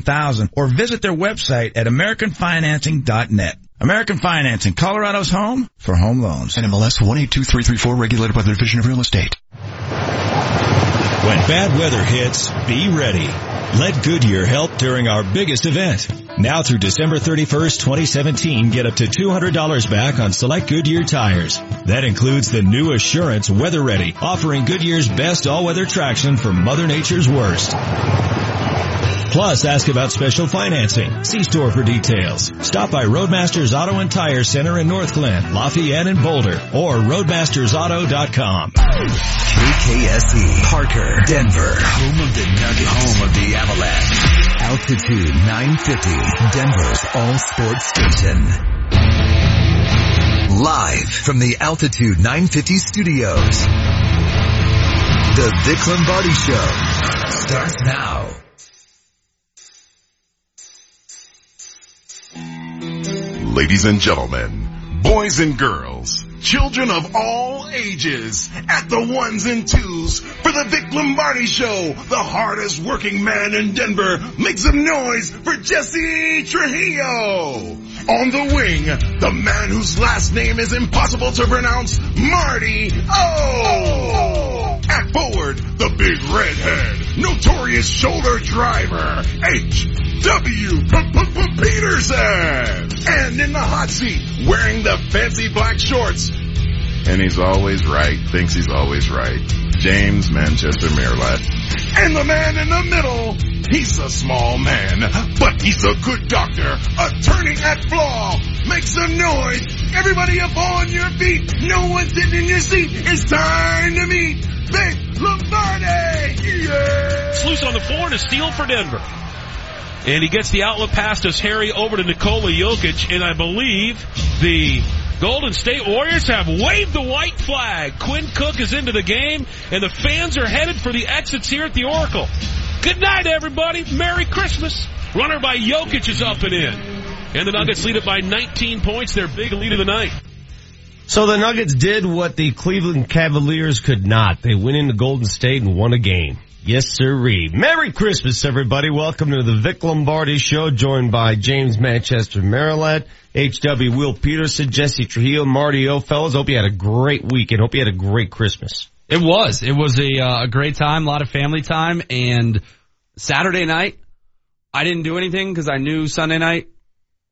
thousand or visit their website at americanfinancing.net. American Financing, Colorado's home for home loans. NMLS 182334 regulated by the Division of Real Estate. When bad weather hits, be ready. Let Goodyear help during our biggest event. Now through December 31st, 2017, get up to $200 back on select Goodyear tires. That includes the new Assurance Weather Ready, offering Goodyear's best all-weather traction for Mother Nature's worst. Plus, ask about special financing. See store for details. Stop by Roadmasters Auto and Tire Center in Northglenn, Lafayette, and Boulder, or roadmastersauto.com. KKSE, Parker, Denver, home of the Nugget, home of the Avalanche. Altitude 950, Denver's all sports station. Live from the Altitude 950 studios. The Vic Lombardi Show starts now. Ladies and gentlemen, boys and girls, children of all ages, at the ones and twos for the Vic Lombardi Show, the hardest working man in Denver. Make some noise for Jesse Trujillo. On the wing, the man whose last name is impossible to pronounce, Marty O. At forward, the big redhead, notorious shoulder driver, H.W. Peterson. And in the hot seat, wearing the fancy black shorts, and he's always right, thinks he's always right. James Manchester Merlot. And the man in the middle, he's a small man, but he's a good doctor, attorney at flaw. Make some noise. Everybody up on your feet. No one sitting in your seat. It's time to meet Vic Lombardi. Yeah. It's loose on the floor and a steal for Denver. And he gets the outlet pass to Harry over to Nikola Jokic, and I believe the Golden State Warriors have waved the white flag. Quinn Cook is into the game, and the fans are headed for the exits here at the Oracle. Good night, everybody. Merry Christmas. Runner by Jokic is up and in. And the Nuggets lead it by 19 points, their big lead of the night. So the Nuggets did what the Cleveland Cavaliers could not. They went into Golden State and won a game. Yes, sirree. Merry Christmas, everybody. Welcome to the Vic Lombardi Show, joined by James Manchester Merilatt, H.W. Will Peterson, Jesse Trujillo, Marty O. Fellas, hope you had a great weekend. Hope you had a great Christmas. It was. It was a, uh, a great time, a lot of family time, and Saturday night, I didn't do anything because I knew Sunday night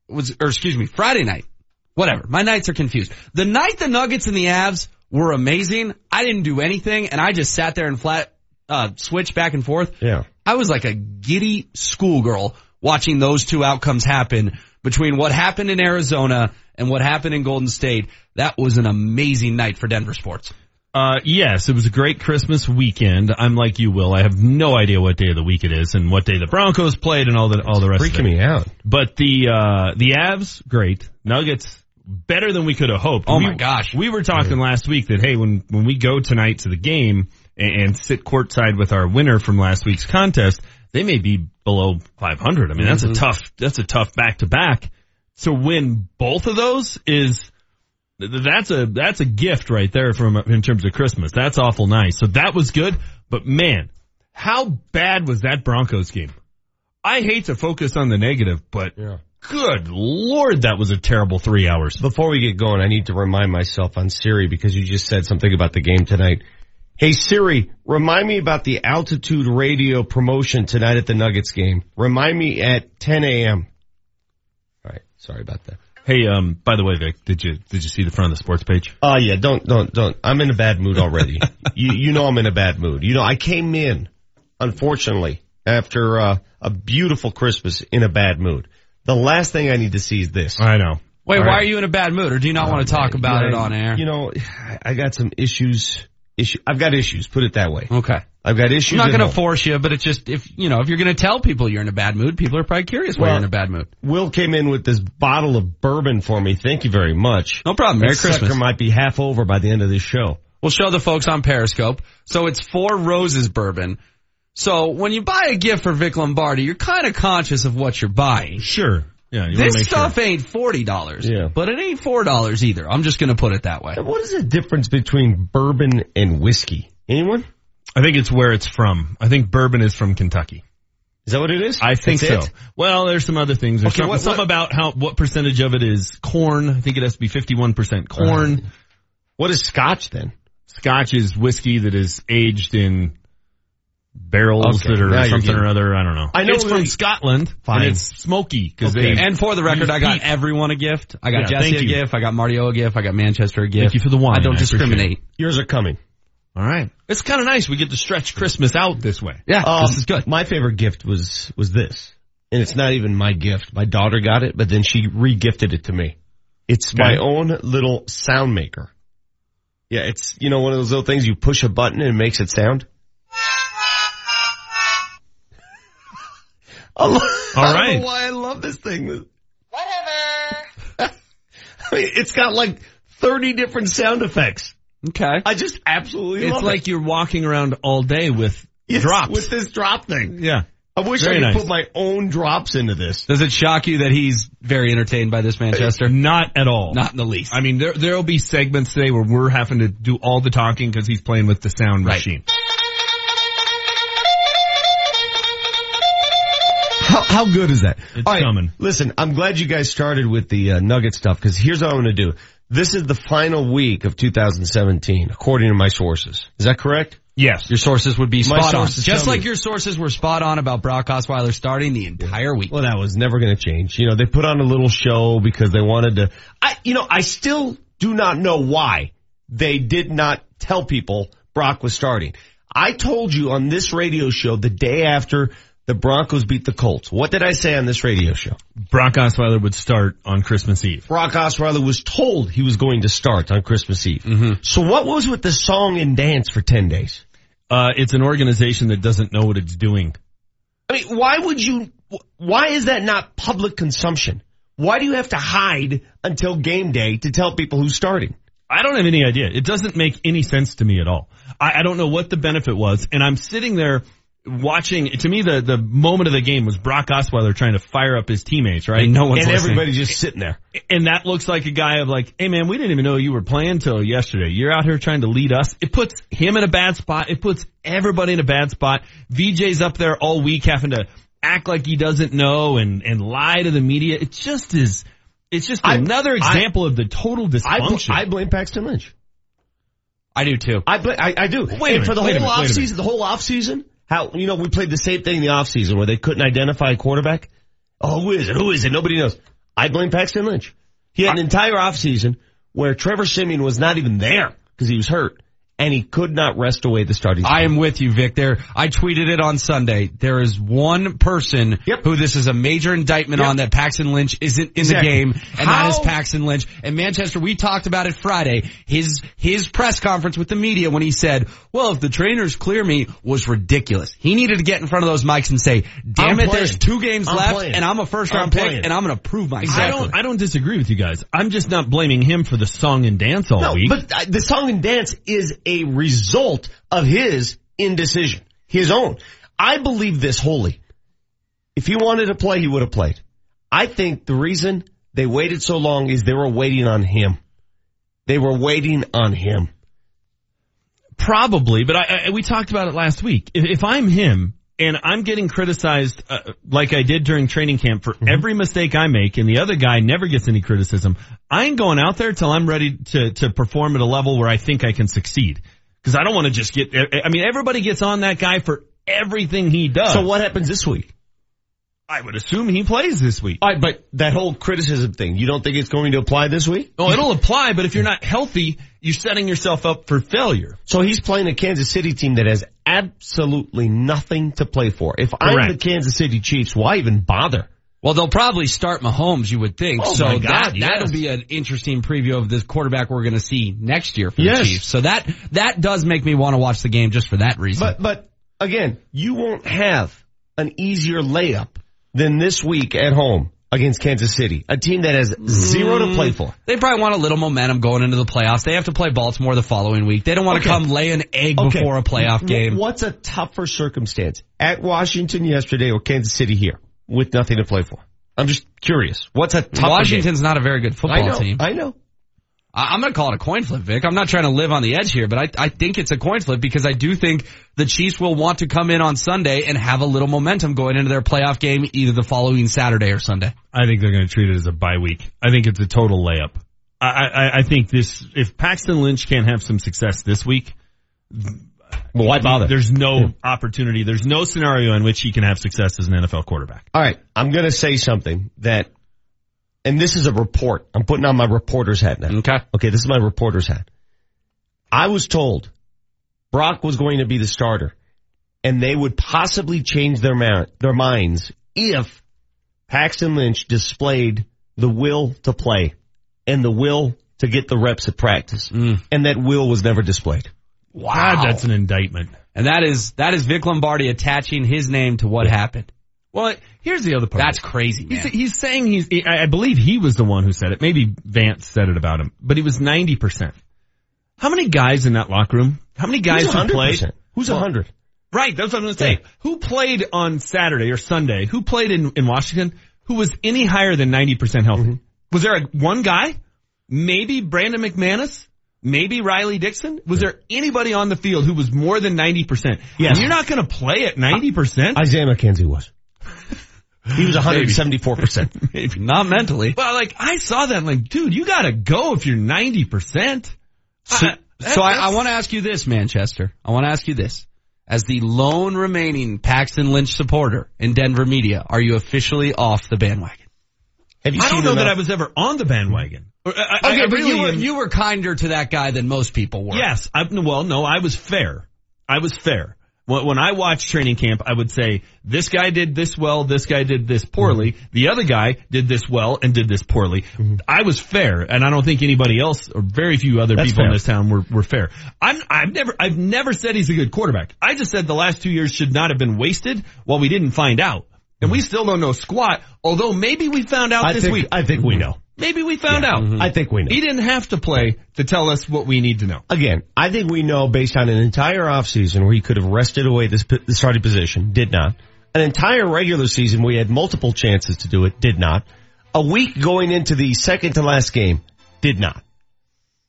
was, or excuse me, Friday night. Whatever. My nights are confused. The night the Nuggets and the Avs were amazing, I didn't do anything, and I just sat there and flat uh, switch back and forth. Yeah. I was like a giddy schoolgirl watching those two outcomes happen between what happened in Arizona and what happened in Golden State. That was an amazing night for Denver sports. Uh, yes, it was a great Christmas weekend. I'm like you, Will. I have no idea what day of the week it is and what day the Broncos played and all the all the rest. Freaking of it. me out. But the uh, the Avs, great. Nuggets, better than we could have hoped. Oh we, my gosh. We were talking last week that hey, when when we go tonight to the game and, sit courtside with our winner from last week's contest, they may be below 500. I mean, that's a mm-hmm. tough that's a tough back to back. To win both of those is that's a that's a gift right there from in terms of Christmas. That's awful nice. So that was good, but man, how bad was that Broncos game? I hate to focus on the negative, but good lord, that was a terrible three hours. Before we get going, I need to remind myself on Siri because you just said something about the game tonight. Hey Siri, remind me about the altitude radio promotion tonight at the Nuggets game. Remind me at 10 a.m. All right. Sorry about that. Hey, um, by the way, Vic, did you did you see the front of the sports page? Oh yeah, don't, don't, don't. I'm in a bad mood already. you, you know I'm in a bad mood. You know, I came in, unfortunately, after, uh, a beautiful Christmas in a bad mood. The last thing I need to see is this. I know. Wait, All why right. are you in a bad mood or do you not want to talk about it on air? You know, I got some issues, issue, I've got issues, put it that way. okay. I've got issues. I'm not going to force you, but it's just if you know if you're going to tell people you're in a bad mood, people are probably curious why Well- you're in a bad mood. Will came in with this bottle of bourbon for me. Thank you very much. No problem. Merry sucker Christmas. might be half over by the end of this show. We'll show the folks on Periscope. So it's Four Roses bourbon. So when you buy a gift for Vic Lombardi, you're kind of conscious of what you're buying. Sure. Yeah. This stuff Sure. ain't forty dollars, Yeah. but it ain't four dollars either. I'm just going to put it that way. What is the difference between bourbon and whiskey? Anyone? I think it's where it's from. I think bourbon is from Kentucky. Is that what it is? I think That's so. it? Well, there's some other things. There's Okay, some, what- some what- about how what percentage of it is corn. I think it has to be 51% corn. What is scotch then? Scotch is whiskey that is aged in barrels Okay, that are you're something or other. I don't know. I know it's from they- Scotland Fine. and it's smoky because Okay. they. And for the record, I got peat. everyone a gift. I got Yeah, Jesse a gift. I got Mario a gift. I got Manchester a gift. Thank you for the wine. I don't I appreciate discriminate. Yours are coming. All right. It's kind of nice. We get to stretch Christmas out this way. Yeah, Um, this is good. My favorite gift was was this, and it's not even my gift. My daughter got it, but then she re-gifted it to me. It's my own little sound maker. Yeah, it's you know one of those little things you push a button and it makes it sound. All I don't right. know why I love this thing. Whatever. I mean, it's got like thirty different sound effects. Okay. I just absolutely It's love like it. you're walking around all day with Yes, drops. with this drop thing. yeah. I wish Very I could nice. put my own drops into this. Does it shock you that he's very entertained by this Manchester? Uh, not at all. Not in the least. I mean, there there'll be segments today where we're having to do all the talking because he's playing with the sound Right. machine. How, how good is that? It's All right, coming. Listen, I'm glad you guys started with the uh, Nugget stuff because here's what I'm going to do. This is the final week of 2017, according to my sources. Is that correct? Yes. your sources would be My spot on. sources Just like me- your sources were spot on about Brock Osweiler starting the entire week. Well, that was never going to change. You know, they put on a little show because they wanted to. I, you know, I still do not know why they did not tell people Brock was starting. I told you on this radio show the day after the Broncos beat the Colts. What did I say on this radio show? Brock Osweiler would start on Christmas Eve. Brock Osweiler was told he was going to start on Christmas Eve. So what was with the song and dance for 10 days? Uh, it's an organization that doesn't know what it's doing. I mean, why would you, why is that not public consumption? Why do you have to hide until game day to tell people who's starting? I don't have any idea. It doesn't make any sense to me at all. I, I don't know what the benefit was, and I'm sitting there watching. To me, the the moment of the game was Brock Osweiler trying to fire up his teammates, right? And no one's and listening. everybody just sitting there. And that looks like a guy of like, hey man, we didn't even know you were playing till yesterday. You're out here trying to lead us. It puts him in a bad spot. It puts everybody in a bad spot. VJ's up there all week having to act like he doesn't know and, and lie to the media. It just is, it's just I- another I- example of the total I, bl- dysfunction. I blame Paxton Lynch. I do too. I, bl- I, I do. Wait a and minute, for the wait whole minute, wait a off minute. season, the whole off season, how, you know, we played the same thing in the off season where they couldn't identify a quarterback. Oh, who is it? Who is it? Nobody knows. I blame Paxton Lynch. He had an entire off season where Trevor Siemian was not even there because he was hurt and he could not rest away the starting. I am with you, Vic. There, I tweeted it on Sunday. There is one person Yep. who this is a major indictment Yep. on that Paxton Lynch isn't in Exactly. the game, and How- that is Paxton Lynch. And Manchester, we talked about it Friday. His his press conference with the media when he said, "Well, if the trainers clear me," was ridiculous. He needed to get in front of those mics and say, "Damn I'm it, playing. there's two games I'm left, playing. and I'm a first round pick, playing. and I'm going to prove myself." I don't, I don't disagree with you guys. I'm just not blaming him for the song and dance all No, week. but uh, the song and dance is a result of his indecision, his own. I believe this wholly. If he wanted to play, he would have played. I think the reason they waited so long is they were waiting on him. They were waiting on him. Probably, but I, I, we talked about it last week. If, if I'm him and I'm getting criticized uh, like I did during training camp for every mistake I make, and the other guy never gets any criticism, I ain't going out there till I'm ready to to perform at a level where I think I can succeed. Because I don't want to just get. I mean, everybody gets on that guy for everything he does. So what happens this week? I would assume he plays this week. All right, but that whole criticism thing, you don't think it's going to apply this week? Oh, it'll apply, but if you're not healthy, you're setting yourself up for failure. So he's playing a Kansas City team that has absolutely nothing to play for. If I'm the Kansas City Chiefs, why even bother? Well, they'll probably start Mahomes, you would think. Oh, so my God, that yes. that'll be an interesting preview of this quarterback we're going to see next year for Yes. the Chiefs. So that that does make me want to watch the game just for that reason. But but again, you won't have an easier layup than this week at home against Kansas City, a team that has zero to play mm. for. they probably want a little momentum going into the playoffs. They have to play Baltimore the following week. They don't want to come lay an egg Okay. before a playoff game. What's a tougher circumstance at Washington yesterday or Kansas City here with nothing to play for? I'm just curious. What's a tougher Washington's not a very good game? I football know. team. I know. I- I'm going to call it a coin flip, Vic. I'm not trying to live on the edge here, but I, I think it's a coin flip because I do think the Chiefs will want to come in on Sunday and have a little momentum going into their playoff game either the following Saturday or Sunday. I think they're going to treat it as a bye week. I think it's a total layup. I, I, I think this, if Paxton Lynch can't have some success this week, Well, why bother? there's no opportunity, there's no scenario in which he can have success as an NFL quarterback. All right, I'm going to say something that, and this is a report. I'm putting on my reporter's hat now. Okay. Okay, this is my reporter's hat. I was told Brock was going to be the starter, and they would possibly change their ma- their minds if Paxton Lynch displayed the will to play and the will to get the reps at practice, mm. and that will was never displayed. Wow. God, that's an indictment. And that is, that is Vic Lombardi attaching his name to what happened. Well, here's the other part. That's crazy, man. He's, he's saying he's, I I believe he was the one who said it. Maybe Vance said it about him, but he was 90%. How many guys in that locker room? How many guys who played? Who's a Well, hundred? Right, that's what I'm going to say. Yeah. Who played on Saturday or Sunday? Who played in, in Washington? Who was any higher than 90% healthy? Mm-hmm. Was there a, one guy? Maybe Brandon McManus? Maybe Riley Dixon? Was there anybody on the field who was more than 90%? Yes. And you're not going to play at 90%? Isaiah McKenzie was. He was 174%. Maybe. Not mentally. Well, like, I saw that, like, dude, you gotta go if you're 90%. So, I- so I, I want to ask you this, Manchester. I want to ask you this. As the lone remaining Paxton Lynch supporter in Denver media, are you officially off the bandwagon? Have you I seen don't know that enough- I was ever on the bandwagon. I- I- Okay, I but really you were, you were kinder to that guy than most people were. Yes, I, well, no, I was fair. I was fair. When, when I watched training camp, I would say, this guy did this well, this guy did this poorly, Mm-hmm. the other guy did this well and did this poorly. Mm-hmm. I was fair, and I don't think anybody else, or very few other That's people in this town were, were fair. I'm, I've never, I've never said he's a good quarterback. I just said the last two years should not have been wasted while we didn't find out. And we mm-hmm. still don't know squat, although maybe we found out I this think, week. I think we mm-hmm. know. Maybe we found out. Mm-hmm. I think we know. He didn't have to play to tell us what we need to know. Again, I think we know based on an entire offseason where he could have rested away this p- the starting position, did not. An entire regular season we had multiple chances to do it, did not. A week going into the second to last game, did not.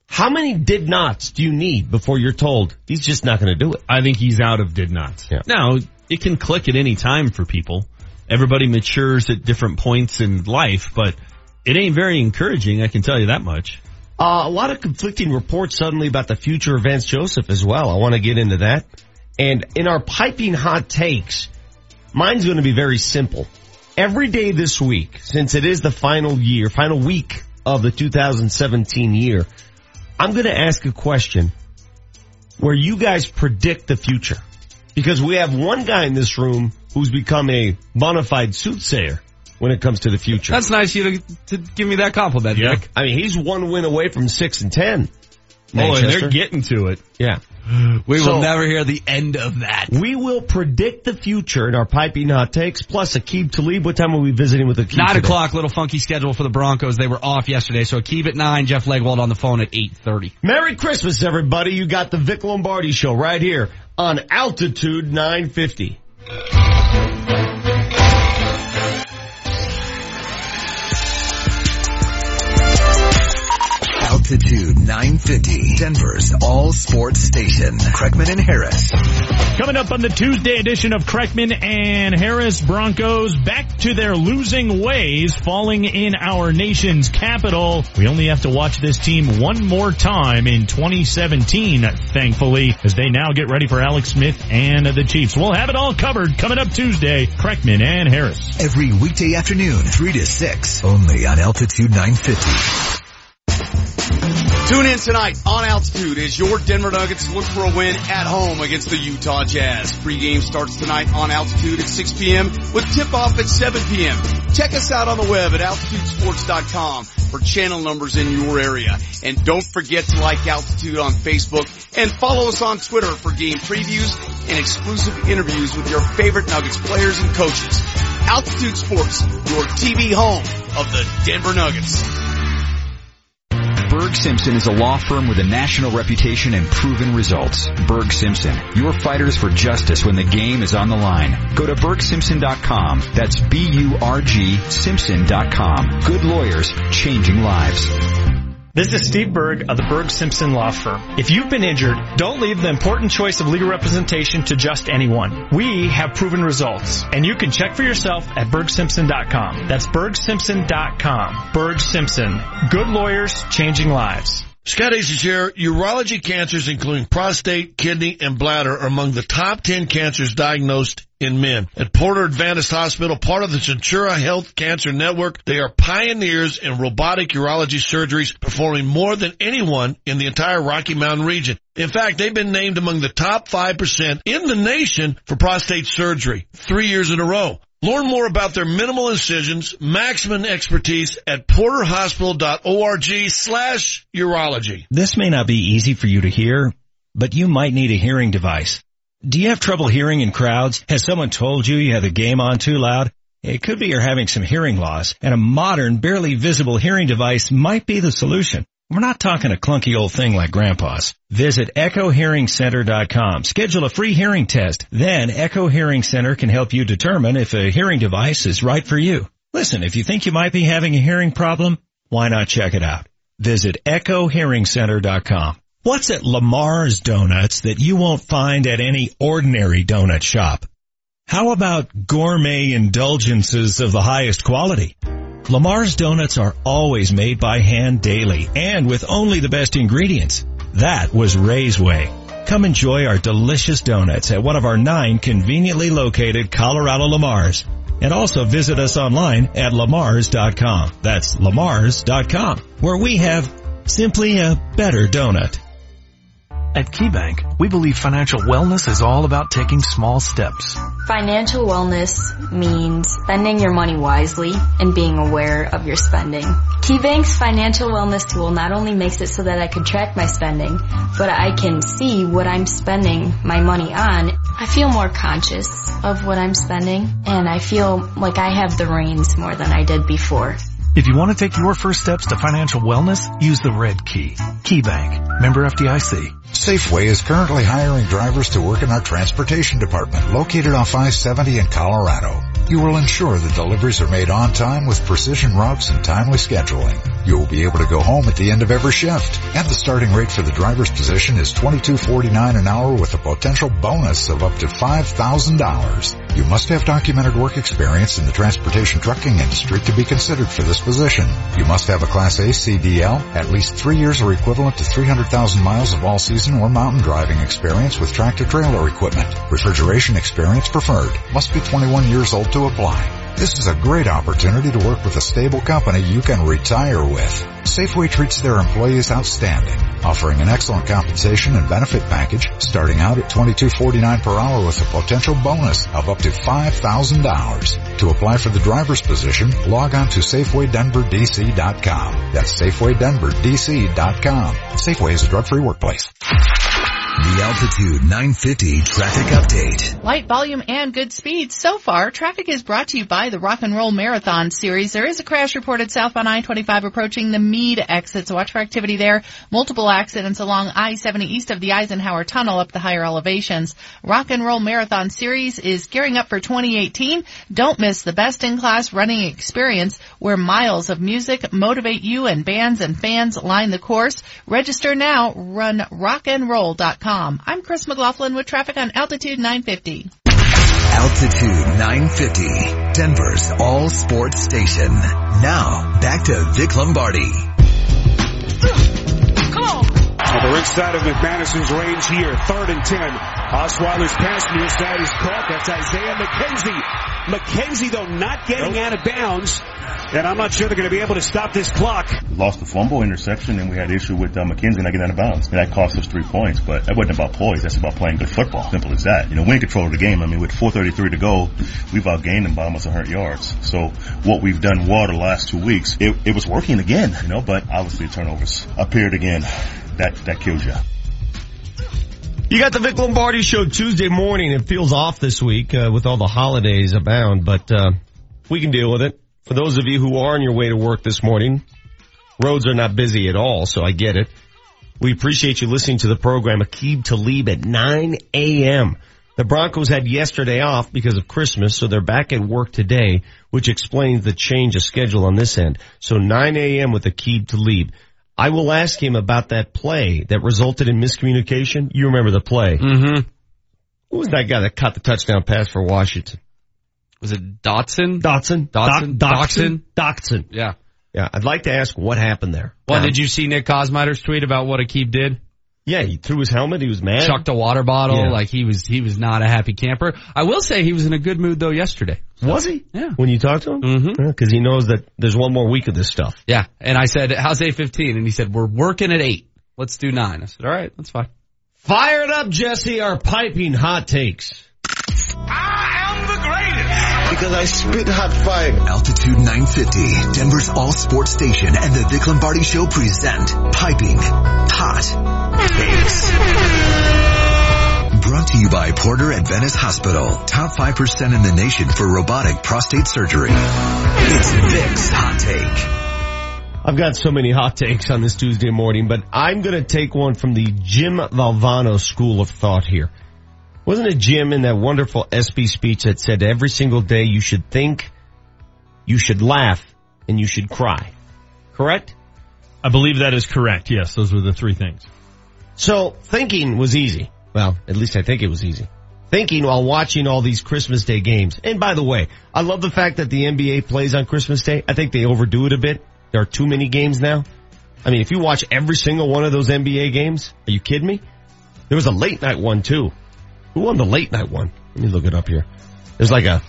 How many did nots do you need before you're told he's just not going to do it? I think he's out of did nots. Yeah. Now, it can click at any time for people. Everybody matures at different points in life, but it ain't very encouraging, I can tell you that much. Uh, a lot of conflicting reports suddenly about the future of Vance Joseph as well. I want to get into that. And in our piping hot takes, mine's going to be very simple. Every day this week, since it is the final year, final week of the 2017 year, I'm going to ask a question where you guys predict the future. Because we have one guy in this room who's become a bona fide soothsayer when it comes to the future. That's nice of you to, to give me that compliment, Yeah. Vic. I mean, he's one win away from six and ten. Oh, and they're getting to it. Yeah. We So- will never hear the end of that. We will predict the future in our piping hot takes. Plus, Aqib Talib. What time will we be visiting with Aqib? Nine today? o'clock, little funky schedule for the Broncos. They were off yesterday, so keep it nine. Jeff Legwold on the phone at eight thirty. Merry Christmas, everybody. You got the Vic Lombardi show right here on Altitude 950. Altitude 950, Denver's all sports station. Kreckman and Harris. Coming up on the Tuesday edition of Kreckman and Harris Broncos back to their losing ways, falling in our nation's capital. We only have to watch this team one more time in 2017, thankfully, as they now get ready for Alex Smith and the Chiefs. We'll have it all covered coming up Tuesday. Kreckman and Harris. Every weekday afternoon, 3 to 6, only on Altitude 950. Tune in tonight on Altitude as your Denver Nuggets look for a win at home against the Utah Jazz. Pre-game starts tonight on Altitude at 6 p.m. with tip-off at 7 p.m. Check us out on the web at altitudesports.com for channel numbers in your area. And don't forget to like Altitude on Facebook and follow us on Twitter for game previews and exclusive interviews with your favorite Nuggets players and coaches. Altitude Sports, your TV home of the Denver Nuggets. Burg Simpson is a law firm with a national reputation and proven results. Burg Simpson, your fighters for justice when the game is on the line. Go to burgsimpson.com. That's B-U-R-G Simpson.com. Good lawyers, changing lives. This is Steve Burg of the Burg Simpson Law Firm. If you've been injured, don't leave the important choice of legal representation to just anyone. We have proven results, and you can check for yourself at burgsimpson.com. That's burgsimpson.com. Burg Simpson. Good lawyers, changing lives. Scott here. Urology cancers, including prostate, kidney, and bladder, are among the top 10 cancers diagnosed in men. At Porter Adventist Hospital, part of the Centura Health Cancer Network, they are pioneers in robotic urology surgeries, performing more than anyone in the entire Rocky Mountain region. In fact, they've been named among the top 5% in the nation for prostate surgery three years in a row. Learn more about their minimal incisions, maximum expertise at porterhospital.org slash urology. This may not be easy for you to hear, but you might need a hearing device. Do you have trouble hearing in crowds? Has someone told you you have the game on too loud? It could be you're having some hearing loss, and a modern, barely visible hearing device might be the solution. We're not talking a clunky old thing like grandpa's. Visit echohearingcenter.com. Schedule a free hearing test. Then Echo Hearing Center can help you determine if a hearing device is right for you. Listen, if you think you might be having a hearing problem, why not check it out? Visit echohearingcenter.com. What's at Lamar's Donuts that you won't find at any ordinary donut shop? How about gourmet indulgences of the highest quality? Lamar's donuts are always made by hand daily and with only the best ingredients. That was Ray's way. Come enjoy our delicious donuts at one of our nine conveniently located Colorado Lamars. And also visit us online at lamars.com. That's lamars.com, where we have simply a better donut. At KeyBank, we believe financial wellness is all about taking small steps. Financial wellness means spending your money wisely and being aware of your spending. KeyBank's financial wellness tool not only makes it so that I can track my spending, but I can see what I'm spending my money on. I feel more conscious of what I'm spending and I feel like I have the reins more than I did before. If you want to take your first steps to financial wellness, use the red key. KeyBank. Member FDIC. Safeway is currently hiring drivers to work in our transportation department located off I-70 in Colorado. You will ensure the deliveries are made on time with precision routes and timely scheduling. You will be able to go home at the end of every shift. And the starting rate for the driver's position is $22.49 an hour with a potential bonus of up to $5,000. You must have documented work experience in the transportation trucking industry to be considered for this position. You must have a Class A CDL, at least three years or equivalent to 300,000 miles of all-season or mountain driving experience with tractor-trailer equipment. Refrigeration experience preferred. Must be 21 years old to apply. This is a great opportunity to work with a stable company you can retire with. Safeway treats their employees outstanding, offering an excellent compensation and benefit package starting out at $22.49 per hour with a potential bonus of up to $5,000. To apply for the driver's position, log on to SafewayDenverDC.com. That's SafewayDenverDC.com. Safeway is a drug-free workplace. The Altitude 950 traffic update. Light volume and good speed. So far, traffic is brought to you by the Rock and Roll Marathon Series. There is a crash reported south on I-25 approaching the Mead exit, so watch for activity there. Multiple accidents along I-70 east of the Eisenhower Tunnel up the higher elevations. Rock and Roll Marathon Series is gearing up for 2018. Don't miss the best-in-class running experience where miles of music motivate you and bands and fans line the course. Register now. Run rockandroll.com. I'm Chris McLaughlin with traffic on Altitude 950. Altitude 950, Denver's all sports station. Now, back to Vic Lombardi. Come on. On the inside of McManus's range here, third and ten. Osweiler's pass near side is caught. That's Isaiah McKenzie. McKenzie, though, not getting nope. out of bounds. And I'm not sure they're going to be able to stop this clock. Lost the fumble interception, and we had issue with uh, McKenzie not getting out of bounds. And that cost us three points. But that wasn't about poise. That's about playing good football. Simple as that. You know, we in control of the game. I mean, with 4.33 to go, we've outgained them by almost 100 yards. So what we've done well the last two weeks, it, it was working again, you know, but obviously turnovers appeared again. That, that kills you. You got the Vic Lombardi show Tuesday morning. It feels off this week uh, with all the holidays abound, but uh, we can deal with it. For those of you who are on your way to work this morning, roads are not busy at all, so I get it. We appreciate you listening to the program Aqib Talib at 9 a.m. The Broncos had yesterday off because of Christmas, so they're back at work today, which explains the change of schedule on this end. So 9 a.m. with Aqib Talib. I will ask him about that play that resulted in miscommunication. You remember the play. Mm-hmm. Who was that guy that caught the touchdown pass for Washington? Was it Dotson? Dotson? Dotson? Doc- Dotson? Dotson. Yeah. Yeah, I'd like to ask what happened there. Well, Um, did you see Nick Kosmider's tweet about what Aqib did? Yeah, he threw his helmet. He was mad. Chucked a water bottle. Yeah. Like he was, he was not a happy camper. I will say he was in a good mood though yesterday. Was he? Yeah. When you talked to him? Mm-hmm. Because he knows that there's one more week of this stuff. Yeah. And I said, how's 815? And he said, we're working at 8. Let's do 9. I said, all right, that's fine. Fired up, Jesse, our piping hot takes. I am the greatest. Because I spit hot fire. Altitude 950, Denver's all sports station and the Vic Lombardi Show present Piping Hot Takes. Brought to you by Porter Adventist Hospital. Top 5% in the nation for robotic prostate surgery. It's Vic's Hot Take. I've got so many hot takes on this Tuesday morning, but I'm going to take one from the Jim Valvano school of thought here. Wasn't it Jim in that wonderful ESPY speech that said every single day you should think, you should laugh, and you should cry? Correct? I believe that is correct. Yes, those were the three things. So thinking was easy. Well, at least I think it was easy. Thinking while watching all these Christmas Day games. And by the way, I love the fact that the NBA plays on Christmas Day. I think they overdo it a bit. There are too many games now. I mean, if you watch every single one of those NBA games, are you kidding me? There was a late night one too. Who won the late night one? Let me look it up here. There's like a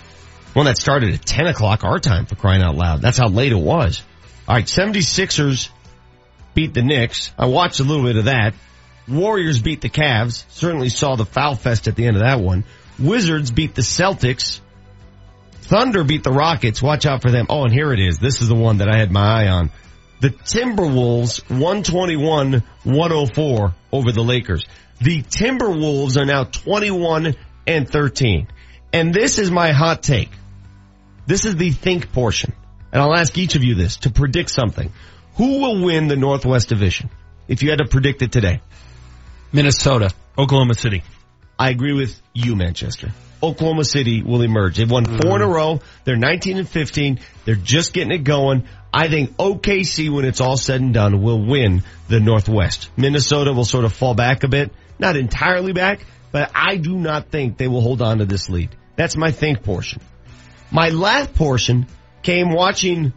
one that started at 10 o'clock our time for crying out loud. That's how late it was. All right, 76ers beat the Knicks. I watched a little bit of that. Warriors beat the Cavs. Certainly saw the foul fest at the end of that one. Wizards beat the Celtics. Thunder beat the Rockets. Watch out for them. Oh, and here it is. This is the one that I had my eye on. The Timberwolves 121-104 over the Lakers. The Timberwolves are now 21 and 13. And this is my hot take. This is the think portion. And I'll ask each of you this to predict something. Who will win the Northwest Division? If you had to predict it today. Minnesota. Oklahoma City. I agree with you, Manchester. Oklahoma City will emerge. They've won four in a row. They're 19 and 15. They're just getting it going. I think OKC, when it's all said and done, will win the Northwest. Minnesota will sort of fall back a bit. Not entirely back, but I do not think they will hold on to this lead. That's my think portion. My laugh portion came watching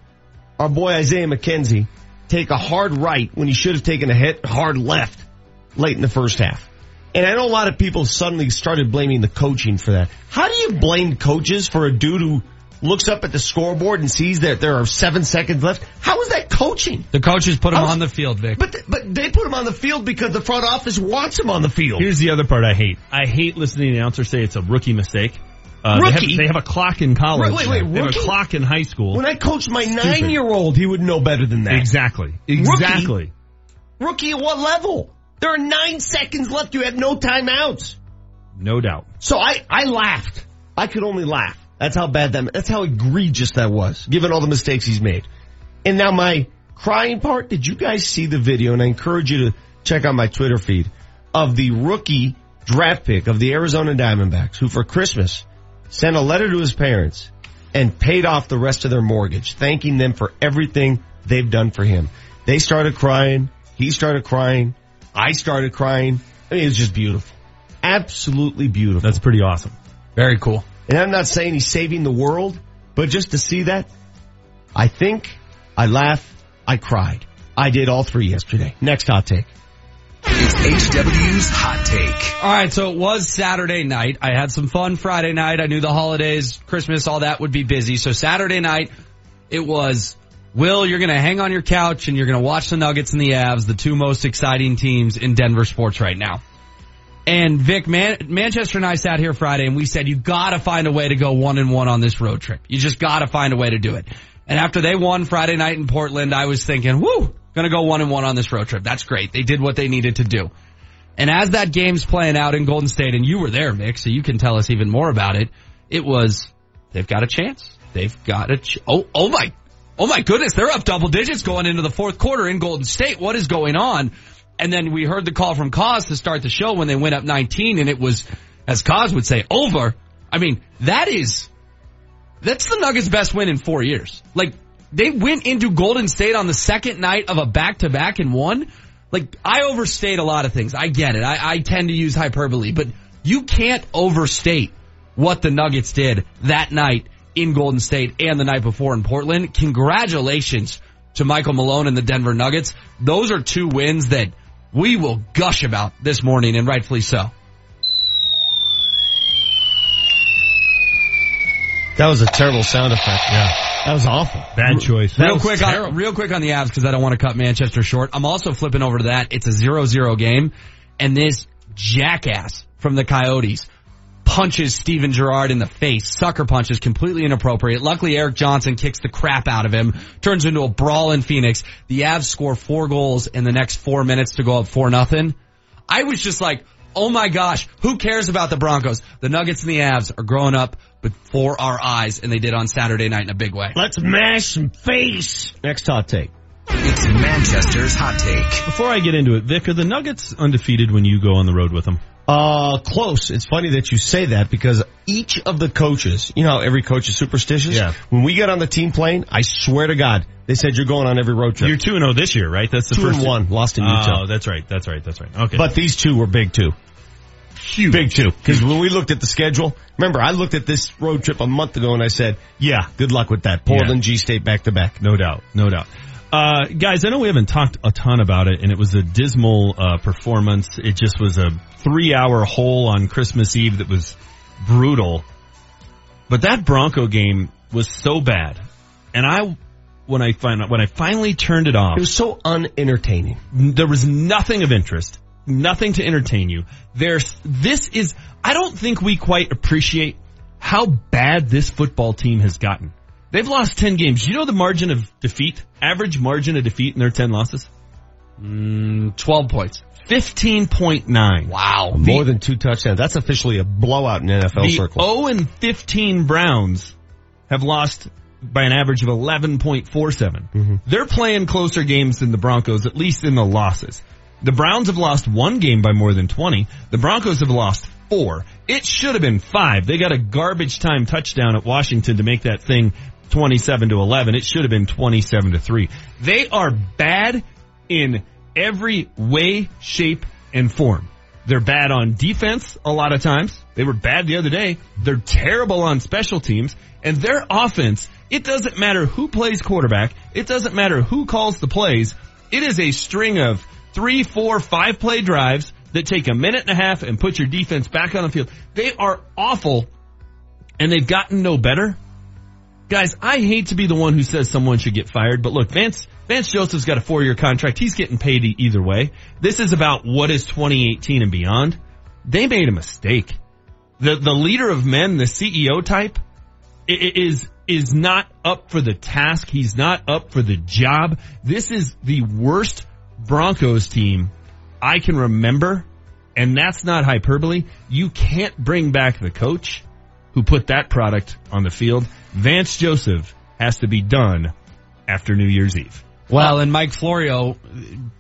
our boy Isaiah McKenzie take a hard right when he should have taken a hit hard left late in the first half. And I know a lot of people suddenly started blaming the coaching for that. How do you blame coaches for a dude who looks up at the scoreboard and sees that there are seven seconds left? How is that coaching? The coaches put him How- on the field, Vic. But but they put him on the field because the front office wants him on the field. Here's the other part I hate. I hate listening to the announcer say it's a rookie mistake. Uh, They, Rookie? have, they have a clock in college. Wait, wait, wait, They have rookie? a clock in high school. When I coached my nine year old, he would know better than that. Exactly. Exactly. Rookie at what level? There are nine seconds left. You have no timeouts. No doubt. So I, I laughed. I could only laugh. That's how bad that, that's how egregious that was, given all the mistakes he's made. And now my crying part, did you guys see the video? And I encourage you to check out my Twitter feed of the rookie draft pick of the Arizona Diamondbacks, who for Christmas sent a letter to his parents and paid off the rest of their mortgage, thanking them for everything they've done for him. They started crying. He started crying. I started crying. I mean, it was just beautiful. Absolutely beautiful. That's pretty awesome. Very cool. And I'm not saying he's saving the world, but just to see that, I think, I laugh, I cried. I did all three yesterday. Next hot take. It's HW's Hot Take. All right, so it was Saturday night. I had some fun Friday night. I knew the holidays, Christmas, all that would be busy. So Saturday night, it was, Will, you're going to hang on your couch and you're going to watch the Nuggets and the Avs, the two most exciting teams in Denver sports right now. And Vic, Man- Manchester and I sat here Friday and we said, you gotta find a way to go one and one on this road trip. You just gotta find a way to do it. And after they won Friday night in Portland, I was thinking, whoo, gonna go one and one on this road trip. That's great. They did what they needed to do. And as that game's playing out in Golden State, and you were there, Mick, so you can tell us even more about it, it was, they've got a chance. They've got a, ch- oh, oh my, oh my goodness, they're up double digits going into the fourth quarter in Golden State. What is going on? And then we heard the call from Cause to start the show when they went up 19 and it was, as Cause would say, over. I mean, that is, that's the Nuggets best win in four years. Like, they went into Golden State on the second night of a back to back and won. Like I overstate a lot of things. I get it. I, I tend to use hyperbole, but you can't overstate what the Nuggets did that night in Golden State and the night before in Portland. Congratulations to Michael Malone and the Denver Nuggets. Those are two wins that we will gush about this morning and rightfully so. That was a terrible sound effect. Yeah. That was awful. Bad choice. real quick, on, real quick on the Avs because I don't want to cut Manchester short. I'm also flipping over to that. It's a 0-0 game, and this jackass from the Coyotes punches Steven Gerrard in the face. Sucker punch is completely inappropriate. Luckily, Erik Johnson kicks the crap out of him, turns into a brawl in Phoenix. The Avs score four goals in the next four minutes to go up four nothing. I was just like, oh my gosh, who cares about the Broncos? The Nuggets and the Avs are growing up before our eyes, and they did on Saturday night in a big way. Let's mash some face. Next hot take. It's Manchester's hot take. Before I get into it, Vic, are the Nuggets undefeated when you go on the road with them? Uh, close. It's funny that you say that because each of the coaches, you know, how every coach is superstitious. Yeah. When we get on the team plane, I swear to God, they said you're going on every road trip. You're two and zero this year, right? That's the first and one, lost in Utah. Oh, that's right. That's right. That's right. Okay. But these two were big two. Huge. Big two. Because when we looked at the schedule, remember I looked at this road trip a month ago and I said, yeah, good luck with that. Portland, G State back to back. No doubt. No doubt. Uh, guys, I know we haven't talked a ton about it and it was a dismal, uh, performance. It just was a three hour hole on Christmas Eve that was brutal. But that Bronco game was so bad. And I, when I find, when I finally turned it off, It was so unentertaining. there was nothing of interest, nothing to entertain you. There's, this is, I don't think we quite appreciate how bad this football team has gotten. They've lost 10 games. You know the margin of defeat? Average margin of defeat in their 10 losses? Mm, 12 points. 15.9. Wow. More than two touchdowns. That's officially a blowout in NFL The circles. 0 and 15 Browns have lost by an average of 11.47. They're playing closer games than the Broncos, at least in the losses. The Browns have lost one game by more than 20. The Broncos have lost four. It should have been five. They got a garbage time touchdown at Washington to make that thing 27 to 11. It should have been 27 to 3. They are bad in every way, shape, and form. They're bad on defense a lot of times. They were bad the other day. They're terrible on special teams. And their offense, it doesn't matter who plays quarterback. It doesn't matter who calls the plays. It is a string of three, four, five play drives that take a minute and a half and put your defense back on the field. They are awful and they've gotten no better. Guys, I hate to be the one who says someone should get fired, but look, Vance, Vance Joseph's got a four year contract. He's getting paid either way. This is about what is 2018 and beyond. They made a mistake. The, the leader of men, the CEO type, is, is not up for the task. He's not up for the job. This is the worst Broncos team I can remember. And that's not hyperbole. You can't bring back the coach who put that product on the field. Vance Joseph has to be done after New Year's Eve. Well, and Mike Florio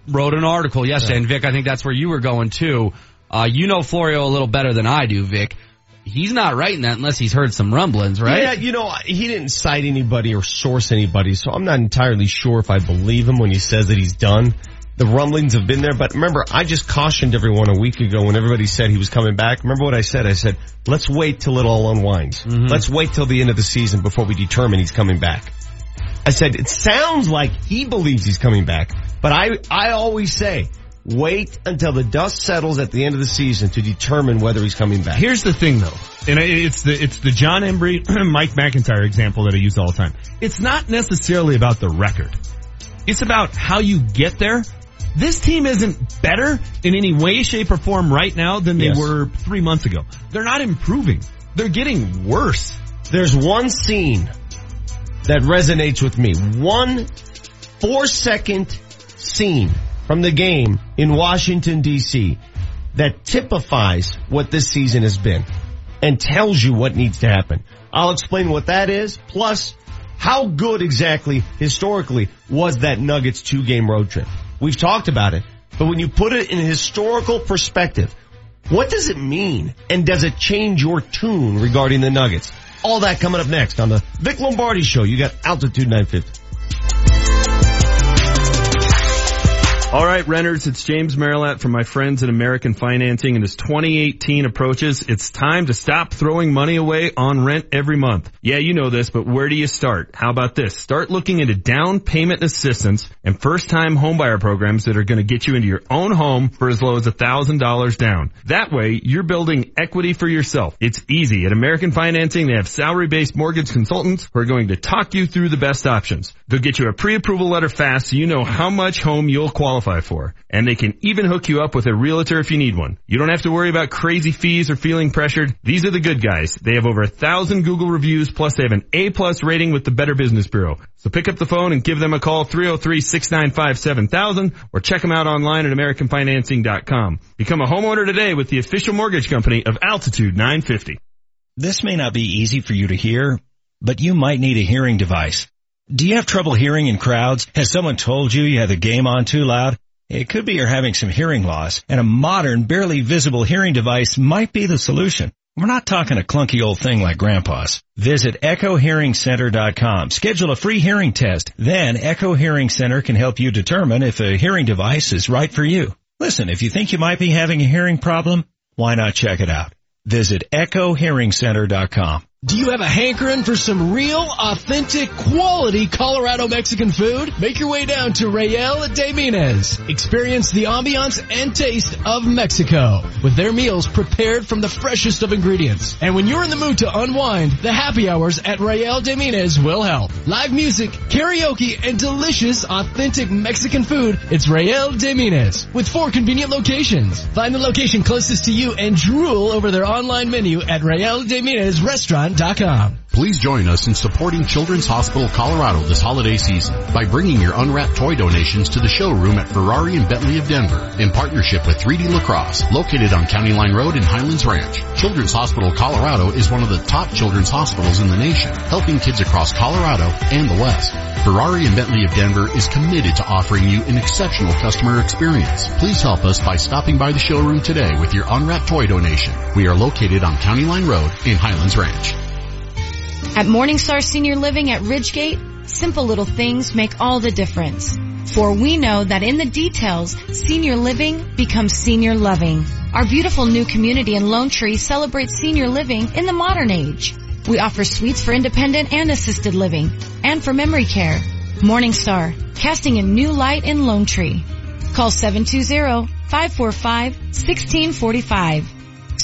wrote an article yesterday, and Vic, I think that's where you were going too. Uh, you know Florio a little better than I do, Vic. He's not writing that unless he's heard some rumblings, right? Yeah, you know, he didn't cite anybody or source anybody, so I'm not entirely sure if I believe him when he says that he's done. The rumblings have been there, but remember, I just cautioned everyone a week ago when everybody said he was coming back. Remember what I said? I said, let's wait till it all unwinds. Mm-hmm. Let's wait till the end of the season before we determine he's coming back. I said, it sounds like he believes he's coming back, but I, I always say, wait until the dust settles at the end of the season to determine whether he's coming back. Here's the thing though, and it's the, it's the Jon Embree, Mike MacIntyre example that I use all the time. It's not necessarily about the record. It's about how you get there. This team isn't better in any way, shape, or form right now than they Yes. were three months ago. They're not improving. They're getting worse. There's one scene that resonates with me. One four second scene from the game in Washington DC that typifies what this season has been and tells you what needs to happen. I'll explain what that is, plus how good exactly historically was that Nuggets two game road trip. We've talked about it, but when you put it in a historical perspective, what does it mean? And does it change your tune regarding the Nuggets? All that coming up next on the Vic Lombardi Show. You got Altitude 950. All right, renters, it's James Merilatt from my friends at American Financing and as 2018 approaches, it's time to stop throwing money away on rent every month. Yeah, you know this, but where do you start? How about this? Start looking into down payment assistance and first time homebuyer programs that are going to get you into your own home for as low as $1,000 down. That way, you're building equity for yourself. It's easy. At American Financing, they have salary-based mortgage consultants who are going to talk you through the best options. They'll get you a pre-approval letter fast so you know how much home you'll qualify for. And they can even hook you up with a realtor if you need one. You don't have to worry about crazy fees or feeling pressured. These are the good guys. They have over a thousand Google reviews plus they have an A plus rating with the Better Business Bureau. So pick up the phone and give them a call 303-695-7000 or check them out online at AmericanFinancing.com. Become a homeowner today with the official mortgage company of Altitude 950. This may not be easy for you to hear, but you might need a hearing device. Do you have trouble hearing in crowds? Has someone told you you have the game on too loud? It could be you're having some hearing loss, and a modern, barely visible hearing device might be the solution. We're not talking a clunky old thing like grandpa's. Visit echohearingcenter.com. Schedule a free hearing test. Then Echo Hearing Center can help you determine if a hearing device is right for you. Listen, if you think you might be having a hearing problem, why not check it out? Visit echohearingcenter.com. Do you have a hankering for some real, authentic, quality Colorado Mexican food? Make your way down to Real de Minas. Experience the ambiance and taste of Mexico with their meals prepared from the freshest of ingredients. And when you're in the mood to unwind, the happy hours at Real de Minas will help. Live music, karaoke, and delicious, authentic Mexican food. It's Real de Minas with four convenient locations. Find the location closest to you and drool over their online menu at Real de Minas Restaurant Amazon.com. Please join us in supporting Children's Hospital Colorado this holiday season by bringing your unwrapped toy donations to the showroom at Ferrari and Bentley of Denver in partnership with 3D Lacrosse, located on County Line Road in Highlands Ranch. Children's Hospital Colorado is one of the top children's hospitals in the nation, helping kids across Colorado and the West. Ferrari and Bentley of Denver is committed to offering you an exceptional customer experience. Please help us by stopping by the showroom today with your unwrapped toy donation. We are located on County Line Road in Highlands Ranch. At Morningstar Senior Living at Ridgegate, simple little things make all the difference. For we know that in the details, senior living becomes senior loving. Our beautiful new community in Lone Tree celebrates senior living in the modern age. We offer suites for independent and assisted living and for memory care. Morningstar, casting a new light in Lone Tree. Call 720-545-1645.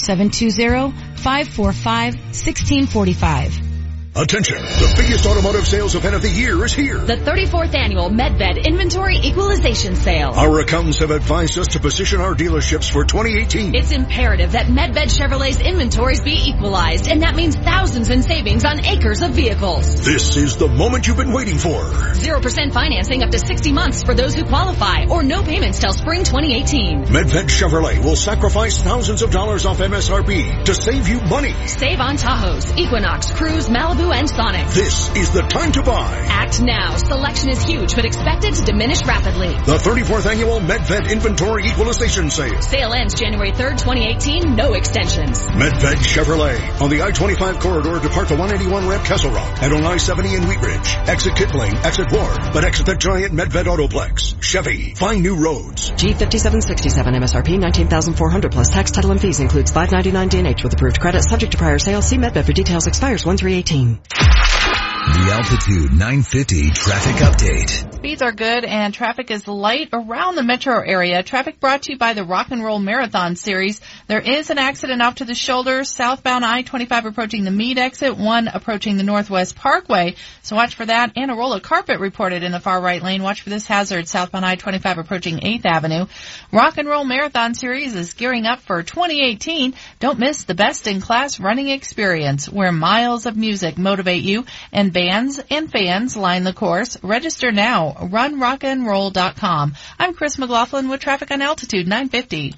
720-545-1645. Attention! The biggest automotive sales event of the year is here. The 34th annual Medved Inventory Equalization Sale. Our accountants have advised us to position our dealerships for 2018. It's imperative that Medved Chevrolet's inventories be equalized, and that means thousands in savings on acres of vehicles. This is the moment you've been waiting for. 0% financing up to 60 months for those who qualify, or no payments till spring 2018. Medved Chevrolet will sacrifice thousands of dollars off MSRP to save you money. Save on Tahoes, Equinox, Cruze, Malibu, and Sonic. This is the time to buy. Act now. Selection is huge, but expected to diminish rapidly. The 34th annual Medved Inventory Equalization Sale. Sale ends January 3rd, 2018. No extensions. Medved Chevrolet on the I-25 corridor depart the 181 ramp Castle Rock and on I-70 in Wheat Ridge. Exit Kipling, exit Ward, but exit the giant Medved Autoplex. Chevy, find new roads. G5767 MSRP 19,400 plus tax, title, and fees includes 599 DNH with approved credit subject to prior sale. See Medved for details expires 1318. Nation. The Altitude 950 traffic update. Speeds are good and traffic is light around the metro area. Traffic brought to you by the Rock and Roll Marathon Series. There is an accident off to the shoulder, southbound I-25 approaching the Mead exit, one approaching the Northwest Parkway. So watch for that. And a roll of carpet reported in the far right lane. Watch for this hazard, southbound I-25 approaching 8th Avenue. Rock and Roll Marathon Series is gearing up for 2018. Don't miss the best in class running experience where miles of music motivate you and bands and fans line the course. Register now. RunRockandRoll.com. I'm Chris McLaughlin with traffic on Altitude 950.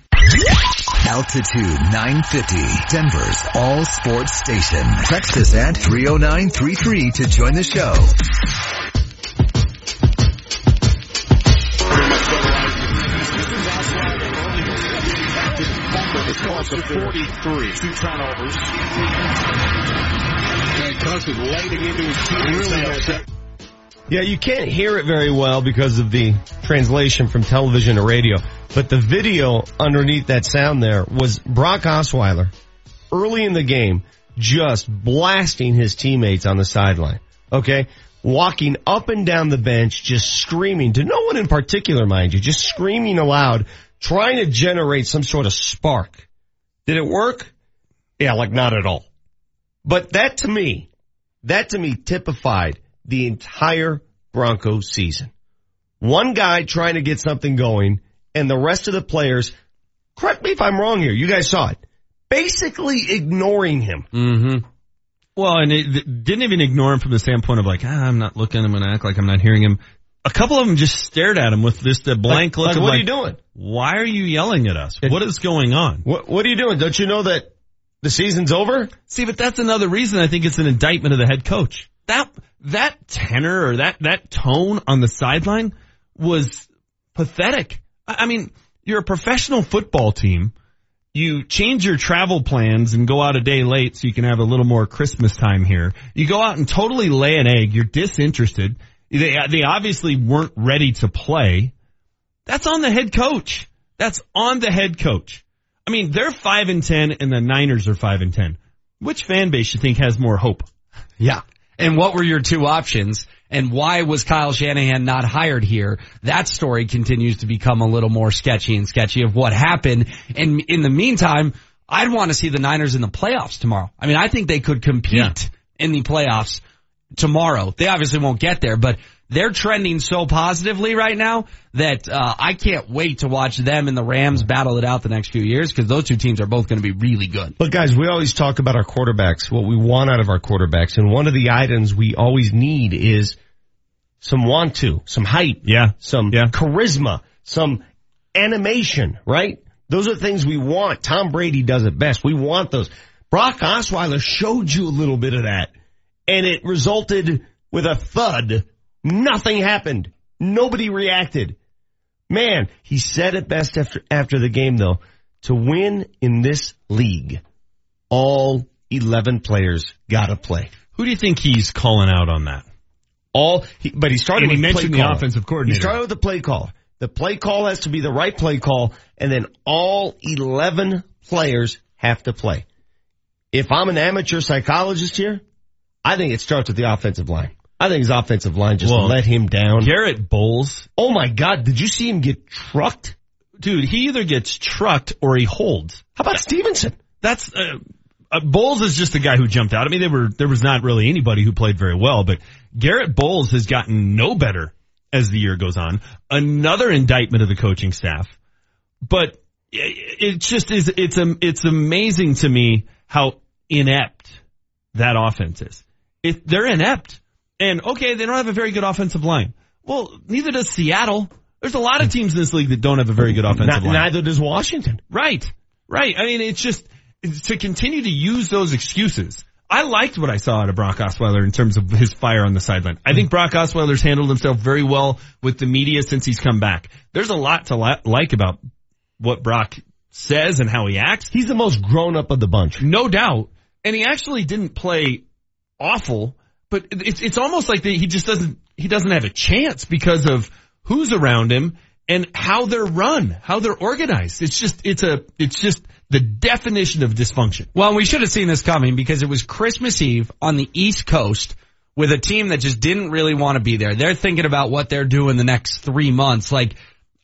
Altitude 950, Denver's all sports station. Text us at 30933 to join the show. to 43. Two turnovers. And Cousins lading into his. Yeah, you can't hear it very well because of the translation from television to radio, but the video underneath that sound there was Brock Osweiler early in the game just blasting his teammates on the sideline. Okay? Walking up and down the bench, just screaming to no one in particular, mind you, just screaming aloud, trying to generate some sort of spark. Did it work? Yeah, like not at all. But that to me, that to me typified the entire Broncos season. One guy trying to get something going and the rest of the players, correct me if I'm wrong here, you guys saw it, basically ignoring him. Mm-hmm. Well, and it didn't even ignore him from the standpoint of like, ah, I'm not looking, I'm going to act like I'm not hearing him. A couple of them just stared at him with just a blank Like- look like, what are you doing? Why are you yelling at us? What is going on? What, what are you doing? Don't you know that the season's over? See, but that's another reason I think it's an indictment of the head coach. That, that tenor or that, that tone on the sideline was pathetic. I I mean, you're a professional football team. You change your travel plans and go out a day late so you can have a little more Christmas time here. You go out and totally lay an egg. You're disinterested. They, they obviously weren't ready to play. That's on the head coach. That's on the head coach. I mean, they're five and ten and the Niners are five and ten. Which fan base you think has more hope? Yeah. And what were your two options? And why was Kyle Shanahan not hired here? That story continues to become a little more sketchy and sketchy of what happened. And in the meantime, I'd want to see the Niners in the playoffs tomorrow. I mean, I think they could compete in the playoffs tomorrow. They obviously won't get there, but they're trending so positively right now that uh, I can't wait to watch them and the Rams battle it out the next few years because those two teams are both going to be really good. Look guys, we always talk about our quarterbacks, what we want out of our quarterbacks, and one of the items we always need is some want to, some hype, yeah, some charisma, some animation, right? Those are things we want. Tom Brady does it best. We want those. Brock Osweiler showed you a little bit of that, and it resulted with a thud. Nothing happened. Nobody reacted. Man, he said it best after, after the game though. To win in this league, all 11 players gotta play. Who do you think he's calling out on that? All, he, but he started And he with mentioned play the offensive coordinator. He started with the play caller. The play call has to be the right play call, and then all 11 players have to play. If I'm an amateur psychologist here, I think it starts with the offensive line. I think his offensive line just Well, let him down. Garett Bolles. Oh my God, did you see him get trucked? Dude, he either gets trucked or he holds. How about Stephenson? That's, uh, uh, Bolles is just the guy who jumped out. I mean, they were, there was not really anybody who played very well, but Garett Bolles has gotten no better as the year goes on. Another indictment of the coaching staff. But it just is, it's, it's amazing to me how inept that offense is. It, they're inept. And okay, they don't have a very good offensive line. Well, neither does Seattle. There's a lot of teams in this league that don't have a very good offensive Not- line. neither does Washington. Right. Right. I mean, it's just to continue to use those excuses. I liked what I saw out of Brock Osweiler in terms of his fire on the sideline. I think Brock Osweiler's handled himself very well with the media since he's come back. There's a lot to li- like about what Brock says and how he acts. He's the most grown up of the bunch. No doubt. And he actually didn't play awful, but it's, it's almost like he just doesn't, he doesn't have a chance because of who's around him and how they're run, how they're organized. It's just, it's a, it's just the definition of dysfunction. Well, we should have seen this coming because it was Christmas Eve on the East Coast with a team that just didn't really want to be there. They're thinking about what they're doing the next three months. Like,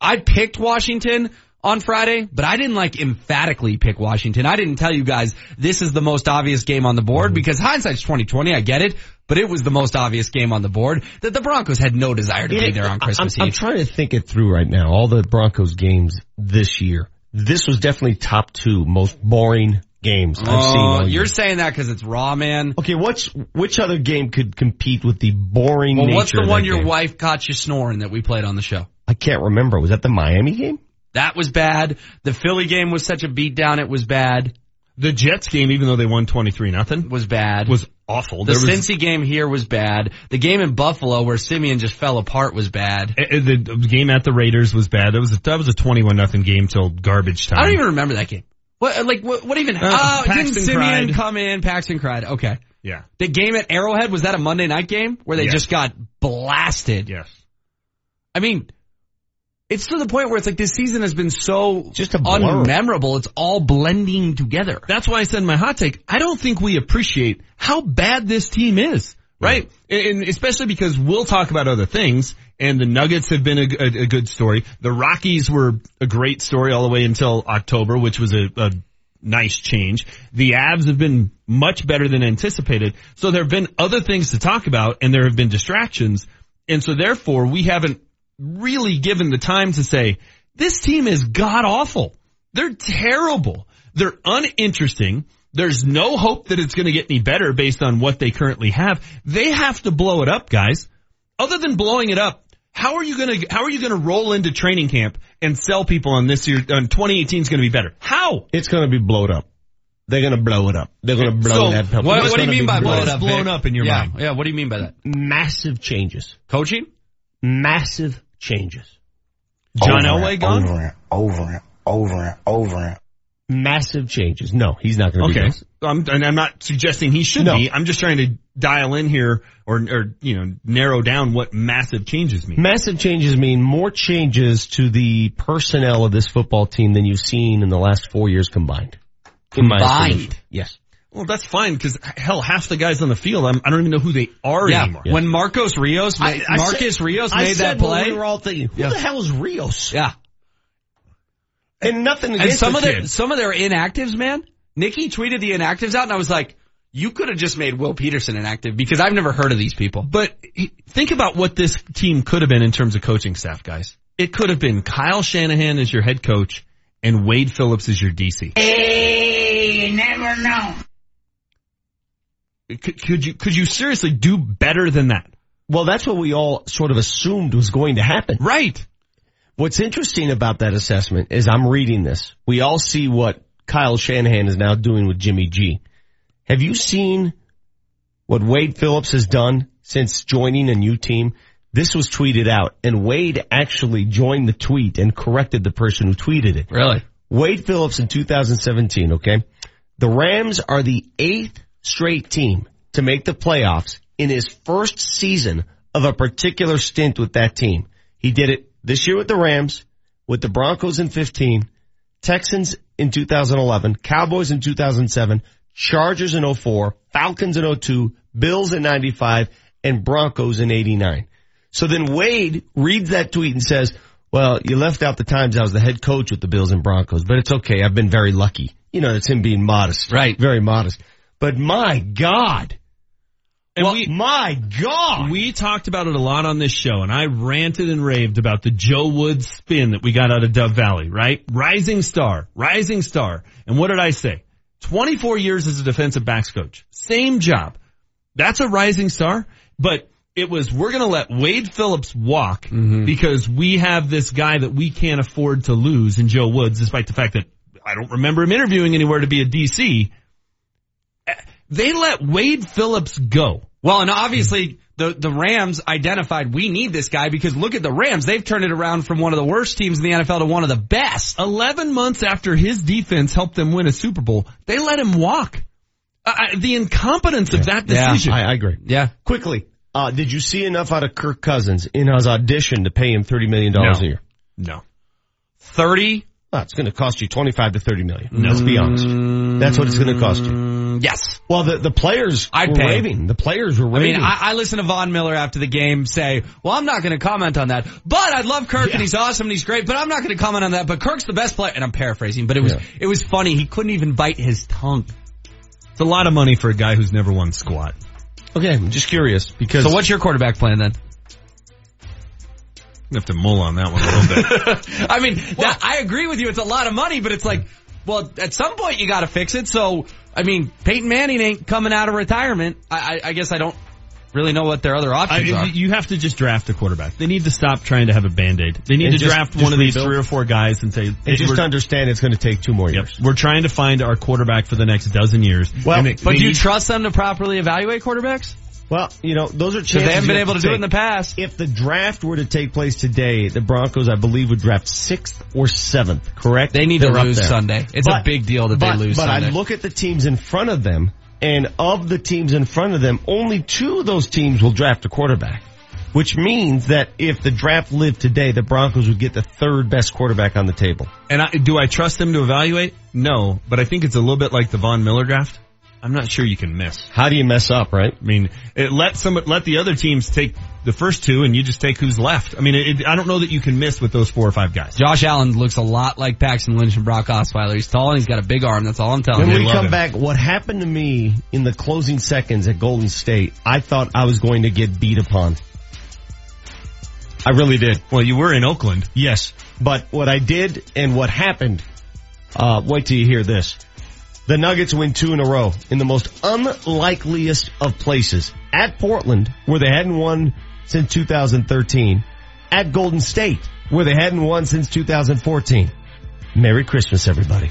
I picked Washington on Friday, but I didn't like emphatically pick Washington. I didn't tell you guys this is the most obvious game on the board mm-hmm. because hindsight's 2020. I get it, but it was the most obvious game on the board that the Broncos had no desire to be there on Christmas I'm, I'm trying to think it through right now. All the Broncos games this year. This was definitely top two most boring games I've oh, seen. Oh, all year. you're saying that because it's raw, man. Okay, what's which other game could compete with the boring Well, what's the one your game? wife caught you snoring that we played on the show? I can't remember. Was that the Miami game? That was bad. The Philly game was such a beatdown. It was bad. The Jets game, even though they won 23 nothing, Was bad. was awful. the There was- Cincy game here was bad. The game in Buffalo where Siemian just fell apart was bad. Uh, uh, the game at the Raiders was bad. That was a, that was a 21 nothing game till garbage time. I don't even remember that game. What, like, what, what even, Uh, oh, didn't Siemian cried. come in? Paxton cried. Okay. Yeah. The game at Arrowhead, was that a Monday night game where they Yes. just got blasted? Yes. I mean, it's to the point where it's like this season has been so Just unmemorable. It's all blending together. That's why I said my hot take, I don't think we appreciate how bad this team is. Right? And and especially because we'll talk about other things and the Nuggets have been a, a- a good story. The Rockies were a great story all the way until October, which was a, a nice change. The Avs have been much better than anticipated. So there have been other things to talk about and there have been distractions. And so therefore we haven't really given the time to say, this team is god awful. They're terrible. They're uninteresting. There's no hope that it's going to get any better based on what they currently have. They have to blow it up, guys. Other than blowing it up, how are you going to how are you going to roll into training camp and sell people on this year on 2018 is going to be better? How? It's going to be blown up. They're going to blow it up. They're going to blow So, that. what, what do you mean by blow blown up? blown up in your yeah, mind? Yeah, what do you mean by that? Massive changes. Coaching? Massive changes. John Over Elway and gone? Over and over and over and over and Massive changes. No, he's not going to be. Okay. I'm, um, and I'm not suggesting he should No. be. I'm just trying to dial in here or, or, you know, narrow down what massive changes mean. Massive changes mean more changes to the personnel of this football team than you've seen in the last four years combined. In my Combined? Yes. Well, that's fine because hell, half the guys on the field, I'm, I don't even know who they are Yeah, anymore. when Marcus Rios, made, I Marcus said- Rios I made said that play. We were all thinking, who Yeah. the hell is Rios? yeah, And nothing and against some the of their some of their inactives, man. Nikki tweeted the inactives out, and I was like, "You could have just made Will Peterson inactive because I've never heard of these people." But think about what this team could have been in terms of coaching staff, guys. It could have been Kyle Shanahan as your head coach and Wade Phillips as your DC. Hey, never know. Could, could you could you seriously do better than that? Well, that's what we all sort of assumed was going to happen. Right. What's interesting about that assessment is I'm reading this. We all see what Kyle Shanahan is now doing with Jimmy G. Have you seen what Wade Phillips has done since joining a new team? This was tweeted out and Wade actually joined the tweet and corrected the person who tweeted it. Really? Wade Phillips in 2017, okay? The Rams are the eighth straight team to make the playoffs in his first season of a particular stint with that team. He did it this year with the Rams, with the Broncos in 15, Texans in 2011, Cowboys in 2007, Chargers in 04, Falcons in 02, Bills in 95, and Broncos in 89. So then Wade reads that tweet and says, well, you left out the times I was the head coach with the Bills and Broncos, but it's okay. I've been very lucky. You know, it's him being modest. Right. Very modest. But my God. And well, we- my God. We talked about it a lot on this show and I ranted and raved about the Joe Woods spin that we got out of Dove Valley, right? Rising star, rising star. And what did I say? 24 years as a defensive backs coach. Same job. That's a rising star, but it was, we're going to let Wade Phillips walk mm-hmm. because we have this guy that we can't afford to lose in Joe Woods, despite the fact that I don't remember him interviewing anywhere to be a DC. They let Wade Phillips go. Well, and obviously the the Rams identified we need this guy because look at the Rams. They've turned it around from one of the worst teams in the NFL to one of the best. 11 months after his defense helped them win a Super Bowl, they let him walk. Uh, the incompetence of that Yeah. decision. I, I agree. Yeah. Quickly, uh, did you see enough out of Kirk Cousins in his audition to pay him $30 million No. a year? no. 30? It's going to cost you 25 to 30 million. Let's be honest. That's what it's going to cost you. Mm, yes. Well, the, the players I'd were pay. raving. The players were raving. I mean, I, I listened to Von Miller after the game say, well, I'm not going to comment on that, but I love Kirk and he's awesome and he's great, but I'm not going to comment on that, but Kirk's the best player. And I'm paraphrasing, but it was, Yeah. it was funny. He couldn't even bite his tongue. It's a lot of money for a guy who's never won squat. okay, I'm just curious because So what's your quarterback plan then? I have to mull on that one a little bit. I mean, that, I agree with you. It's a lot of money, but it's like, well, at some point you got to fix it. So, I mean, Peyton Manning ain't coming out of retirement. I, I, I guess I don't really know what their other I, options are. you have to just draft a quarterback. They need to stop trying to have a band-aid. They need And to just- draft just one of these three or four guys and say, and just understand it's going to take two more yep, years. we're trying to find our quarterback for the next dozen years. Well, And they- But they do you trust them to properly evaluate quarterbacks? Well, you know, those are Because chances they haven't been able to do it in the past. If the draft were to take place today, the Broncos, I believe, would draft sixth or seventh. Correct? They need to They're up lose there. Sunday. It's a big deal that they lose But Sunday. I look at the teams in front of them. And of the teams in front of them, only two of those teams will draft a quarterback. Which means that if the draft lived today, the Broncos would get the third best quarterback on the table. And I, do I trust them to evaluate? No, but I think it's a little bit like the Von Miller draft. I'm not sure you can miss. How do you mess up, right? I mean, it let some, let the other teams take the first two and you just take who's left. I mean, it, I don't know that you can miss with those four or five guys. Josh Allen looks a lot like Paxton Lynch and Brock Osweiler. He's tall and he's got a big arm. That's all I'm telling when you. When we come back, what happened to me in the closing seconds at Golden State, I thought I was going to get beat upon. I really did. Well, you were in Oakland. Yes. But what I did and what happened, uh, wait till you hear this. The Nuggets win two in a row in the most unlikeliest of places. At Portland, where they hadn't won since 2013. At Golden State, where they hadn't won since 2014. Merry Christmas, everybody.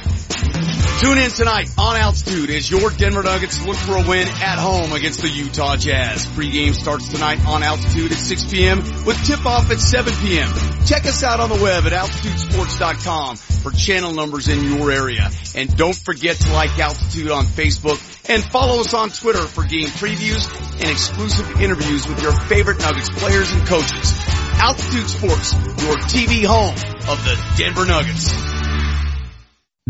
Tune in tonight on Altitude as your Denver Nuggets look for a win at home against the Utah Jazz. Pregame starts tonight on Altitude at 6 p.m. with tip-off at 7 p.m. Check us out on the web at altitudesports.com for channel numbers in your area. And don't forget to like Altitude on Facebook and follow us on Twitter for game previews and exclusive interviews with your favorite Nuggets players and coaches. Altitude Sports, your TV home of the Denver Nuggets.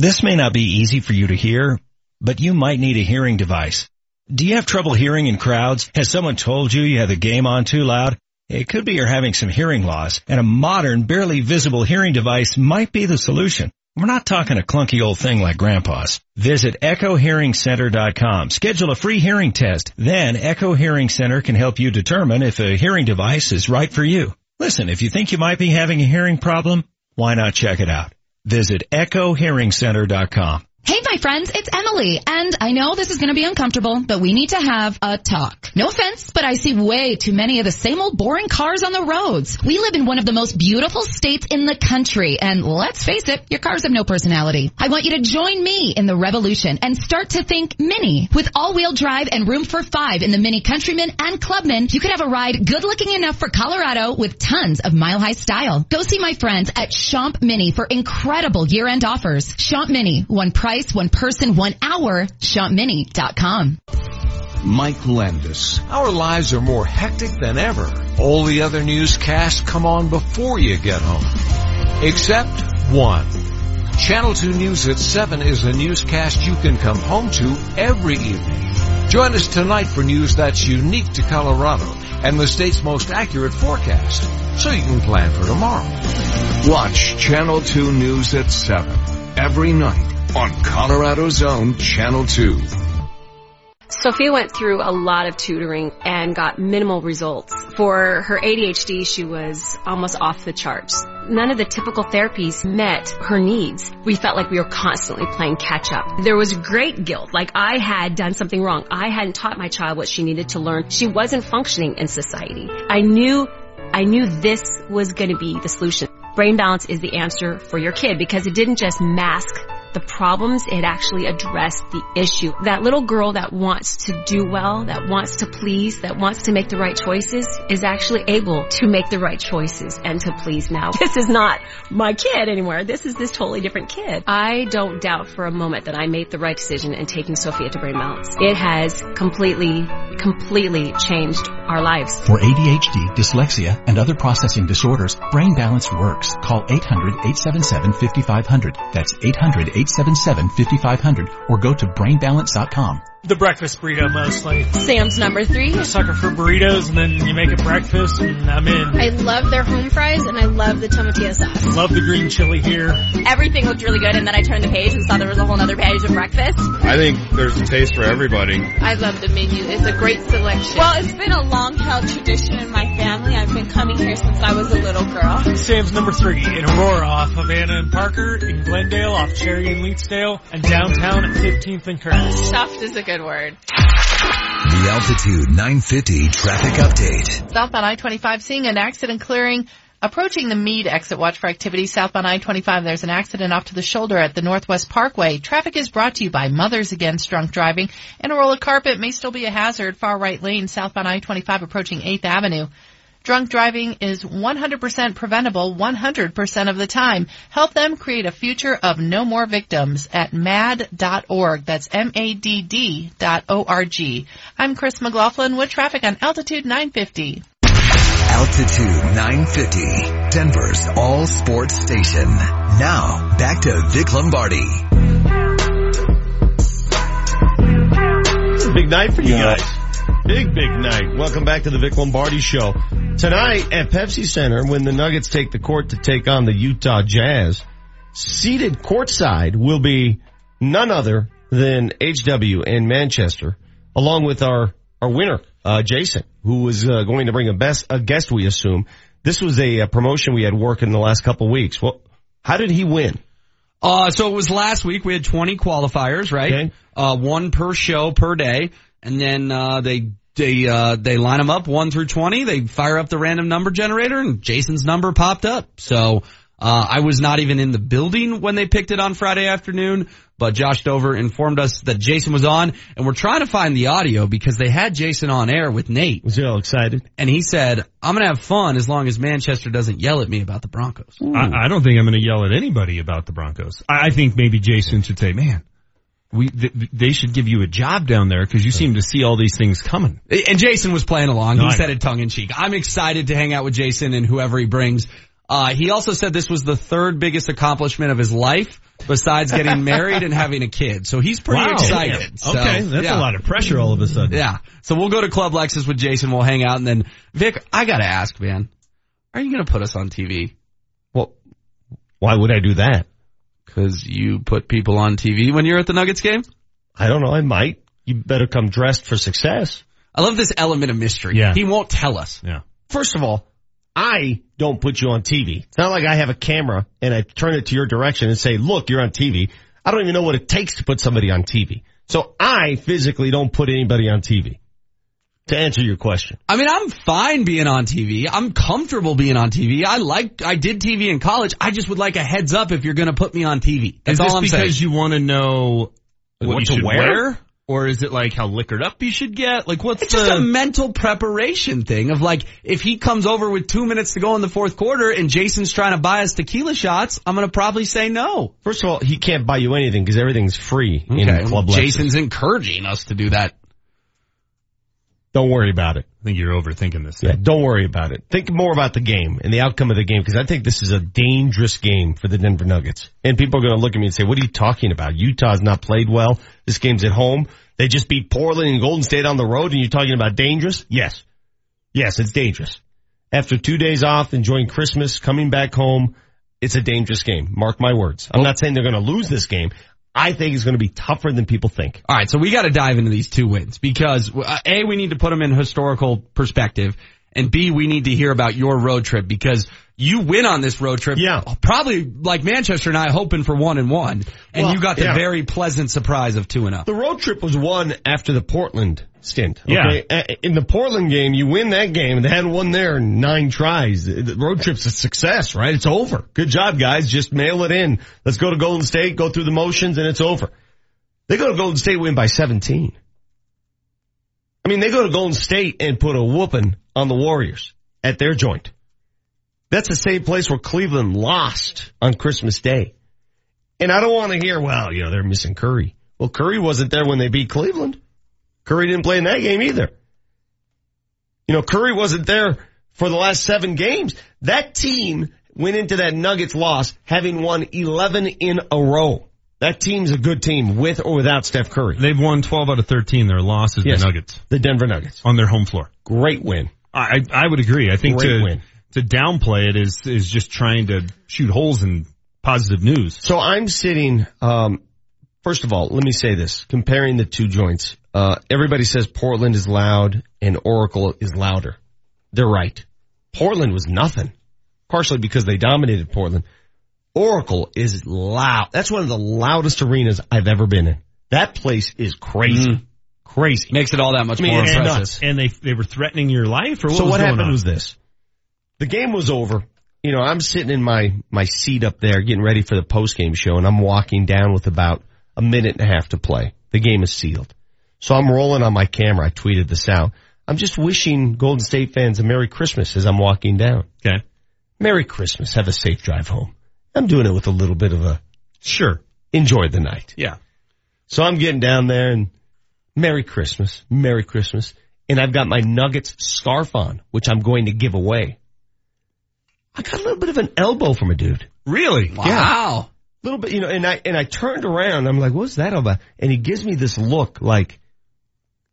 This may not be easy for you to hear, but you might need a hearing device. Do you have trouble hearing in crowds? Has someone told you you have the game on too loud? It could be you're having some hearing loss, and a modern, barely visible hearing device might be the solution. We're not talking a clunky old thing like grandpa's. Visit echohearingcenter.com. Schedule a free hearing test. Then Echo Hearing Center can help you determine if a hearing device is right for you. Listen, if you think you might be having a hearing problem, why not check it out? Visit echohearingcenter.com. Hey, my friends, it's Emily, and I know this is going to be uncomfortable, but we need to have a talk. No offense, but I see way too many of the same old boring cars on the roads. We live in one of the most beautiful states in the country, and let's face it, your cars have no personality. I want you to join me in the revolution and start to think Mini. With all-wheel drive and room for five in the Mini Countryman and Clubman, you could have a ride good looking enough for Colorado with tons of mile-high style. Go see my friends at Schomp Mini for incredible year-end offers. Schomp Mini, one price price, one person, one hour. SchompMini.com. Mike Landis. Our lives are more hectic than ever. All the other newscasts come on before you get home. Except one. Channel 2 News at 7 is a newscast you can come home to every evening. Join us tonight for news that's unique to Colorado and the state's most accurate forecast, so you can plan for tomorrow. Watch Channel 2 News at 7 every night on Colorado's own Channel 2. Sophia went through a lot of tutoring and got minimal results. For her ADHD, she was almost off the charts. None of the typical therapies met her needs. We felt like we were constantly playing catch up. There was great guilt, like I had done something wrong. I hadn't taught my child what she needed to learn. She wasn't functioning in society. I knew, I knew this was going to be the solution. Brain balance is the answer for your kid because it didn't just mask the problems, it actually addressed the issue. That little girl that wants to do well, that wants to please, that wants to make the right choices is actually able to make the right choices and to please now. This is not my kid anymore. This is this totally different kid. I don't doubt for a moment that I made the right decision in taking Sophia to Brain Balance. It has completely, completely changed our lives. For ADHD, dyslexia, and other processing disorders, Brain Balance works. Call 800-877-5500. That's 800 877-5500 or go to brainbalance.com. The breakfast burrito mostly. Sam's number three. A sucker for burritos and then you make it breakfast and I'm in. I love their home fries and I love the tomatillo sauce. Love the green chili here. Everything looked really good and then I turned the page and saw there was a whole other page of breakfast. I think there's a taste for everybody. I love the menu. It's a great selection. Well, it's been a long held tradition in my family. I've been coming here since I was a little girl. Sam's number three in Aurora off Havana and Parker, in Glendale off Cherry and Leetsdale, and downtown at 15th and Curtis. Stuffed is a good word. The Altitude 950 traffic update. Southbound I-25 seeing an accident clearing Approaching the Mead exit, watch for activity southbound I-25. There's an accident off to the shoulder at the Northwest Parkway. Traffic is brought to you by Mothers Against Drunk Driving. And a roll of carpet may still be a hazard. Far right lane, southbound I-25 approaching 8th Avenue. Drunk driving is 100% preventable 100% of the time. Help them create a future of no more victims at mad.org. That's M-A-D-D dot O-R-G. I'm Chris McLaughlin with traffic on Altitude 950. Altitude 950, Denver's all sports station. Now, back to Vic Lombardi. It's a big night for you guys. Big, big night. Welcome back to the Vic Lombardi show. Tonight at Pepsi Center, when the Nuggets take the court to take on the Utah Jazz, seated courtside will be none other than HW in Manchester, along with our, our winner, uh, Jason, who was uh, going to bring a best, a guest, we assume. This was a, a promotion we had working the last couple weeks. Well, how did he win? Uh, so it was last week. We had 20 qualifiers, right? Okay. Uh, one per show per day. And then, uh, they, they, uh, they line them up one through 20. They fire up the random number generator and Jason's number popped up. So, uh, I was not even in the building when they picked it on Friday afternoon, but Josh Dover informed us that Jason was on and we're trying to find the audio because they had Jason on air with Nate. Was he all excited? And he said, I'm going to have fun as long as Manchester doesn't yell at me about the Broncos. I, I don't think I'm going to yell at anybody about the Broncos. I, I think maybe Jason should say, man, we, th- they should give you a job down there because you seem to see all these things coming. And Jason was playing along. No, he I said know. it tongue in cheek. I'm excited to hang out with Jason and whoever he brings. Uh, he also said this was the third biggest accomplishment of his life besides getting married and having a kid. So he's pretty Wow. excited. So, Okay, that's yeah. a lot of pressure all of a sudden. Yeah. So we'll go to Club Lexus with Jason. We'll hang out and then Vic, I gotta ask, man, are you gonna put us on TV? Well, why would I do that? Cause you put people on TV when you're at the Nuggets game? I don't know. I might. You better come dressed for success. I love this element of mystery. Yeah. He won't tell us. Yeah. First of all, I don't put you on TV. It's not like I have a camera and I turn it to your direction and say, look, you're on TV. I don't even know what it takes to put somebody on TV. So I physically don't put anybody on TV. To answer your question. I mean, I'm fine being on TV. I'm comfortable being on TV. I like, I did TV in college. I just would like a heads up if you're going to put me on TV. That's Is all this I'm because saying. you want to know what, What you to wear? wear? Or is it like how liquored up you should get? Like what's It's the... just a mental preparation thing of like, if he comes over with two minutes to go in the fourth quarter and Jason's trying to buy us tequila shots, I'm going to probably say no. First of all, he can't buy you anything because everything's free in Okay. Club Lexus. Jason's encouraging us to do that. Don't worry about it. I think you're overthinking this. Yeah, don't worry about it. Think more about the game and the outcome of the game because I think this is a dangerous game for the Denver Nuggets. And people are going to look at me and say, what are you talking about? Utah's not played well. This game's at home. They just beat Portland and Golden State on the road and you're talking about dangerous? Yes. Yes, it's dangerous. After two days off, enjoying Christmas, coming back home, it's a dangerous game. Mark my words. I'm not saying they're going to lose this game. I think is going to be tougher than people think. All right, so we got to dive into these two wins because uh, a we need to put them in historical perspective, and b we need to hear about your road trip because you win on this road trip. Yeah, probably like Manchester and I hoping for one and one, and Well, you got the yeah. very pleasant surprise of two and oh. zero. The road trip was won after the Portland stint. Yeah. Okay? A- In the Portland game, you win that game, they hadn't won there nine tries. The road trip's a success, right? It's over. Good job, guys. Just mail it in. Let's go to Golden State, go through the motions, and it's over. They go to Golden State, win by 17. I mean, they go to Golden State and put a whooping on the Warriors at their joint. That's the same place where Cleveland lost on Christmas Day. And I don't want to hear, well, you know, they're missing Curry. Well, Curry wasn't there when they beat Cleveland. Curry didn't play in that game either. You know, Curry wasn't there for the last seven games. That team went into that Nuggets loss having won 11 in a row. That team's a good team with or without Steph Curry. They've won 12 out of 13. Their losses, Yes. the Nuggets, The Denver Nuggets. on their home floor. Great win. I, I would agree. I think Great to, win. to downplay it is, is just trying to shoot holes in positive news. So I'm sitting, um, first of all, let me say this, comparing the two joints. Uh, everybody says Portland is loud and Oracle is louder. They're right. Portland was nothing. Partially because they dominated Portland. Oracle is loud. That's one of the loudest arenas I've ever been in. That place is crazy. Crazy. Makes it all that much I mean, more it's impressive. nuts. And they, they were threatening your life or what so was what going happened on? was this. The game was over. You know, I'm sitting in my, my seat up there getting ready for the post game show and I'm walking down with about a minute and a half to play. The game is sealed. So I'm rolling on my camera. I tweeted this out. I'm just wishing Golden State fans a Merry Christmas as I'm walking down. Okay. Merry Christmas. Have a safe drive home. I'm doing it with a little bit of a Sure. enjoy the night. Yeah. So I'm getting down there and Merry Christmas, Merry Christmas. And I've got my Nuggets scarf on, which I'm going to give away. I got a little bit of an elbow from a dude. Really? Wow. A little bit, you know, and I, and I turned around. I'm like, what's that about? And he gives me this look like,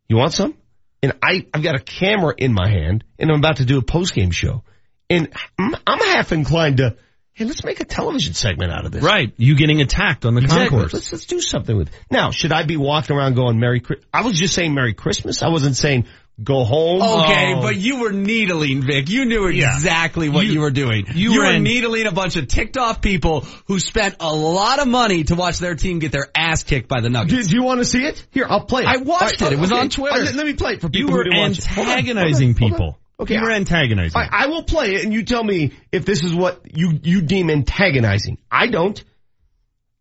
you want some? And I, I've got a camera in my hand and I'm about to do a post game show. And I'm, I'm half inclined to, hey, let's make a television segment out of this. Right. You getting attacked on the Exactly. concourse. Let's let's do something with. it. Now, should I be walking around going Merry Christmas? I was just saying Merry Christmas. I wasn't saying go home. Okay, Oh. but you were needling, Vic. You knew Yeah. exactly what you, were doing. You, you were were in- needling a bunch of ticked off people who spent a lot of money to watch their team get their ass kicked by the Nuggets. do, do you want to see it? Here, I'll play it. I watched it. It was on Twitter. Uh, let, let me play it for You people were who didn't watch it. Antagonizing hold on, hold on. people. Okay, You were antagonizing. I, I will play it, and you tell me if this is what you you deem antagonizing. I don't.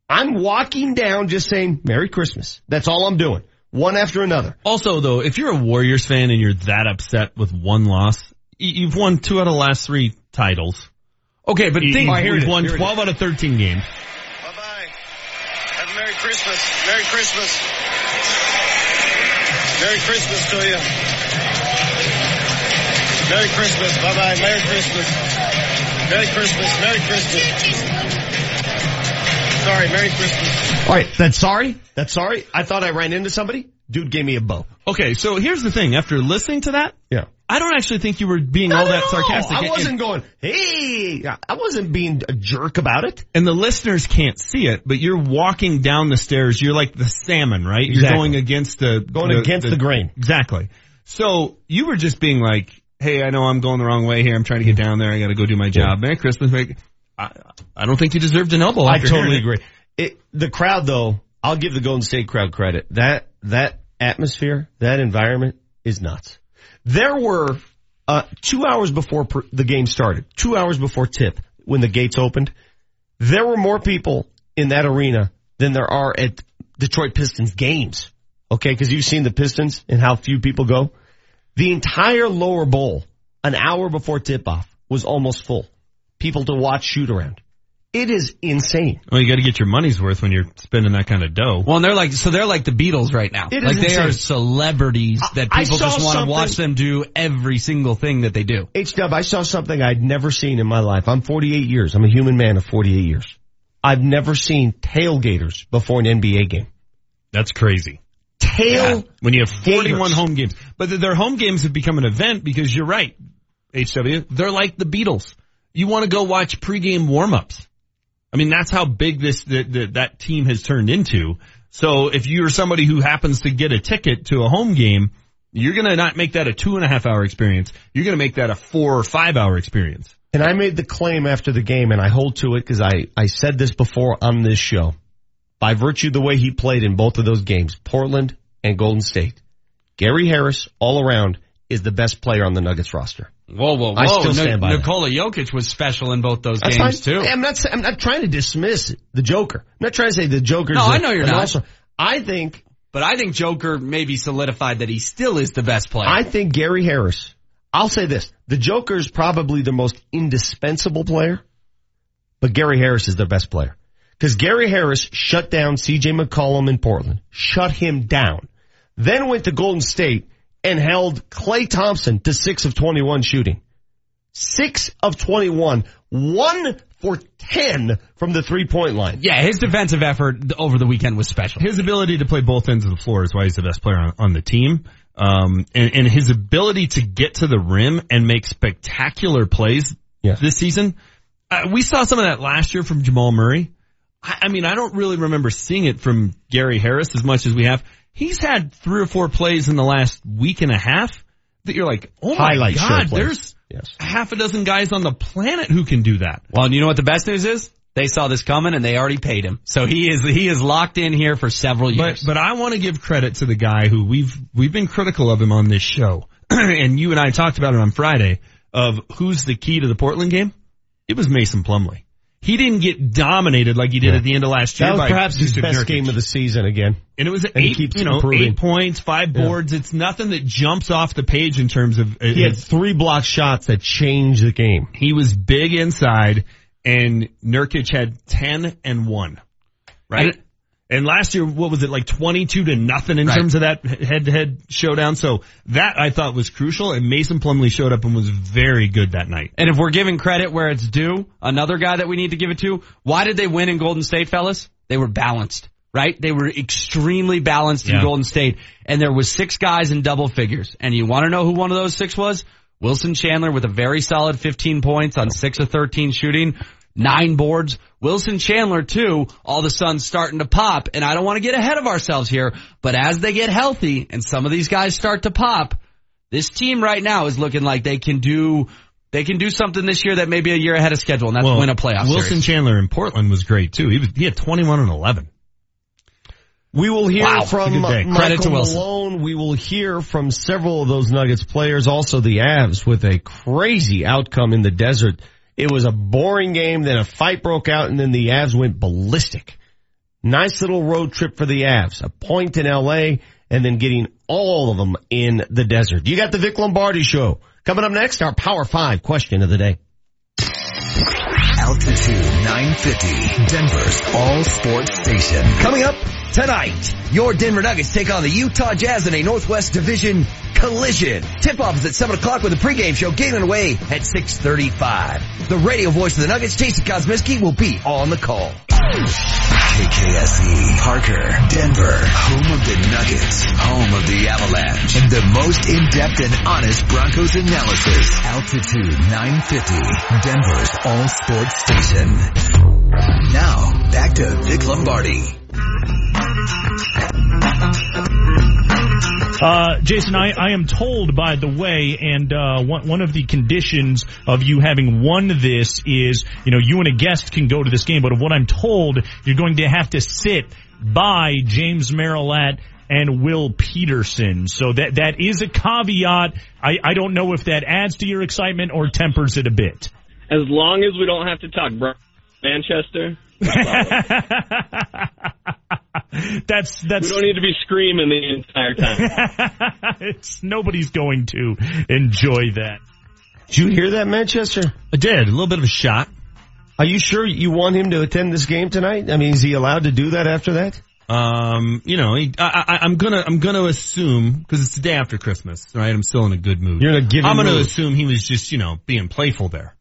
I'm walking down, just saying Merry Christmas. That's all I'm doing, one after another. Also, though, if you're a Warriors fan and you're that upset with one loss, you've won two out of the last three titles. Okay, but oh, You- think, you've here it is, won here it is. 12 out of 13 games. Bye bye. Have a Merry Christmas. Merry Christmas. Merry Christmas to you. Merry Christmas. Bye bye. Merry Christmas. Merry Christmas. Merry Christmas. Sorry. Merry Christmas. All right, that's sorry. That's sorry. I thought I ran into somebody. Dude gave me a bow. Okay, so here's the thing. After listening to that, Yeah. I don't actually think you were being all that at sarcastic. I wasn't going, hey, I wasn't being a jerk about it. and the listeners can't see it, but you're walking down the stairs. You're like the salmon, right? You're going against the Going against the grain. Exactly. So you were just being like, "Hey, I know I'm going the wrong way here. I'm trying to get down there. I got to go do my job. Merry Christmas." Merry... I, I don't think you deserved an elbow. I totally agree. It, the crowd though, I'll give the Golden State crowd credit. That, that atmosphere, that environment is nuts. There were, uh, two hours before per, the game started, two hours before tip, when the gates opened, there were more people in that arena than there are at Detroit Pistons games. Okay, cause you've seen the Pistons and how few people go. The entire lower bowl, an hour before tip off, was almost full. People to watch shoot around. It is insane. Well, you got to get your money's worth when you're spending that kind of dough. well, and they're like, so they're like the Beatles right now. It is like they insane. are celebrities that I- I people saw just want to something- watch them do every single thing that they do. H-Dub, I saw something I'd never seen in my life. I'm 48 years. I'm a human man of 48 years. I've never seen tailgaters before an NBA game. That's crazy. Tail. When you have 41 Gators. home games. But th- their home games have become an event because you're right, HW. They're like the Beatles. You want to go watch pregame warm-ups. I mean, that's how big this, that, that, that team has turned into. So if you're somebody who happens to get a ticket to a home game, you're going to not make that a two and a half hour experience. You're going to make that a four or five hour experience. And I made the claim after the game and I hold to it because I, I said this before on this show. By virtue of the way he played in both of those games, Portland and Golden State, Gary Harris all around is the best player on the Nuggets roster. Whoa, whoa, whoa. I still stand by that. Nikola Jokic was special in both those That's games fine. too. I'm not. I'm not trying to dismiss the Joker. I'm not trying to say the Joker's. No, a- I know you're not. Also, I think. But I think Joker maybe solidified that he still is the best player. I think Gary Harris. I'll say this: the Joker is probably the most indispensable player, but Gary Harris is their best player because Gary Harris shut down C.J. McCollum in Portland, shut him down, then went to Golden State and held Klay Thompson to six of twenty-one shooting. Six of 21, one for 10 from the three point line. Yeah, his defensive effort over the weekend was special. His ability to play both ends of the floor is why he's the best player on, on the team. Um, and, and his ability to get to the rim and make spectacular plays this season. Uh, we saw some of that last year from Jamal Murray. I, I mean, I don't really remember seeing it from Gary Harris as much as we have. He's had three or four plays in the last week and a half that you're like, oh my Highlight god, there's Yes. half a dozen guys on the planet who can do that. Well, and you know what the best news is? They saw this coming and they already paid him. So he is, he is locked in here for several years. But but I want to give credit to the guy who we've we've been critical of him on this show, and you and I talked about it on Friday of who's the key to the Portland game. It was Mason Plumlee. He didn't get dominated like he did at the end of last year. That was perhaps his best Nurkic. game of the season again. And it was And eight, you know, improving. eight points, five Yeah. boards. It's nothing that jumps off the page in terms of. uh, He had three block shots that changed the game. he was big inside, and Nurkic had ten and one, right? And- And last year, what was it like twenty two to nothing in Right. terms of that head to head showdown? So that I thought was crucial, and Mason Plumlee showed up and was very good that night. And if we're giving credit where it's due, another guy that we need to give it to, why did they win in Golden State, fellas? They were balanced, right? They were extremely balanced in Golden State, and there was six guys in double figures. And you want to know who one of those six was? Wilson Chandler with a very solid 15 points on 6 of 13 shooting, nine boards. Wilson Chandler too, all of a sudden starting to pop. And I don't want to get ahead of ourselves here, but as they get healthy and some of these guys start to pop, this team right now is looking like they can do they can do something this year that may be a year ahead of schedule, and that's win a playoff Wilson series. Chandler in Portland was great too. He was he had twenty one and eleven. We will hear Wow. from Good. Michael Credit to Wilson. Malone. We will hear from several of those Nuggets players, also the Avs, with a crazy outcome in the desert. It was a boring game, then a fight broke out, and then the Avs went ballistic. Nice little road trip for the Avs. A point in LA, and then getting all of them in the desert. You got the Vic Lombardi show. Coming up next, our Power 5 question of the day. Altitude 950, Denver's all sports station. Coming up tonight, your Denver Nuggets take on the Utah Jazz in a Northwest Division collision. Tip-off is at 7 o'clock with a pregame show getting away at 6.35. The radio voice of the Nuggets, Jason Kosmicki, will be on the call. KKSE, E, Parker, Denver, home of the Nuggets, home of the Avalanche, and the most in-depth and honest Broncos analysis. Altitude 950, Denver's all sports station. Now, back to Vic Lombardi. Uh, Jason, I, I am told, by the way, and uh, one, one of the conditions of you having won this is, you know, you and a guest can go to this game, but of what I'm told, you're going to have to sit by James Merilatt and Will Peterson. So that that is a caveat. I, I don't know if that adds to your excitement or tempers it a bit. As long as we don't have to talk bro- Manchester, That's that's. we don't need to be screaming the entire time. it's nobody's going to enjoy that. Did you hear that, Manchester? I did a little bit of a shot. Are you sure you want him to attend this game tonight? I mean, is he allowed to do that after that? Um, you know, he, I, I, I'm gonna, I'm gonna assume because it's the day after Christmas, right? I'm still in a good mood. You're in a giving I'm gonna mood. assume he was just, you know, being playful there.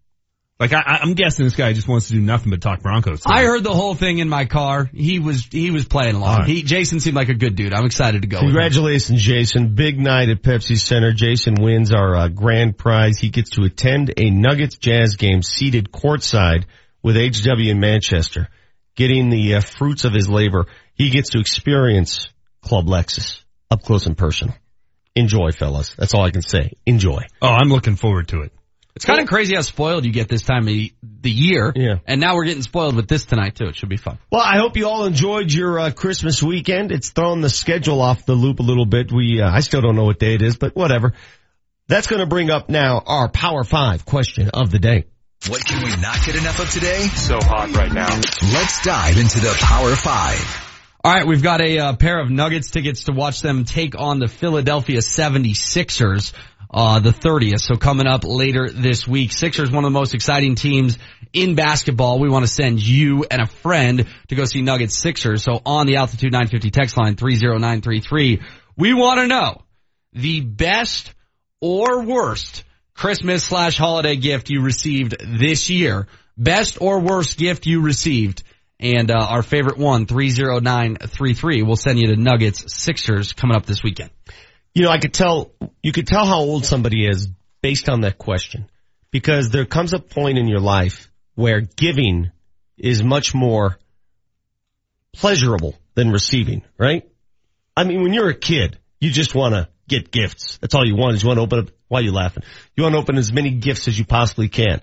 Like I, I- I'm guessing this guy just wants to do nothing but talk Broncos. I heard the whole thing in my car. He was he was playing along. All right. He Jason seemed like a good dude. I'm excited to go. with him. Congratulations, Jason. Big night at Pepsi Center. Jason wins our uh, grand prize. He gets to attend a Nuggets Jazz game seated courtside with HW in Manchester, getting the uh, fruits of his labor. He gets to experience Club Lexus up close and personal. Enjoy, fellas. That's all I can say. Enjoy. Oh, I'm looking forward to it. It's kind of crazy how spoiled you get this time of the the year. Yeah. And now we're getting spoiled with this tonight too. It should be fun. Well, I hope you all enjoyed your uh, Christmas weekend. It's thrown the schedule off the loop a little bit. We, uh, I still don't know what day it is, but whatever. That's going to bring up now our Power Five question of the day. What can we not get enough of today? So hot right now. Let's dive into the Power Five. All right, we've got a uh, pair of Nuggets tickets to watch them take on the Philadelphia 76ers uh, the 30th. So coming up later this week, Sixers, one of the most exciting teams in basketball. We want to send you and a friend to go see Nuggets Sixers. So on the Altitude 950 text line 30933, we want to know the best or worst Christmas slash holiday gift you received this year. Best or worst gift you received. And, uh, our favorite one, 30933, will send you to Nuggets Sixers coming up this weekend. You know, I could tell, you could tell how old somebody is based on that question. Because there comes a point in your life where giving is much more pleasurable than receiving, right? I mean, when you're a kid, you just want to get gifts. That's all you want is you want to open up, why are you laughing? You want to open as many gifts as you possibly can.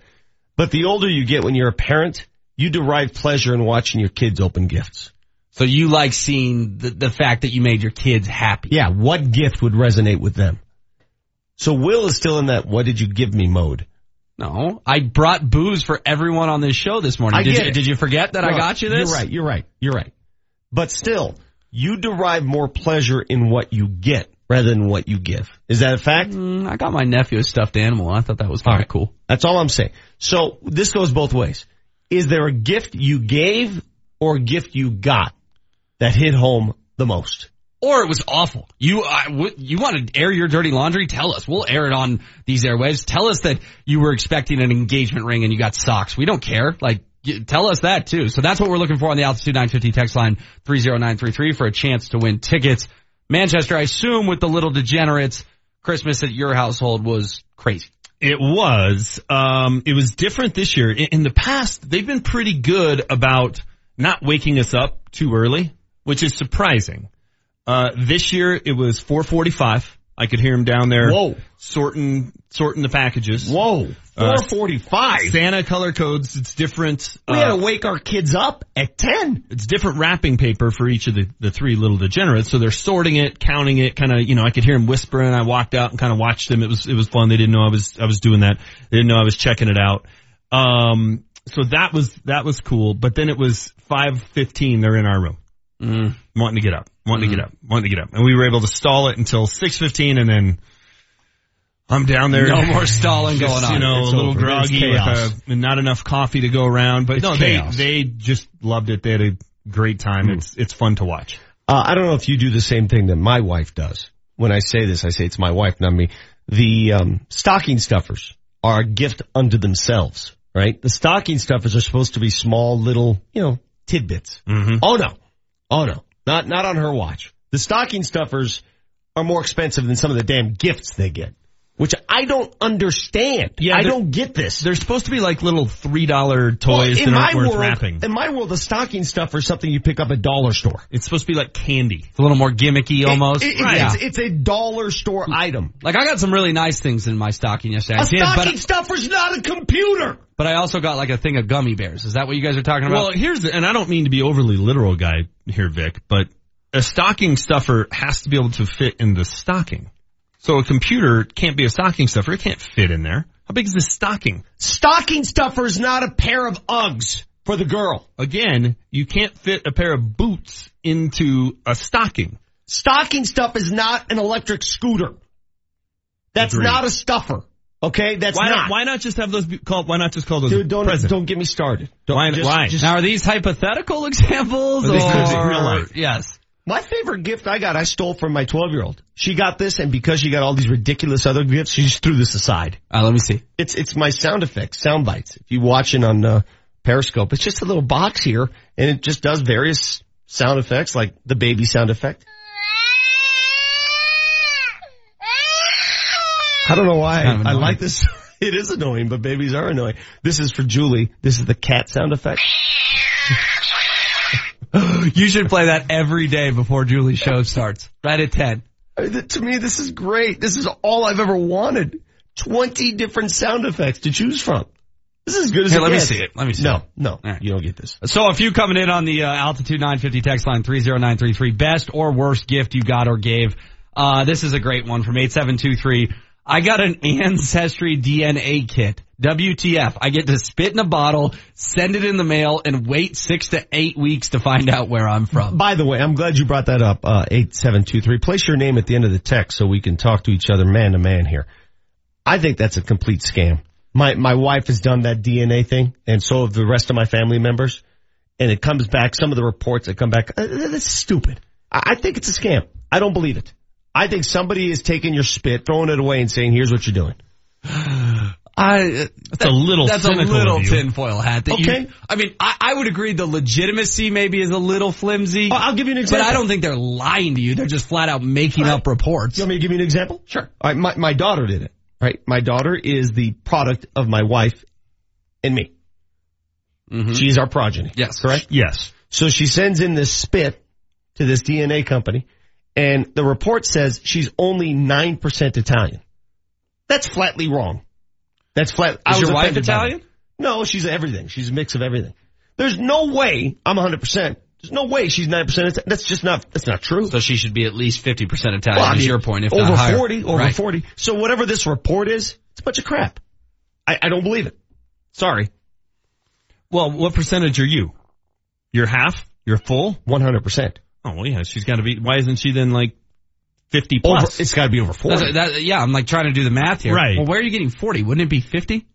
But the older you get when you're a parent, you derive pleasure in watching your kids open gifts. So you like seeing the, the fact that you made your kids happy. Yeah, what gift would resonate with them? So Will is still in that what did you give me mode. No, I brought booze for everyone on this show this morning. I did, get you, it. did you forget that I got you this? You're right, you're right, you're right. But still, you derive more pleasure in what you get rather than what you give. Is that a fact? Mm, I got my nephew a stuffed animal. I thought that was kind of cool. That's all I'm saying. So this goes both ways. Is there a gift you gave or a gift you got that hit home the most? Or it was awful. You I, w- you want to air your dirty laundry? Tell us. We'll air it on these airwaves. Tell us that you were expecting an engagement ring and you got socks. We don't care. Like, y- tell us that too. So that's what we're looking for on the Altitude 950 text line 30933 for a chance to win tickets. Manchester, I assume with the little degenerates, Christmas at your household was crazy. It was. Um, it was different this year. In, in the past, they've been pretty good about not waking us up too early, which is surprising. Uh, this year it was 445. I could hear him down there. Whoa. Sorting, sorting the packages. Whoa. Uh, 445. Santa color codes. It's different. We uh, had to wake our kids up at 10. it's different wrapping paper for each of the, the three little degenerates. So they're sorting it, counting it, kind of, you know, I could hear him whispering. I walked out and kind of watched them. It was, it was fun. They didn't know I was, I was doing that. They didn't know I was checking it out. Um, so that was, that was cool. But then it was 515. They're in our room. Mm. Wanting to get up, wanting to get up, wanting to get up. And we were able to stall it until 615 and then I'm down there. No more stalling Just, going on. You know, It's a little over. groggy with a, and not enough coffee to go around. But It's no, chaos. they, they just loved it. They had a great time. It's, it's fun to watch. Uh, I don't know if you do the same thing that my wife does. When I say this, I say it's my wife, not me. The um, stocking stuffers are a gift unto themselves, right? The stocking stuffers are supposed to be small, little, you know, tidbits. Mm-hmm. Oh no, oh no, not not on her watch. The stocking stuffers are more expensive than some of the damn gifts they get, which I don't understand. Yeah, I don't get this. They're supposed to be like little three dollar toys Well, that in aren't my worth world, wrapping. in my world, the stocking stuffer is something you pick up at dollar store. It's supposed to be like candy. It's a little more gimmicky almost. It- it- Yeah. it's, it's a dollar store item. Like I got some really nice things in my stocking yesterday. I A did, stocking but, stuffer's not a computer. but I also got like a thing of gummy bears. Is that what you guys are talking about? Well, here's the, and I don't mean to be overly literal guy here, Vic, but a stocking stuffer has to be able to fit in the stocking. So a computer can't be a stocking stuffer. It can't fit in there. How big is this stocking? Stocking stuffer is not a pair of Uggs for the girl. Again, you can't fit a pair of boots into a stocking. Stocking stuff is not an electric scooter. That's Agreed. not a stuffer. Okay, that's Why not. not? Why not just have those be called? Why not just call those Dude, don't present? don't get me started. Don't, Why- just- why? just- now are these hypothetical examples Are these or real life? yes? My favorite gift I got, I stole from my 12 year old. She got this, and because she got all these ridiculous other gifts, she just threw this aside. Uh, let me see. It's it's my sound effects, sound bites. If you're watching on uh, Periscope, it's just a little box here, and it just does various sound effects, like the baby sound effect. I don't know why I like this. It is annoying, but babies are annoying. This is for Julie. This is the cat sound effect. You should play that every day before Julie's show starts. Right at ten. Uh, th- To me, this is great. This is all I've ever wanted. Twenty different sound effects to choose from. This is as good as Here, it let me see it. Let me see No, it. no, right. you don't get this. So a few coming in on the uh, altitude 950 text line 30933. Best or worst gift you got or gave. Uh, this is a great one from 8723. I got an ancestry DNA kit. WTF. I get to spit in a bottle, send it in the mail, and wait six to eight weeks to find out where I'm from. By the way, I'm glad you brought that up. Uh, eight seven two three. Place your name at the end of the text so we can talk to each other man to man here. I think that's a complete scam. My my wife has done that DNA thing, and so have the rest of my family members. And it comes back. Some of the reports that come back, uh, that's stupid. I, I think it's a scam. I don't believe it. I think somebody is taking your spit, throwing it away, and saying, "Here's what you're doing." I That's a little That's a little tinfoil hat. That Okay. You, I mean, I, I would agree the legitimacy maybe is a little flimsy. Oh, I'll give you an example, But. I don't think they're lying to you. They're just flat out making up reports. You want me to give you an example? Sure. All right, my, my daughter did it. Right, my daughter is the product of my wife and me. She's our progeny. Mm-hmm. Yes. Correct? Yes. So she sends in this spit to this DNA company and the report says she's only 9% Italian. That's flatly wrong. That's flat. I Is was your wife Italian? No, she's everything. She's a mix of everything. There's no way I'm 100%. There's no way she's 9%. Ita- That's just not, that's not true. So she should be at least 50% Italian Well, I is your point, if over not higher. 40, over Right. 40. So whatever this report is, it's a bunch of crap. I, I don't believe it. Sorry. Well, what percentage are you? You're half? You're full? 100%. Oh, well, yeah, she's got to be. Why isn't she then like 50 Over, plus? it's gotta be over 40. That's- that- yeah, I'm like trying to do the math here. Right. Well, where are you getting 40? Wouldn't it be 50?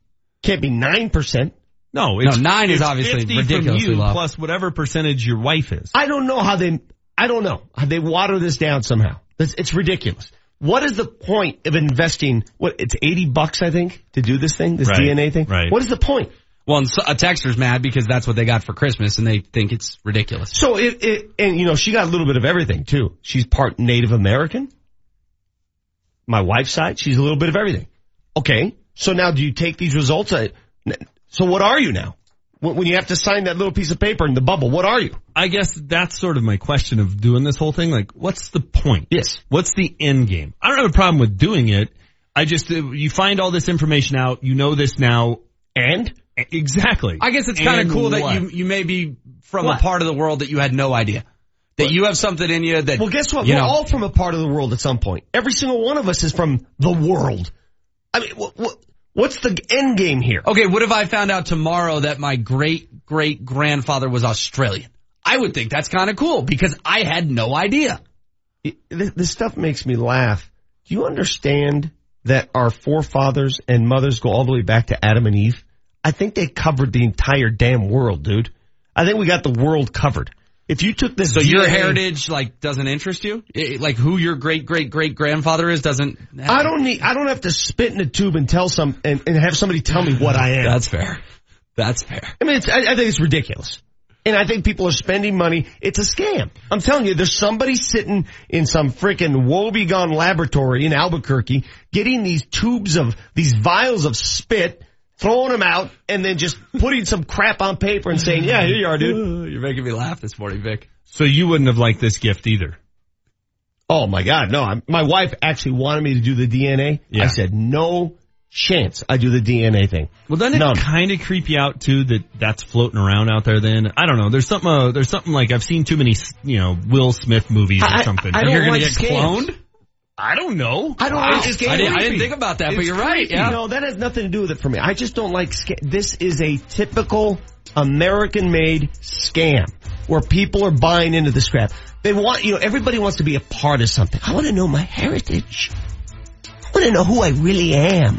Can't be 9%. no, it's, No, nine is obviously 50 ridiculously from you low. plus whatever percentage your wife is. I don't know how they, I don't know how they water this down somehow. It's, it's ridiculous. What is the point of investing, what, it's 80 bucks, I think, to do this thing, this Right, DNA thing? right. What is the point? Well, a texter's mad because that's what they got for Christmas and they think it's ridiculous. So it, it, and you know, she got a little bit of everything too. She's part Native American. My wife's side, she's a little bit of everything. Okay. So now do you take these results? So what are you now? When when you have to sign that little piece of paper in the bubble, what are you? I guess that's sort of my question of doing this whole thing. Like, what's the point? Yes. What's the end game? I don't have a problem with doing it. I just, uh, you find all this information out, you know this now. And? Exactly. I guess it's kind of cool that you you may be from What? a part of the world that you had no idea. That you have something in you that Well, guess what? We're know, all from a part of the world at some point. Every single one of us is from the world. I mean, what, what, what's the end game here? Okay, what if I found out tomorrow that my great great grandfather was Australian? I would think that's kind of cool because I had no idea. It- this stuff makes me laugh. Do you understand that our forefathers and mothers go all the way back to Adam and Eve? I think they covered the entire damn world, dude. I think we got the world covered. If you took this, So your heritage like doesn't interest you? I- like who your great great great grandfather is doesn't. I don't need. I don't have to spit in a tube and tell some and, and have somebody tell me what I am. That's fair. That's fair. I mean, it's, I, I think it's ridiculous. And I think people are spending money. It's a scam. I'm telling you, there's somebody sitting in some freaking woebegone laboratory in Albuquerque getting these tubes of, these vials of spit, throwing them out, and then just putting some crap on paper and saying, yeah, here you are, dude. You're making me laugh this morning, Vic. So you wouldn't have liked this gift either. Oh my God, no. I'm, my wife actually wanted me to do the DNA. Yeah. I said, no chance I do the DNA thing. Well, doesn't it kind of creep you out too that that's floating around out there? Then I don't know. There's something. Uh, there's something like I've seen too many, you know, Will Smith movies or I- something. I don't You're gonna like get scams. cloned. I don't know. I don't Wow. like this I didn't- I didn't think about that, but you're right, yeah. No, that has nothing to do with it for me. I just don't like sca- This is a typical American-made scam where people are buying into this crap. They want, you know, everybody wants to be a part of something. I want to know my heritage. I want to know who I really am.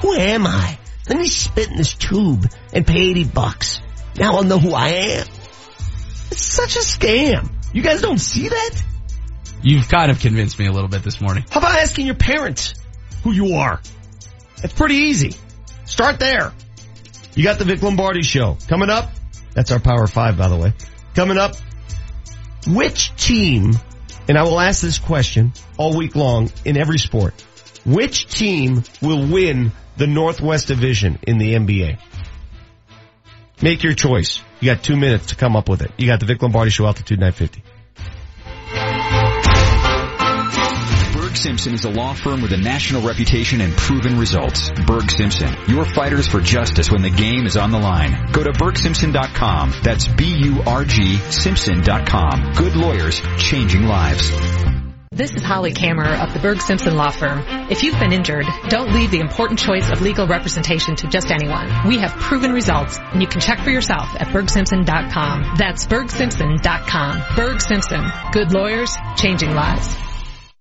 Who am I? Let me spit in this tube and pay 80 bucks. Now I'll know who I am. It's such a scam. You guys don't see that? You've kind of convinced me a little bit this morning. How about asking your parents who you are? It's pretty easy. Start there. You got the Vic Lombardi show coming up. That's our Power Five, by the way. Coming up, which team, and I will ask this question all week long in every sport, which team will win the Northwest Division in the NBA? Make your choice. You got two minutes to come up with it. You got the Vic Lombardi show, altitude 950. Simpson is a law firm with a national reputation and proven results. Burg Simpson, your fighters for justice when the game is on the line. Go to burgsimpson.com. That's B-U-R-G Simpson.com. Good lawyers, changing lives. This is Holly Kammerer of the Burg Simpson Law Firm. If you've been injured, don't leave the important choice of legal representation to just anyone. We have proven results, and you can check for yourself at burgsimpson.com. That's burgsimpson.com. Burg Simpson. Good lawyers, changing lives.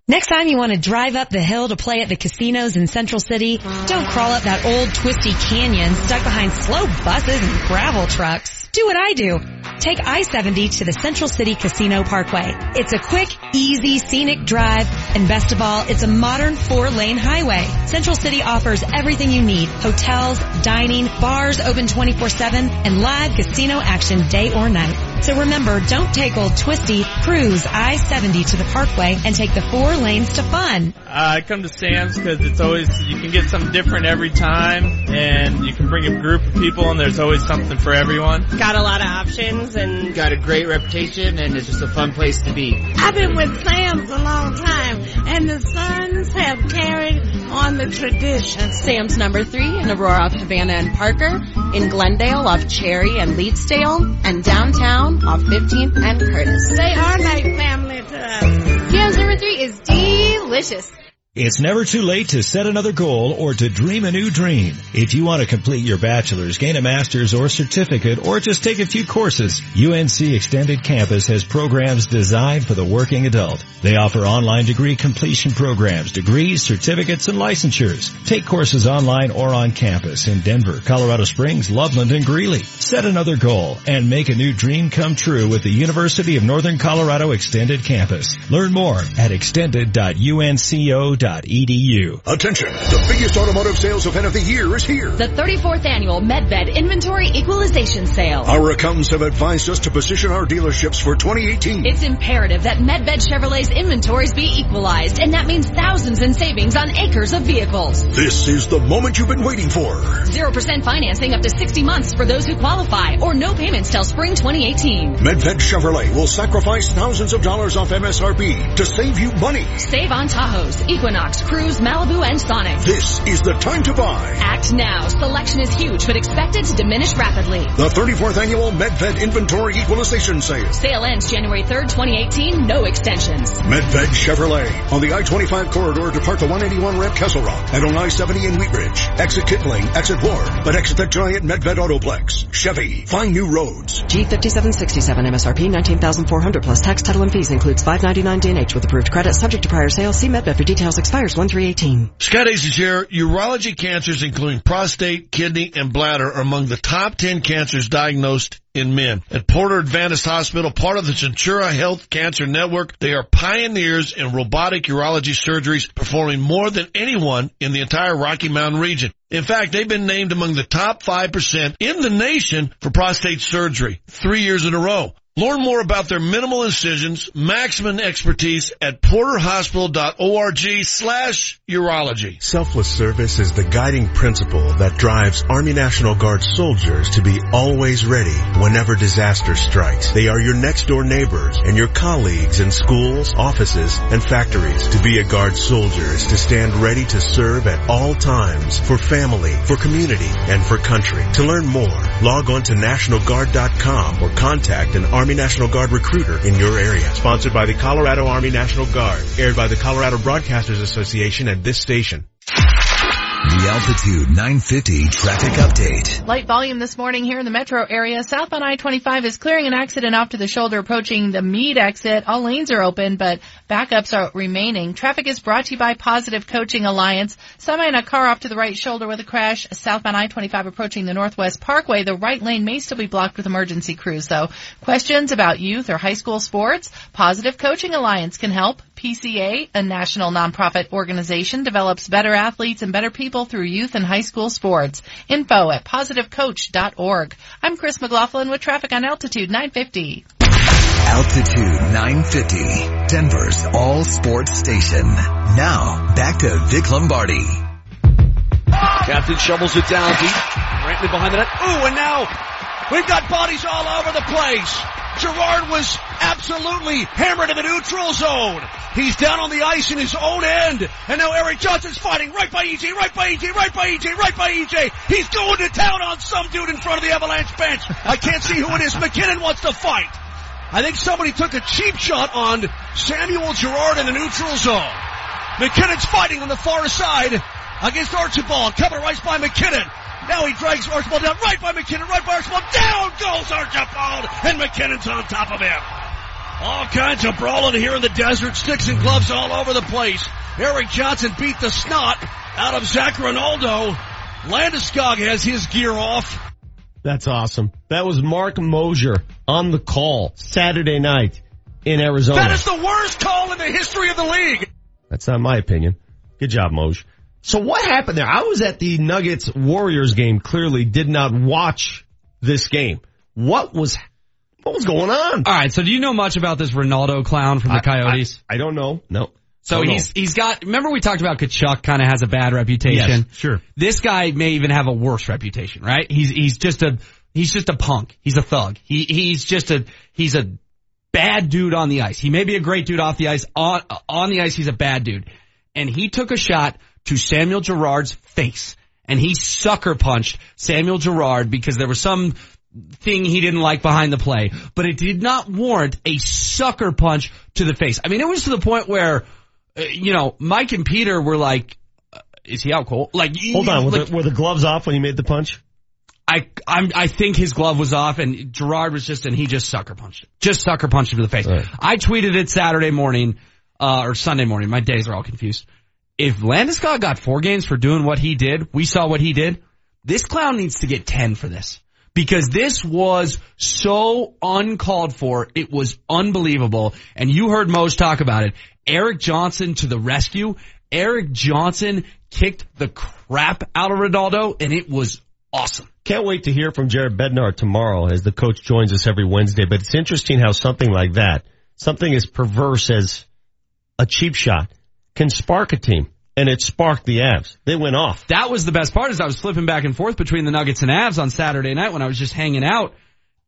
Next time you want to drive up the hill to play at the casinos in Central City, don't crawl up that old twisty canyon stuck behind slow buses and gravel trucks. Do what I do. take I-70 to the Central City Casino Parkway. It's a quick, easy, scenic drive, and best of all, it's a modern four-lane highway. Central City offers everything you need. Hotels, dining, bars open 24-7, and live casino action day or night. So remember, don't take old twisty, cruise I-70 to the parkway and take the four lanes to fun. Uh, I come to Sam's because it's always, you can get something different every time and you can bring a group of people and there's always something for everyone. Got a lot of options and got a great reputation and it's just a fun place to be. I've been with Sam's a long time and the sons have carried on the tradition. Sam's number three in Aurora off Havana and Parker, in Glendale off Cherry and Leetsdale, and downtown off 15th and Curtis. They are like family to us. Sam's number three is delicious. It's never too late to set another goal or to dream a new dream. If you want to complete your bachelor's, gain a master's or certificate, or just take a few courses, UNC Extended Campus has programs designed for the working adult. They offer online degree completion programs, degrees, certificates, and licensures. Take courses online or on campus in Denver, Colorado Springs, Loveland, and Greeley. Set another goal and make a new dream come true with the University of Northern Colorado Extended Campus. Learn more at extended.unco.edu. Attention! The biggest automotive sales event of the year is here. The 34th annual Medved Inventory Equalization Sale. Our accountants have advised us to position our dealerships for 2018. It's imperative that Medved Chevrolet's inventories be equalized, and that means thousands in savings on acres of vehicles. This is the moment you've been waiting for. 0% financing up to 60 months for those who qualify, or no payments till spring 2018. Medved Chevrolet will sacrifice thousands of dollars off MSRP to save you money. Save on Tahoes, Equinox, Cruze, Malibu, and Sonic. This is the time to buy. Act now. Selection is huge, but expected to diminish rapidly. The 34th annual Medved Inventory Equalization Sale. Sale ends January 3rd, 2018. No extensions. Medved Chevrolet on the I-25 corridor depart the 181 ramp Castle Rock and on I-70 in Wheat Ridge. Exit Kipling, exit Ward, but exit the giant Medved Autoplex. Chevy, find new roads. G5767 MSRP 19,400 plus tax, title, and fees includes 599 DNH with approved credit subject to prior sale. See Medved for details expires 1318. Scott Asians here. Urology cancers including prostate, kidney, and bladder are among the top 10 cancers diagnosed in men. At Porter Adventist Hospital, part of the Centura Health Cancer Network, they are pioneers in robotic urology surgeries, performing more than anyone in the entire Rocky Mountain region. In fact, they've been named among the top 5% in the nation for prostate surgery three years in a row. Learn more about their minimal incisions, maximum expertise at porterhospital.org slash urology. Selfless service is the guiding principle that drives Army National Guard soldiers to be always ready whenever disaster strikes. They are your next door neighbors and your colleagues in schools, offices, and factories. To be a Guard soldier is to stand ready to serve at all times for family, for community, and for country. To learn more, log on to NationalGuard.com or contact an Army National Guard recruiter in your area. Sponsored by the Colorado Army National Guard. Aired by the Colorado Broadcasters Association and this station. The Altitude 950 traffic update. Light volume this morning here in the metro area. Southbound I-25 is clearing an accident off to the shoulder approaching the Mead exit. All lanes are open, but backups are remaining. Traffic is brought to you by Positive Coaching Alliance. Semi in a car off to the right shoulder with a crash. Southbound I-25 approaching the Northwest Parkway. The right lane may still be blocked with emergency crews though. Questions about youth or high school sports? Positive Coaching Alliance can help. PCA, a national nonprofit organization, develops better athletes and better people through youth and high school sports. Info at positivecoach.org. I'm Chris McLaughlin with traffic on Altitude 950. Altitude 950, Denver's all sports station. Now, back to Vic Lombardi. Captain shovels it down deep. Right behind the net. Ooh, and now we've got bodies all over the place. Girard was absolutely hammered in the neutral zone. He's down on the ice in his own end. And now Erik Johnson's fighting right by EJ, right by EJ, right by EJ, right by EJ. He's going to town on some dude in front of the Avalanche bench. I can't see who it is. MacKinnon wants to fight. I think somebody took a cheap shot on Samuel Girard in the neutral zone. MacKinnon's fighting on the far side against Archibald. Covered right by MacKinnon. Now he drags Archibald down right by MacKinnon, right by Archibald. Down goes Archibald, and MacKinnon's on top of him. All kinds of brawling here in the desert. Sticks and gloves all over the place. Erik Johnson beat the snot out of Zac Rinaldo. Landeskog has his gear off. That's awesome. That was Marc Moser on the call Saturday night in Arizona. That is the worst call in the history of the league. That's not my opinion. Good job, Moj. So what happened there? I was at the Nuggets Warriors game. Clearly, did not watch this game. What was what was going on? All right. So do you know much about this Rinaldo clown from the I- Coyotes? I, I don't know. No. So Don't know. he's he's got. Remember we talked about Tkachuk kind of has a bad reputation. Yes, sure. This guy may even have a worse reputation, right? He's he's just a he's just a punk. He's a thug. He he's just a he's a bad dude on the ice. He may be a great dude off the ice. On on the ice, he's a bad dude. And he took a shot to Samuel Girard's face, and he sucker punched Samuel Girard because there was some thing he didn't like behind the play, but it did not warrant a sucker punch to the face. I mean, it was to the point where, uh, you know, Mike and Peter were like, uh, "Is he out cold?" Like, Hold on. Were, like, the, were the gloves off when he made the punch? I I'm, I think his glove was off, and Girard was just, and he just sucker punched it, just sucker punched him to the face. Right. I tweeted it Saturday morning, uh, or Sunday morning. My days are all confused. If Landeskog got four games for doing what he did, we saw what he did. This clown needs to get ten for this because this was so uncalled for. It was unbelievable, and you heard Mose talk about it. Erik Johnson to the rescue. Erik Johnson kicked the crap out of Rinaldo, and it was awesome. Can't wait to hear from Jared Bednar tomorrow as the coach joins us every Wednesday. But it's interesting how something like that, something as perverse as a cheap shot, can spark a team. And it sparked the Avs. They went off. That was the best part is I was flipping back and forth between the Nuggets and Avs on Saturday night when I was just hanging out.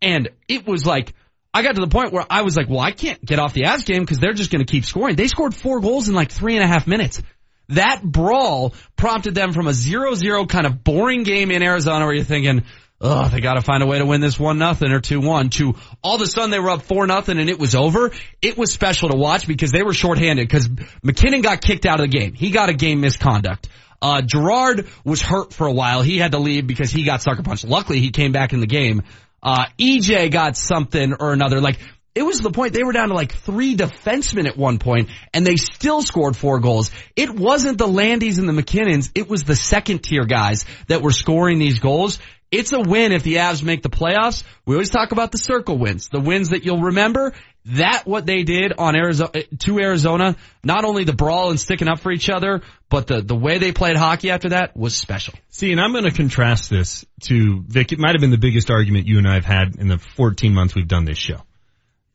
And it was like, I got to the point where I was like, well, I can't get off the Avs game because they're just going to keep scoring. They scored four goals in like three and a half minutes. That brawl prompted them from a 0-0 kind of boring game in Arizona where you're thinking, oh, they got to find a way to win this one nothing or two one. To all of a sudden they were up four nothing and it was over. It was special to watch because they were shorthanded because MacKinnon got kicked out of the game. He got a game misconduct. Uh, Girard was hurt for a while. He had to leave because he got sucker punched. Luckily he came back in the game. Uh, EJ got something or another. Like, it was the point they were down to like three defensemen at one point and they still scored four goals. It wasn't the Landys and the MacKinnons. It was the second tier guys that were scoring these goals. It's a win if the Avs make the playoffs. We always talk about the circle wins, the wins that you'll remember. That what they did on Arizona eh, to Arizona, not only the brawl and sticking up for each other, but the the way they played hockey after that was special. See, and I'm going to contrast this to Vic. It might have been the biggest argument you and I have had in the 14 months we've done this show.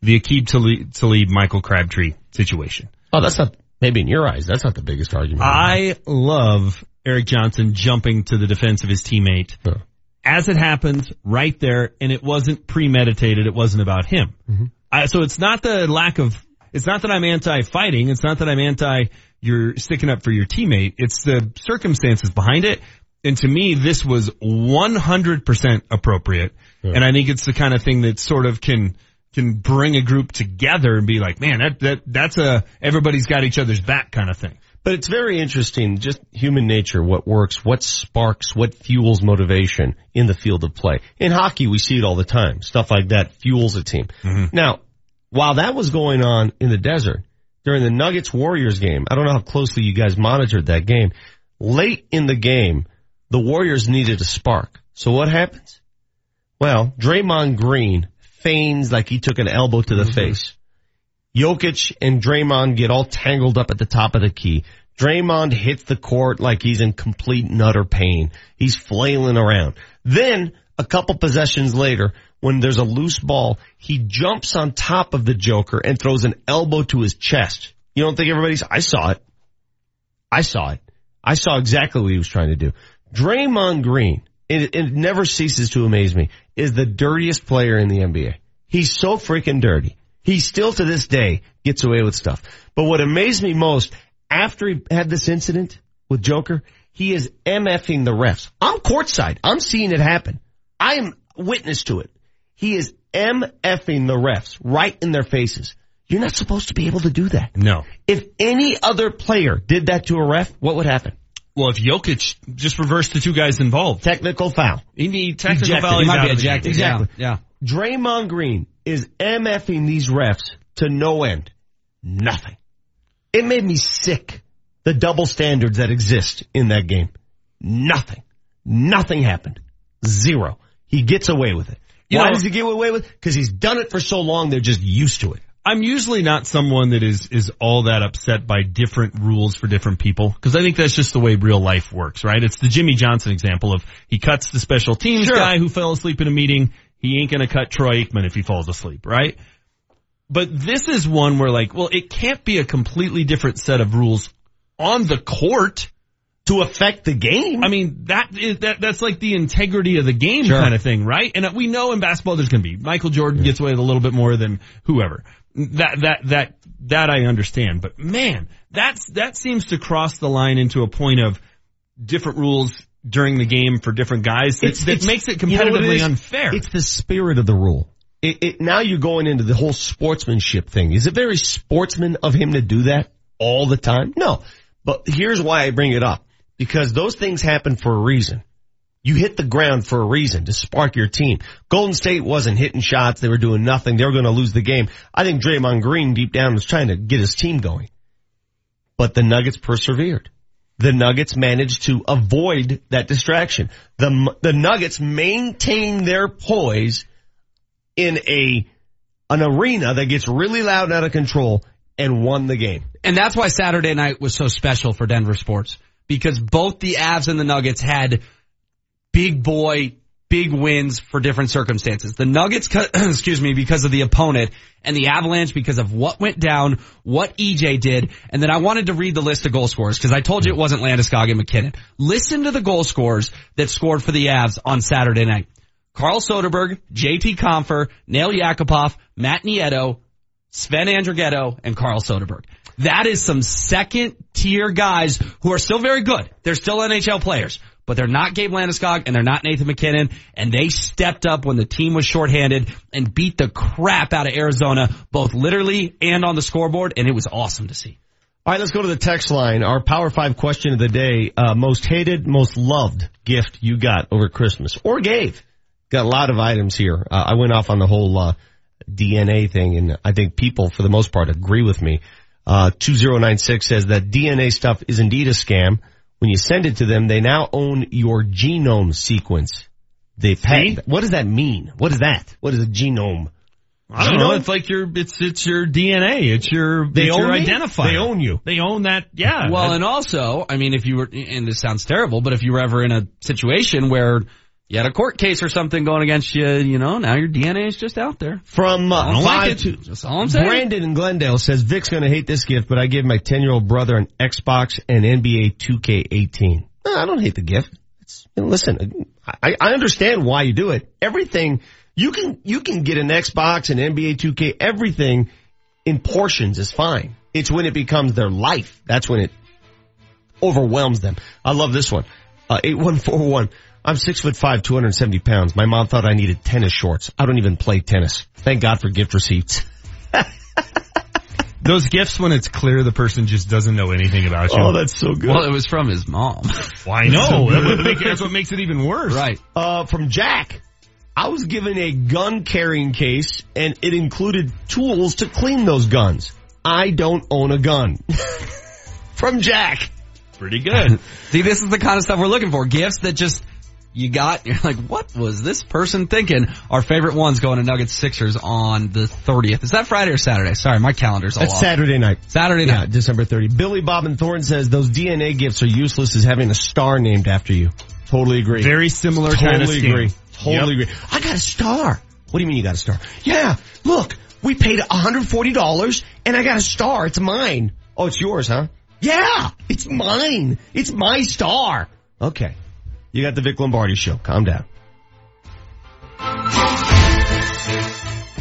The Aqib Talib, Talib Michael Crabtree situation. Oh, that's not, maybe in your eyes, that's not the biggest argument. I love Erik Johnson jumping to the defense of his teammate. As it happens, right there, and it wasn't premeditated. It wasn't about him. Mm-hmm. I, so it's not the lack of. It's not that I'm anti-fighting. It's not that I'm anti you're sticking up for your teammate. It's the circumstances behind it. And to me, this was 100% appropriate. And I think it's the kind of thing that sort of can can bring a group together and be like, man, that that that's a everybody's got each other's back kind of thing. But it's very interesting, just human nature, what works, what sparks, what fuels motivation in the field of play. In hockey, we see it all the time. Stuff like that fuels a team. Mm-hmm. Now, while that was going on in the desert, during the Nuggets Warriors game, I don't know how closely you guys monitored that game. Late in the game, the Warriors needed a spark. So what happens? Well, Draymond Green feigns like he took an elbow to the mm-hmm. face. Jokic and Draymond get all tangled up at the top of the key. Draymond hits the court like he's in complete and utter pain. He's flailing around. Then, a couple possessions later, when there's a loose ball, he jumps on top of the Joker and throws an elbow to his chest. You don't think everybody's, I saw it. I saw it. I saw exactly what he was trying to do. Draymond Green, it, it never ceases to amaze me, is the dirtiest player in the NBA. He's so freaking dirty. He still to this day gets away with stuff. But what amazed me most, after he had this incident with Joker, he is MFing the refs. I'm courtside. I'm seeing it happen. I am witness to it. He is MFing the refs right in their faces. You're not supposed to be able to do that. No. If any other player did that to a ref, what would happen? Well, if Jokic just reversed the two guys involved, technical foul. He need technical Ejected. foul. He might be of the game. ejected. Exactly. Yeah. Draymond Green is MFing these refs to no end. Nothing. It made me sick. The double standards that exist in that game. Nothing. Nothing happened. Zero. he gets away with it. You Why know- does he get away with it? Because he's done it for so long, they're just used to it. I'm usually not someone that is is all that upset by different rules for different people because I think that's just the way real life works, right? It's the Jimmy Johnson example of he cuts the special teams Sure. guy who fell asleep in a meeting. He ain't gonna cut Troy Aikman if he falls asleep, right? But this is one where like, well, it can't be a completely different set of rules on the court to affect the game. I mean, that is that that's like the integrity of the game Sure. kind of thing, right? And we know in basketball there's going to be Michael Jordan gets away with a little bit more than whoever. That that that that I understand, but man, that's that seems to cross the line into a point of different rules during the game for different guys that, that makes it you know what competitively unfair. It's the spirit of the rule. It, it, now you're going into the whole sportsmanship thing. Is it very sportsman of him to do that all the time? No. But here's why I bring it up. Because those things happen for a reason. You hit the ground for a reason to spark your team. Golden State wasn't hitting shots. They were doing nothing. They were going to lose the game. I think Draymond Green deep down was trying to get his team going. But the Nuggets persevered. The Nuggets managed to avoid that distraction. The, the Nuggets maintained their poise in a, an arena that gets really loud and out of control and won the game. And that's why Saturday night was so special for Denver sports because both the Avs and the Nuggets had big boy, big wins for different circumstances. The Nuggets, cu- excuse me, because of the opponent and the Avalanche because of what went down, what EJ did. And then I wanted to read the list of goal scorers because I told you it wasn't Landeskog and MacKinnon. Listen to the goal scorers that scored for the Avs on Saturday night. Carl Soderberg, JT Compher, Nail Yakupov, Matt Nieto, Sven Andrighetto, and Carl Soderberg. That is some second tier guys who are still very good. They're still NHL players, but they're not Gabe Landeskog and they're not Nathan MacKinnon. And they stepped up when the team was shorthanded and beat the crap out of Arizona, both literally and on the scoreboard. And it was awesome to see. All right, let's go to the text line. Our Power Five question of the day: uh, most hated, most loved gift you got over Christmas or gave. Got a lot of items here. Uh, I went off on the whole uh, DNA thing, and I think people, for the most part, agree with me. Uh, 2096 says that DNA stuff is indeed a scam. When you send it to them, they now own your genome sequence. They pay. What does that mean? What is that? What is a genome? I don't know. It's like your it's it's your DNA. It's your They it's own me? identifier. They own you. They own that. Yeah. Well, that- and also, I mean, if you were, and this sounds terrible, but if you were ever in a situation where you had a court case or something going against you, you know, now your DNA is just out there. From uh, like five to That's all I'm saying. Brandon in Glendale says Vic's going to hate this gift, but I gave my 10 year old brother an Xbox and NBA 2K18. No, I don't hate the gift. It's, listen, I, I understand why you do it. Everything you can you can get an Xbox and NBA 2K. Everything in portions is fine. It's when it becomes their life that's when it overwhelms them. I love this one. Uh, 8141. I'm six foot five, 270 pounds. My mom thought I needed tennis shorts. I don't even play tennis. Thank God for gift receipts. those gifts when it's clear the person just doesn't know anything about you. Oh, that's so good. Well, it was from his mom. Well, I know. That would make- that's what makes it even worse. right. Uh, from Jack. I was given a gun carrying case and it included tools to clean those guns. I don't own a gun. from Jack. Pretty good. See, this is the kind of stuff we're looking for. Gifts that just, you got, you're like, what was this person thinking? Our favorite one's going to Nuggets Sixers on the 30th. Is that Friday or Saturday? Sorry, my calendar's all That's off. Saturday night. Saturday Yeah, night. December 30. Billy Bob and Thorne says those DNA gifts are useless as having a star named after you. Totally agree. Very similar totally kind of scheme. agree. Totally agree. I got a star. What do you mean you got a star? Yeah, look, we paid $140 and I got a star. It's mine. Oh, it's yours, huh? Yeah, it's mine. It's my star. Okay. You got the Vic Lombardi show. Calm down.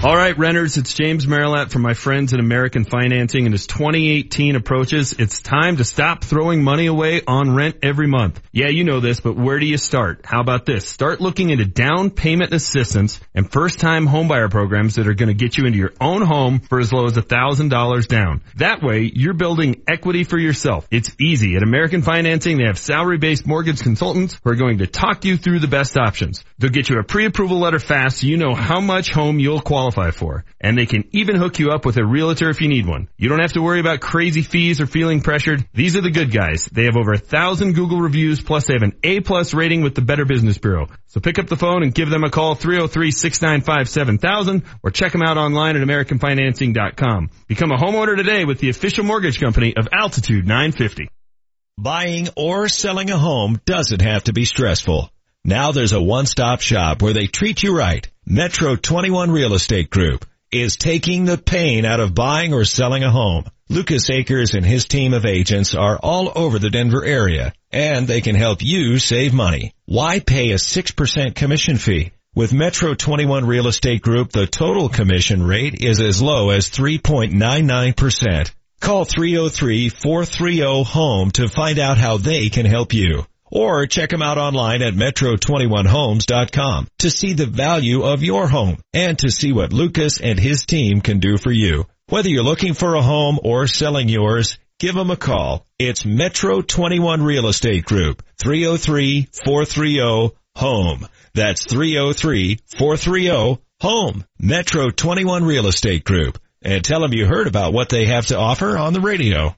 All right, renters, it's James Merilatt from my friends at American Financing. And as 2018 approaches, it's time to stop throwing money away on rent every month. Yeah, you know this, but where do you start? How about this? Start looking into down payment assistance and first time homebuyer programs that are going to get you into your own home for as low as $1,000 down. That way, you're building equity for yourself. It's easy. At American Financing, they have salary-based mortgage consultants who are going to talk you through the best options. They'll get you a pre-approval letter fast so you know how much home you'll qualify qualify for. And they can even hook you up with a realtor if you need one. You don't have to worry about crazy fees or feeling pressured. These are the good guys. They have over a thousand Google reviews, plus they have an A plus rating with the Better Business Bureau. So pick up the phone and give them a call 303-695-7000 or check them out online at AmericanFinancing.com. Become a homeowner today with the official mortgage company of Altitude 950. Buying or selling a home doesn't have to be stressful. Now there's a one-stop shop where they treat you right. Metro 21 Real Estate Group is taking the pain out of buying or selling a home. Lucas Akers and his team of agents are all over the Denver area and they can help you save money. Why pay a 6% commission fee? With Metro 21 Real Estate Group, the total commission rate is as low as 3.99%. Call 303-430-HOME to find out how they can help you. Or check them out online at metro21homes.com to see the value of your home and to see what Lucas and his team can do for you. Whether you're looking for a home or selling yours, give them a call. It's Metro 21 Real Estate Group, 303-430-HOME. That's 303-430-HOME. Metro 21 Real Estate Group. And tell them you heard about what they have to offer on the radio.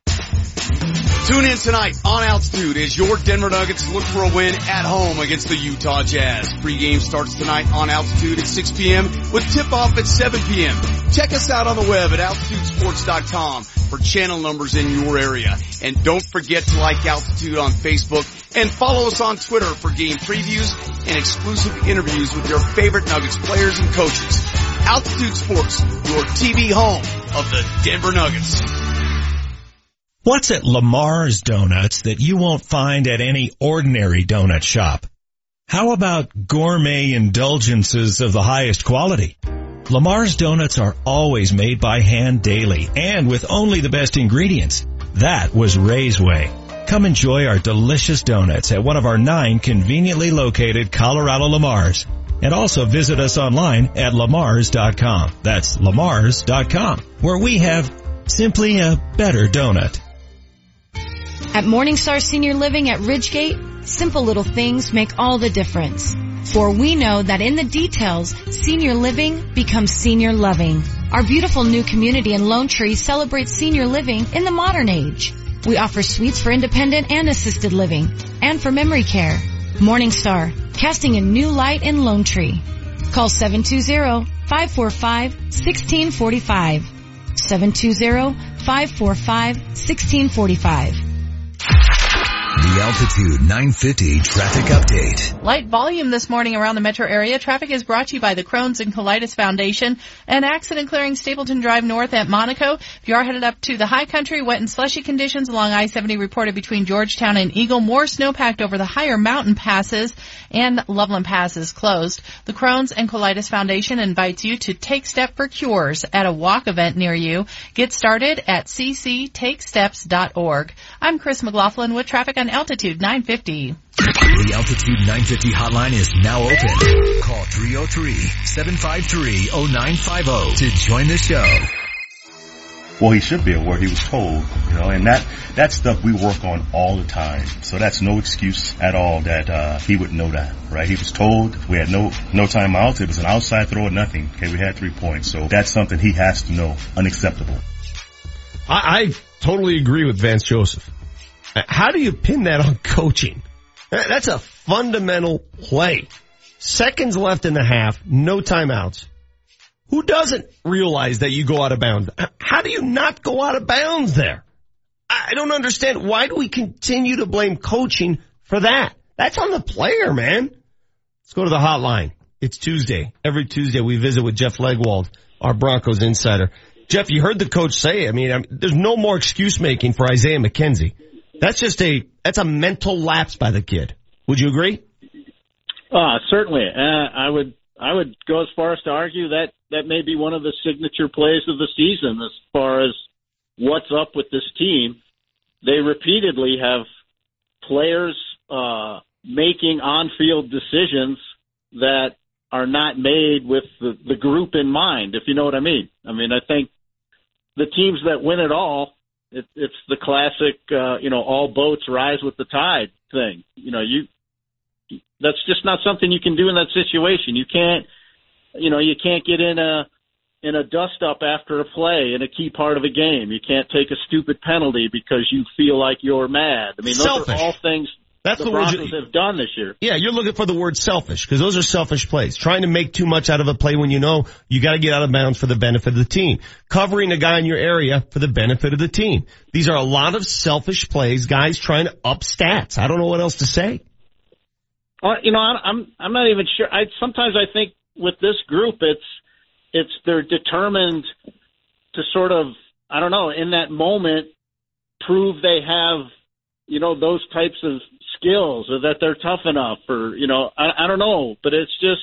Tune in tonight on Altitude as your Denver Nuggets look for a win at home against the Utah Jazz. Pre-game starts tonight on Altitude at 6 p.m. with tip-off at 7 p.m. Check us out on the web at altitudesports.com for channel numbers in your area. And don't forget to like Altitude on Facebook and follow us on Twitter for game previews and exclusive interviews with your favorite Nuggets players and coaches. Altitude Sports, your TV home of the Denver Nuggets. What's at Lamar's Donuts that you won't find at any ordinary donut shop? How about gourmet indulgences of the highest quality? Lamar's Donuts are always made by hand daily and with only the best ingredients. That was Ray's way. Come enjoy our delicious donuts at one of our nine conveniently located Colorado Lamars. And also visit us online at lamars.com. That's lamars.com, where we have simply a better donut. At Morningstar Senior Living at Ridgegate, simple little things make all the difference. For we know that in the details, senior living becomes senior loving. Our beautiful new community in Lone Tree celebrates senior living in the modern age. We offer suites for independent and assisted living and for memory care. Morningstar, casting a new light in Lone Tree. Call 720-545-1645. 720-545-1645. The Altitude 950 traffic update. Light volume this morning around the metro area. Traffic is brought to you by the Crohn's and Colitis Foundation and accident clearing Stapleton Drive North at Monaco. If you are headed up to the high country, wet and slushy conditions along I-70 reported between Georgetown and Eagle. More snow packed over the higher mountain passes and Loveland Pass is closed. The Crohn's and Colitis Foundation invites you to take step for cures at a walk event near you. Get started at cctakesteps.org. I'm Chris McLaughlin with traffic on Altitude 950. The Altitude 950 hotline is now open. Call 303-753-0950 to join the show. Well, he should be aware. He was told, you know, and that, that stuff we work on all the time. So that's no excuse at all that, uh, he would know that, right? He was told we had no, no timeouts. It was an outside throw or nothing. Okay. We had three points. So that's something he has to know. Unacceptable. I, I totally agree with Vance Joseph. How do you pin that on coaching? That's a fundamental play. Seconds left in the half, no timeouts. Who doesn't realize that you go out of bounds? How do you not go out of bounds there? I don't understand. Why do we continue to blame coaching for that? That's on the player, man. Let's go to the hotline. It's Tuesday. Every Tuesday we visit with Jeff Legwold, our Broncos insider. Jeff, you heard the coach say, I mean, I there's no more excuse making for Isaiah McKenzie. That's just a, that's a mental lapse by the kid. Would you agree? Uh, certainly. Uh, I would, I would go as far as to argue that that may be one of the signature plays of the season as far as what's up with this team. They repeatedly have players, uh, making on-field decisions that are not made with the, the group in mind, if you know what I mean. I mean, I think the teams that win it all it, it's the classic, uh, you know, all boats rise with the tide thing. You know, you that's just not something you can do in that situation. You can't, you know, you can't get in a in a dust up after a play in a key part of a game. You can't take a stupid penalty because you feel like you're mad. I mean, those Selfish. are all things That's the, the word Broncos you- have done this year. Yeah, you're looking for the word selfish because those are selfish plays. Trying to make too much out of a play when you know you got to get out of bounds for the benefit of the team. Covering a guy in your area for the benefit of the team. These are a lot of selfish plays, guys trying to up stats. I don't know what else to say. Uh, you know, I'm I'm not even sure. I sometimes I think with this group, it's it's they're determined to sort of I don't know in that moment prove they have you know those types of skills or that they're tough enough or you know I, I don't know, but it's just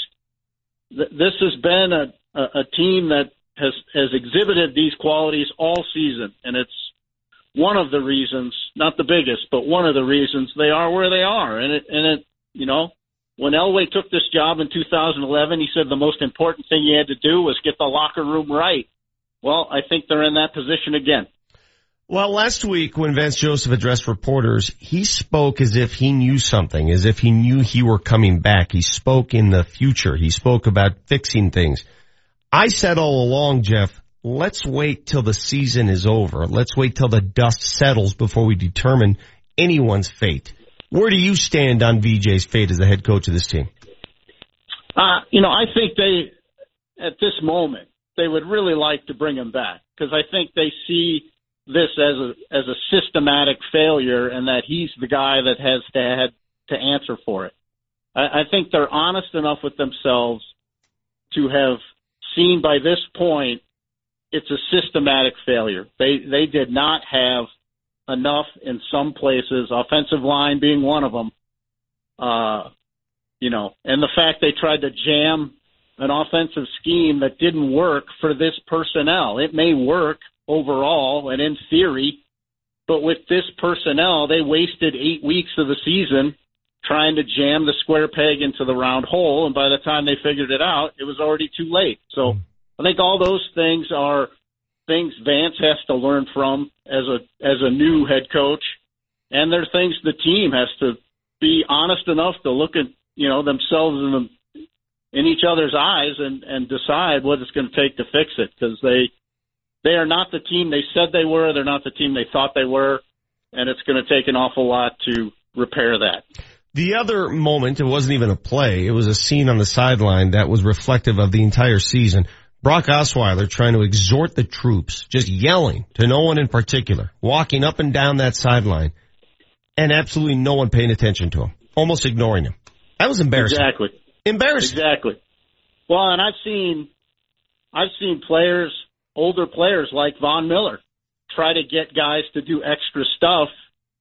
th- this has been a, a a team that has has exhibited these qualities all season, and it's one of the reasons, not the biggest, but one of the reasons they are where they are. And it, and it, you know, when Elway took this job in 2011, he said the most important thing he had to do was get the locker room right. Well, I think they're in that position again. Well, last week when Vance Joseph addressed reporters, he spoke as if he knew something, as if he knew he were coming back. He spoke in the future. He spoke about fixing things. I said all along, Jeff, let's wait till the season is over. Let's wait till the dust settles before we determine anyone's fate. Where do you stand on VJ's fate as the head coach of this team? Uh, you know, I think they, at this moment, they would really like to bring him back because I think they see this as a as a systematic failure and that he's the guy that has to had to answer for it. I, I think they're honest enough with themselves to have seen by this point it's a systematic failure. They they did not have enough in some places, offensive line being one of them. Uh, you know, and the fact they tried to jam an offensive scheme that didn't work for this personnel. It may work overall and in theory, but with this personnel, they wasted eight weeks of the season trying to jam the square peg into the round hole, and by the time they figured it out, it was already too late. So hmm. I think all those things are things Vance has to learn from as a as a new head coach, and there are things the team has to be honest enough to look at you know themselves in the in each other's eyes and and decide what it's going to take to fix it because they they are not the team they said they were. They're not the team they thought they were, and it's going to take an awful lot to repair that. The other moment, it wasn't even a play. It was a scene on the sideline that was reflective of the entire season. Brock Osweiler trying to exhort the troops, just yelling to no one in particular, walking up and down that sideline, and absolutely no one paying attention to him, almost ignoring him. That was embarrassing. Exactly. Embarrassing. Exactly. Well, and I've seen, I've seen players, older players like Von Miller, try to get guys to do extra stuff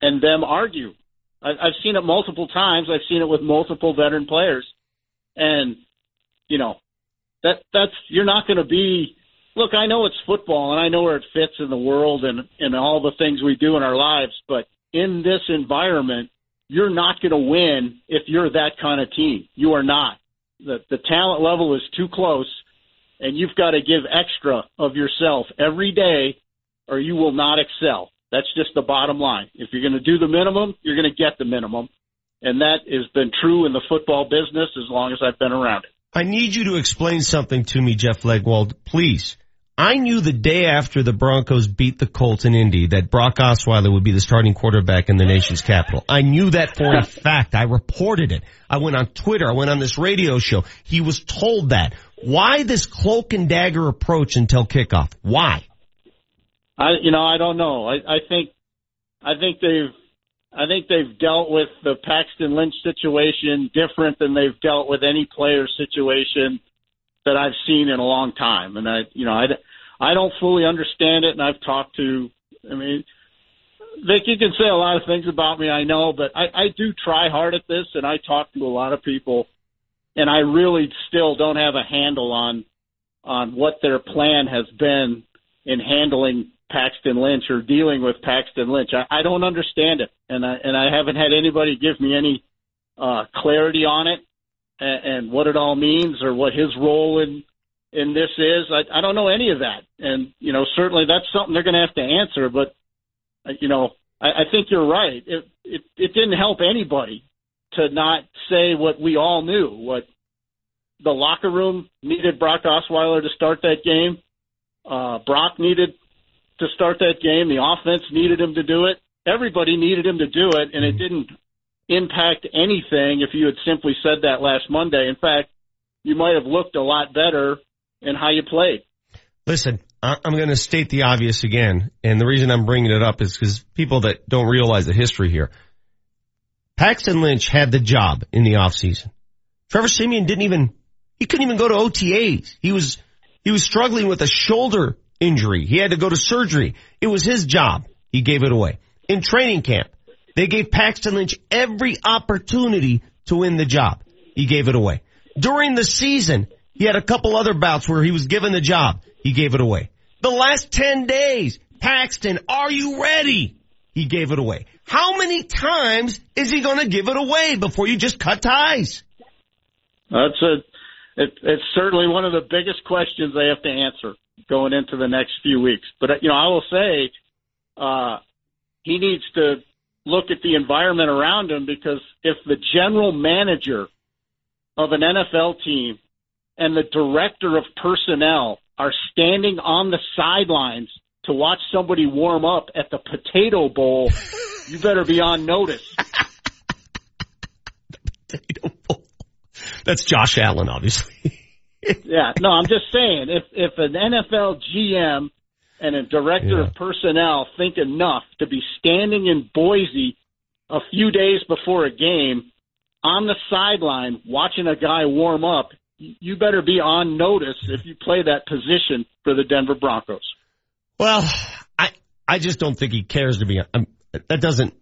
and them argue. I, I've seen it multiple times. I've seen it with multiple veteran players, and you know, that that's you're not going to be. Look, I know it's football, and I know where it fits in the world and and all the things we do in our lives, but in this environment, you're not going to win if you're that kind of team. You are not. The the talent level is too close, and you've got to give extra of yourself every day, or you will not excel. That's just the bottom line. If you're going to do the minimum, you're going to get the minimum, and that has been true in the football business as long as I've been around it. I need you to explain something to me, Jeff Legwold, please. I knew the day after the Broncos beat the Colts in Indy that Brock Osweiler would be the starting quarterback in the nation's capital. I knew that for a fact. I reported it. I went on Twitter. I went on this radio show. He was told that. Why this cloak and dagger approach until kickoff? Why? I you know I don't know. I, I think I think they've I think they've dealt with the Paxton Lynch situation different than they've dealt with any player situation that I've seen in a long time. And I you know I I don't fully understand it. And I've talked to I mean. Vic, you can say a lot of things about me, I know, but I, I do try hard at this, and I talk to a lot of people, and I really still don't have a handle on on what their plan has been in handling Paxton Lynch or dealing with Paxton Lynch. I, I don't understand it, and I and I haven't had anybody give me any uh, clarity on it and, and what it all means or what his role in in this is. I, I don't know any of that, and you know certainly that's something they're going to have to answer. But uh, you know I, I think you're right. It, it it didn't help anybody to not say what we all knew. What the locker room needed Brock Osweiler to start that game Uh, Brock needed to start that game. The offense needed him to do it. Everybody needed him to do it, and it didn't impact anything if you had simply said that last Monday. In fact, you might have looked a lot better in how you played. Listen, I'm going to state the obvious again, and the reason I'm bringing it up is because people that don't realize the history here. Paxton Lynch had the job in the offseason. Trevor Siemian didn't even, he couldn't even go to OTAs. He was, he was struggling with a shoulder injury. He had to go to surgery. It was his job. He gave it away. In training camp, they gave Paxton Lynch every opportunity to win the job. He gave it away. During the season, he had a couple other bouts where he was given the job. He gave it away. The last 10 days, Paxton, are you ready? He gave it away. How many times is he going to give it away before you just cut ties? That's a, it, it's certainly one of the biggest questions they have to answer going into the next few weeks. But you know, I will say, uh, he needs to look at the environment around him because if the general manager of an NFL team and the director of personnel are standing on the sidelines to watch somebody warm up at the Potato Bowl, you better be on notice. potato Bowl. That's Josh Allen, obviously. yeah, no, I'm just saying if if an NFL GM and a director Yeah. of personnel think enough to be standing in Boise a few days before a game on the sideline watching a guy warm up, you better be on notice if you play that position for the Denver Broncos. Well, I I just don't think he cares to be. Um, that doesn't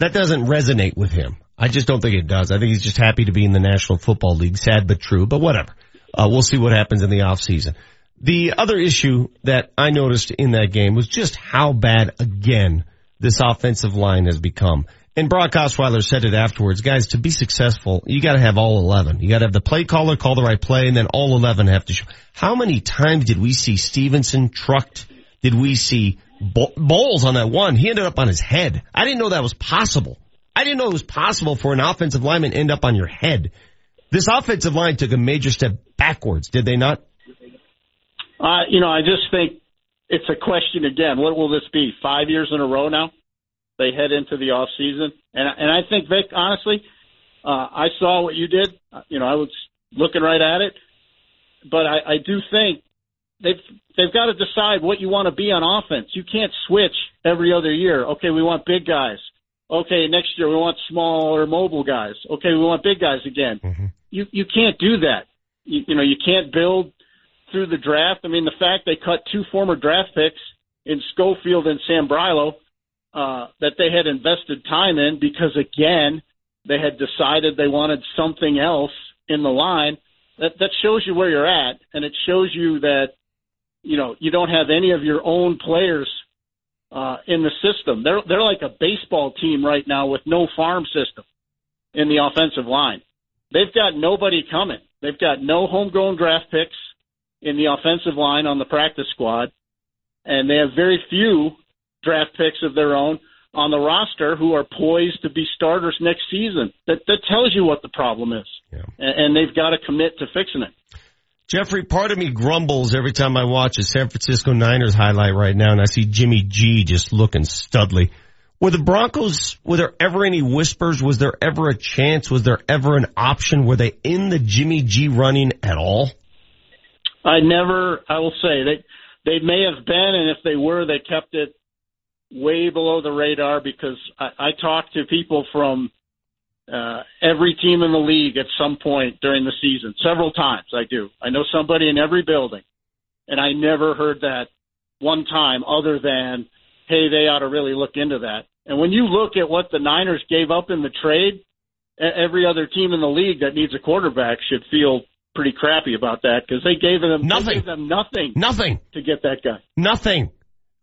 that doesn't resonate with him. I just don't think it does. I think he's just happy to be in the National Football League. Sad but true. But whatever. Uh, we'll see what happens in the off season. The other issue that I noticed in that game was just how bad again this offensive line has become. And Brock Osweiler said it afterwards, guys, to be successful, you gotta have all 11. You gotta have the play caller call the right play and then all 11 have to show. How many times did we see Stephenson trucked? Did we see Bo- Bolles on that one? He ended up on his head. I didn't know that was possible. I didn't know it was possible for an offensive lineman to end up on your head. This offensive line took a major step backwards, did they not? Uh, you know, I just think it's a question again. What will this be? Five years in a row now? They head into the off season, and and I think Vic, honestly, uh, I saw what you did. Uh, You know, I was looking right at it, but I, I do think they've they've got to decide what you want to be on offense. You can't switch every other year. Okay, we want big guys. Okay, next year we want smaller mobile guys. Okay, we want big guys again. You you can't do that. You, you know, you can't build through the draft. I mean, the fact they cut two former draft picks in Schofield and Sambrailo uh, that they had invested time in because again they had decided they wanted something else in the line. That that shows you where you're at, and it shows you that you know you don't have any of your own players uh, in the system. They're they're like a baseball team right now with no farm system in the offensive line. They've got nobody coming. They've got no homegrown draft picks in the offensive line on the practice squad, and they have very few draft picks of their own on the roster who are poised to be starters next season. That that tells you what the problem is, and, and they've got to commit to fixing it. Jeffrey, part of me grumbles every time I watch a San Francisco Niners highlight right now and I see Jimmy G just looking studly. Were the Broncos, were there ever any whispers? Was there ever a chance? Was there ever an option? Were they in the Jimmy G running at all? I never, I will say they they may have been, and if they were, they kept it way below the radar because I, I talked to people from uh, every team in the league at some point during the season, several times. I do. I know somebody in every building, and I never heard that one time other than, hey, they ought to really look into that. And when you look at what the Niners gave up in the trade, every other team in the league that needs a quarterback should feel pretty crappy about that because they gave them Nothing. Gave them nothing. Nothing. to get that guy. Nothing.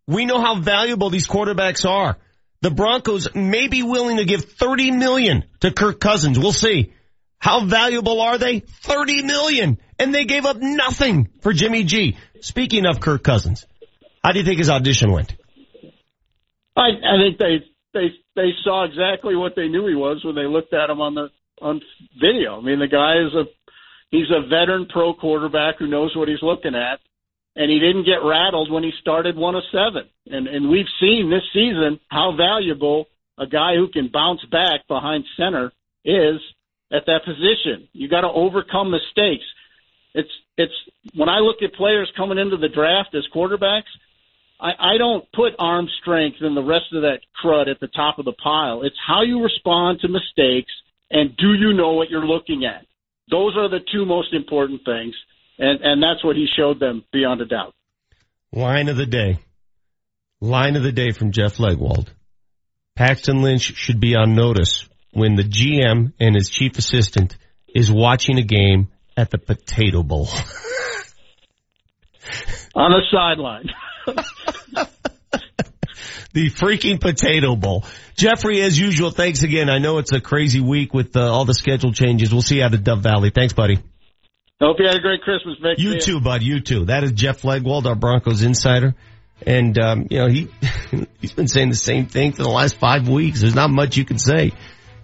We know how valuable these quarterbacks are. The Broncos may be willing to give 30 million to Kirk Cousins. We'll see. How valuable are they? 30 million. And they gave up nothing for Jimmy G. Speaking of Kirk Cousins, how do you think his audition went? I, I think they they they saw exactly what they knew he was when they looked at him on the on video. I mean, the guy is a he's a veteran pro quarterback who knows what he's looking at, and he didn't get rattled when he started one of seven. And and we've seen this season how valuable a guy who can bounce back behind center is at that position. You got to overcome mistakes. It's it's when I look at players coming into the draft as quarterbacks, I, I don't put arm strength and the rest of that crud at the top of the pile. It's how you respond to mistakes and do you know what you're looking at. Those are the two most important things, and and that's what he showed them beyond a doubt. Line of the day. Line of the day from Jeff Legwold. Paxton Lynch should be on notice when the GM and his chief assistant is watching a game at the Potato Bowl. On the sideline. the freaking Potato Bowl. Jeffrey, as usual, thanks again. I know it's a crazy week with uh, all the schedule changes. We'll see you out of Dove Valley. Thanks, buddy. Hope you had a great Christmas, Vic. You too, bud. You too. That is Jeff Legwold, our Broncos insider. And, um, you know, he, he's been saying the same thing for the last five weeks. There's not much you can say.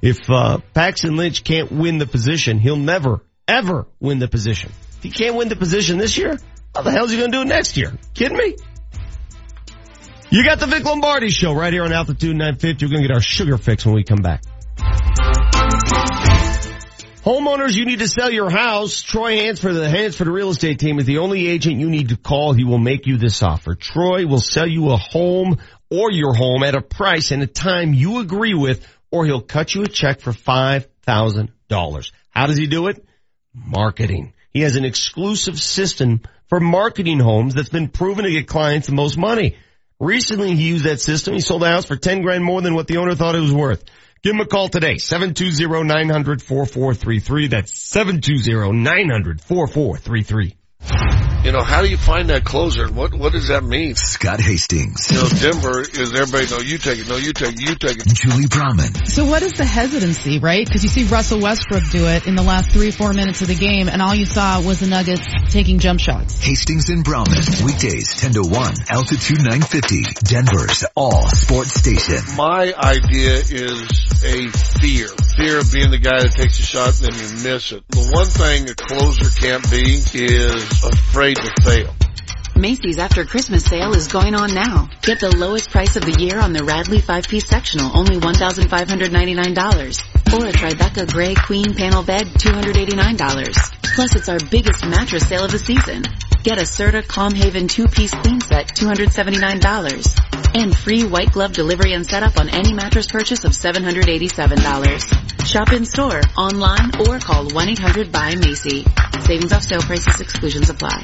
If, uh, Paxton Lynch can't win the position, he'll never, ever win the position. If he can't win the position this year, how the hell is he going to do it next year? Kidding me? You got the Vic Lombardi show right here on Altitude 950. We're going to get our sugar fix when we come back. Homeowners, you need to sell your house. Troy Hansford, the Hansford real estate team is the only agent you need to call. He will make you this offer. Troy will sell you a home or your home at a price and a time you agree with, or he'll cut you a check for $5,000. How does he do it? Marketing. He has an exclusive system for marketing homes that's been proven to get clients the most money. Recently he used that system. He sold a house for 10 grand more than what the owner thought it was worth. Give him a call today, 720-900-4433. That's 720-900-4433. You know, how do you find that closer? What what does that mean? Scott Hastings. You know, Denver is everybody. No, you take it. No, you take it. You take it. Julie Browman. So what is the hesitancy, right? Because you see Russell Westbrook do it in the last three, four minutes of the game, and all you saw was the Nuggets taking jump shots. Hastings and Browman. Weekdays 10 to 1. Altitude 950. Denver's all sports station. My idea is a fear. Fear of being the guy that takes a shot and then you miss it. The one thing a closer can't be is afraid to fail. Macy's After Christmas sale is going on now. Get the lowest price of the year on the Radley 5-piece sectional, only $1,599. Or a Tribeca Gray Queen Panel Bed, $289. Plus it's our biggest mattress sale of the season. Get a Serta Calm Haven 2-piece queen set, $279. And free white glove delivery and setup on any mattress purchase of $787. Shop in store, online, or call 1-800-BUY-MACY. Savings off sale prices, exclusions apply.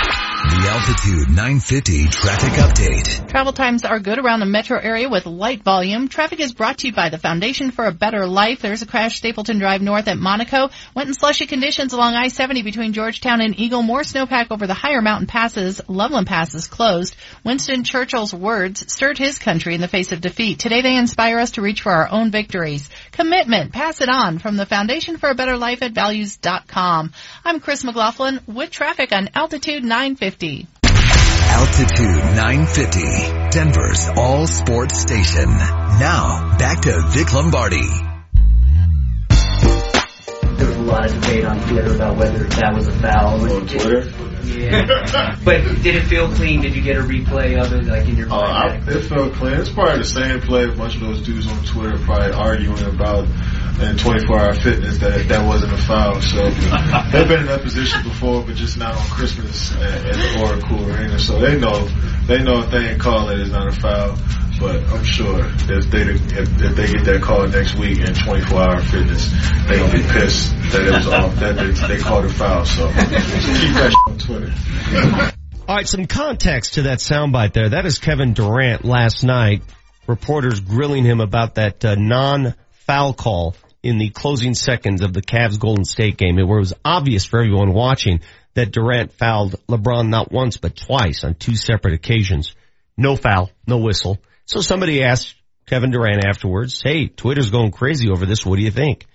The Altitude 950 traffic update. Travel times are good around the metro area with light volume. Traffic is brought to you by the Foundation for a Better Life. There's a crash Stapleton Drive north at Monaco. Went in slushy conditions along I-70 between Georgetown and Eagle. More snowpack over the higher mountain passes. Loveland Pass is closed. Winston Churchill's words stirred his country in the face of defeat. Today they inspire us to reach for our own victories. Commitment. Pass it on from the Foundation for a Better Life at values.com. I'm Chris McLaughlin with traffic on Altitude 950. Altitude 950, Denver's all sports station. Now, back to Vic Lombardi. There was a lot of debate on Twitter about whether that was a foul. On Twitter? Yeah. but did it feel clean? Did you get a replay of it, like in your Uh, I, it felt clean. It's probably the same play. A bunch of those dudes on Twitter probably arguing about in 24 hour fitness that that wasn't a foul. So they've been in that position before, but just not on Christmas at, at the Oracle Arena. So they know they know if they ain't call it, it's not a foul. But I'm sure if they if, if they get that call next week in 24 hour fitness, they gonna be pissed that it was off that they, they called a foul. So keep that on Twitter. All right, some context to that soundbite there. That is Kevin Durant last night. Reporters grilling him about that uh, non-foul call in the closing seconds of the Cavs Golden State game, where it was obvious for everyone watching that Durant fouled LeBron not once but twice on two separate occasions. No foul, no whistle. So somebody asked Kevin Durant afterwards, hey, Twitter's going crazy over this. What do you think?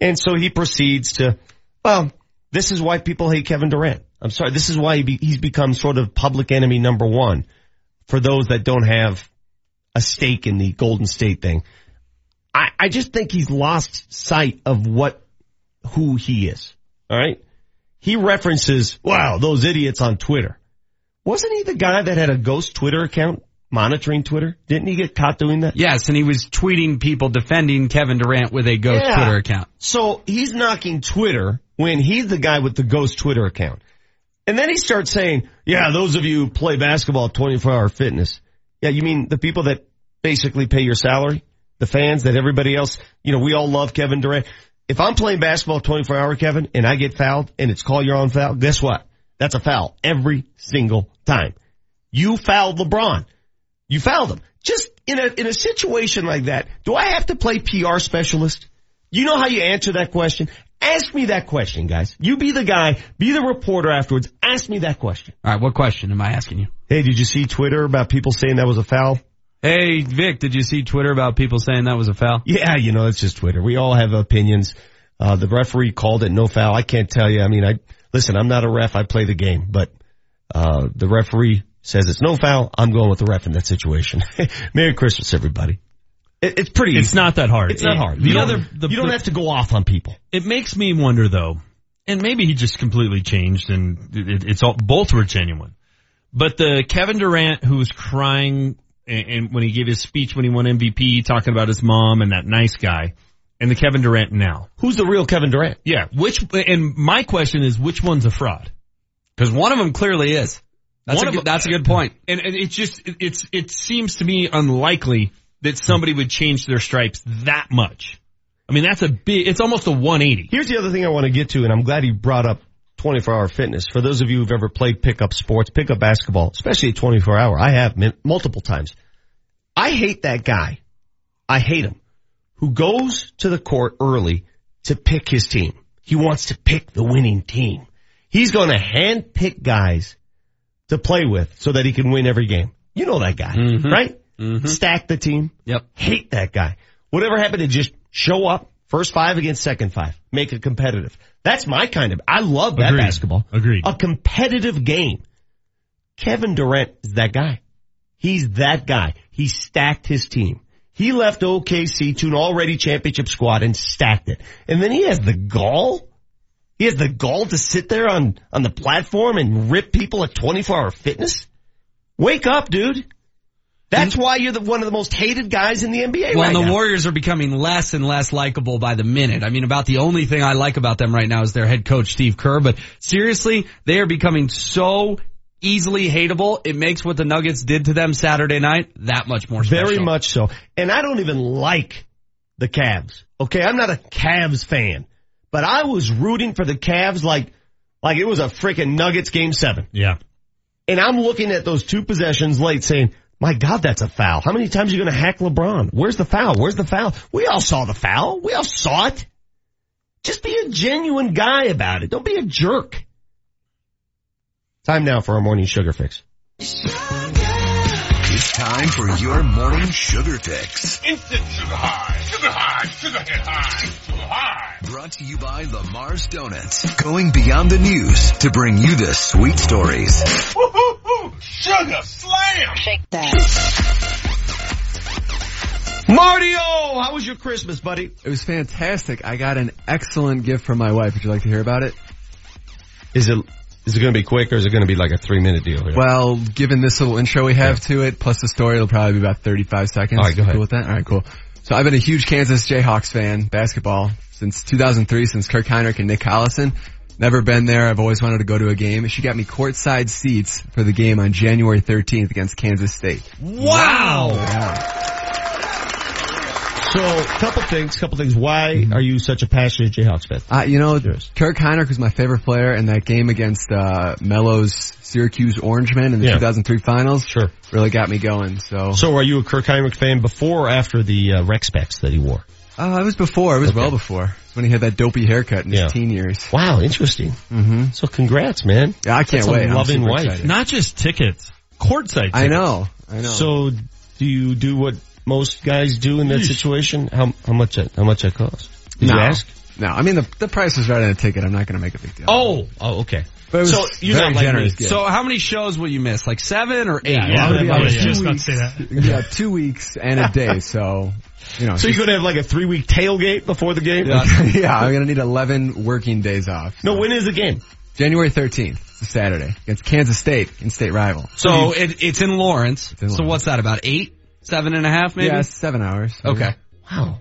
And so he proceeds to, well, this is why people hate Kevin Durant. I'm sorry. This is why he be, he's become sort of public enemy number one for those that don't have a stake in the Golden State thing. I, I just think he's lost sight of what, who he is. All right. He references, wow, those idiots on Twitter. Wasn't he the guy that had a ghost Twitter account monitoring Twitter? Didn't he get caught doing that? Yes, and he was tweeting people defending Kevin Durant with a ghost Yeah. Twitter account. So he's knocking Twitter when he's the guy with the ghost Twitter account. And then he starts saying, yeah, those of you who play basketball at 24 hour fitness. Yeah, you mean the people that basically pay your salary? The fans that everybody else, you know, we all love Kevin Durant. If I'm playing basketball 24 hour, Kevin, and I get fouled and it's call your own foul, guess what? That's a foul every single time. You fouled LeBron. You fouled him. Just in a, in a situation like that, do I have to play PR specialist? You know how you answer that question? Ask me that question, guys. You be the guy, be the reporter afterwards. Ask me that question. All right, what question am I asking you? Hey, did you see Twitter about people saying that was a foul? Hey, Vic, did you see Twitter about people saying that was a foul? Yeah, you know, it's just Twitter. We all have opinions. Uh, the referee called it no foul. I can't tell you. I mean, I, listen, I'm not a ref. I play the game, but, uh, the referee says it's no foul. I'm going with the ref in that situation. Merry Christmas, everybody. It, it's pretty It's easy. not that hard. It's not hard. The You other, don't, the, you don't have to go off on people. It makes me wonder though, and maybe he just completely changed and it, it's all, both were genuine. But the Kevin Durant who was crying and, and when he gave his speech when he won MVP talking about his mom and that nice guy and the Kevin Durant now. Who's the real Kevin Durant? Yeah. Which, and my question is which one's a fraud? Because one of them clearly is. That's One a of good, them- that's a good point. And, and it's just, it, it's, it seems to me unlikely that somebody would change their stripes that much. I mean, that's a big, it's almost a 180. Here's the other thing I want to get to, and I'm glad he brought up 24 hour fitness. For those of you who've ever played pickup sports, pickup basketball, especially at 24 hour, I have multiple times. I hate that guy. I hate him who goes to the court early to pick his team. He wants to pick the winning team. He's going to hand pick guys to play with so that he can win every game. You know that guy, mm-hmm. right? Mm-hmm. Stack the team. Yep. Hate that guy. Whatever happened to just show up, first five against second five, make it competitive. That's my kind of, I love that Agreed. basketball. Agreed. A competitive game. Kevin Durant is that guy. He's that guy. He stacked his team. He left OKC to an already championship squad and stacked it. And then he has the gall. He has the gall to sit there on, on the platform and rip people at 24 hour fitness. Wake up, dude. That's why you're the, one of the most hated guys in the NBA Well, right and the now. Warriors are becoming less and less likable by the minute. I mean, about the only thing I like about them right now is their head coach, Steve Kerr. But seriously, they are becoming so easily hateable. It makes what the Nuggets did to them Saturday night that much more special. Very much so. And I don't even like the Cavs. Okay, I'm not a Cavs fan, but I was rooting for the Cavs like, like it was a freaking Nuggets game seven. Yeah. And I'm looking at those two possessions late saying, my God, that's a foul. How many times are you going to hack LeBron? Where's the foul? Where's the foul? We all saw the foul. We all saw it. Just be a genuine guy about it. Don't be a jerk. Time now for our morning sugar fix. It's time for your morning sugar fix. Instant sugar high, sugar high, sugar hit high, sugar high. Brought to you by Lamar's Donuts. Going beyond the news to bring you the sweet stories. Woo-hoo-hoo! Sugar slam! Shake that. Mario, how was your Christmas, buddy? It was fantastic. I got an excellent gift from my wife. Would you like to hear about it? Is it is it going to be quick or is it going to be like a three minute deal? Here? Well, given this little intro we have to it, plus the story, it'll probably be about 35 seconds. All right, go ahead. Cool with that? All right, cool. So I've been a huge Kansas Jayhawks fan, basketball, since 2003, since Kirk Hinrich and Nick Collison. Never been there. I've always wanted to go to a game. She got me courtside seats for the game on January 13th against Kansas State. Wow. So, a couple things, couple things. Why are you such a passionate Jayhawks fan? Uh, you know, Kirk Hinrich was my favorite player in that game against uh, Melo's Syracuse Orange Orangemen in the Yeah. 2003 finals. Sure. Really got me going. So, So, are you a Kirk Hinrich fan before or after the uh, rec specs that he wore? Uh, it was before. It was Okay. well before. It's when he had that dopey haircut in his Yeah. teen years. Wow, interesting. Mm-hmm. So congrats, man. Yeah, I can't That's a wait. I'm loving super wife. excited. Not just tickets, courtside. Tickets. I know. I know. So, do you do what most guys do in that Yeesh. situation? How how much that how much that cost? Did no. you ask? No, I mean the the price is right on the ticket. I'm not going to make a big deal. Oh, oh, okay. But it was So you're very not like generous me. gift. So how many shows will you miss? Like seven or eight? Yeah, Yeah, I'm I was two just about to weeks. say that. Yeah, two weeks and a day. So you know. So you're gonna have like a three week tailgate before the game? yeah, yeah, I'm gonna need 11 working days off. No, when is the game? January 13th, it's a Saturday against Kansas State, in-state rival. So it, it's in Lawrence. in So what's that about eight, seven and a half, maybe? Yeah, seven hours. Okay. Wow,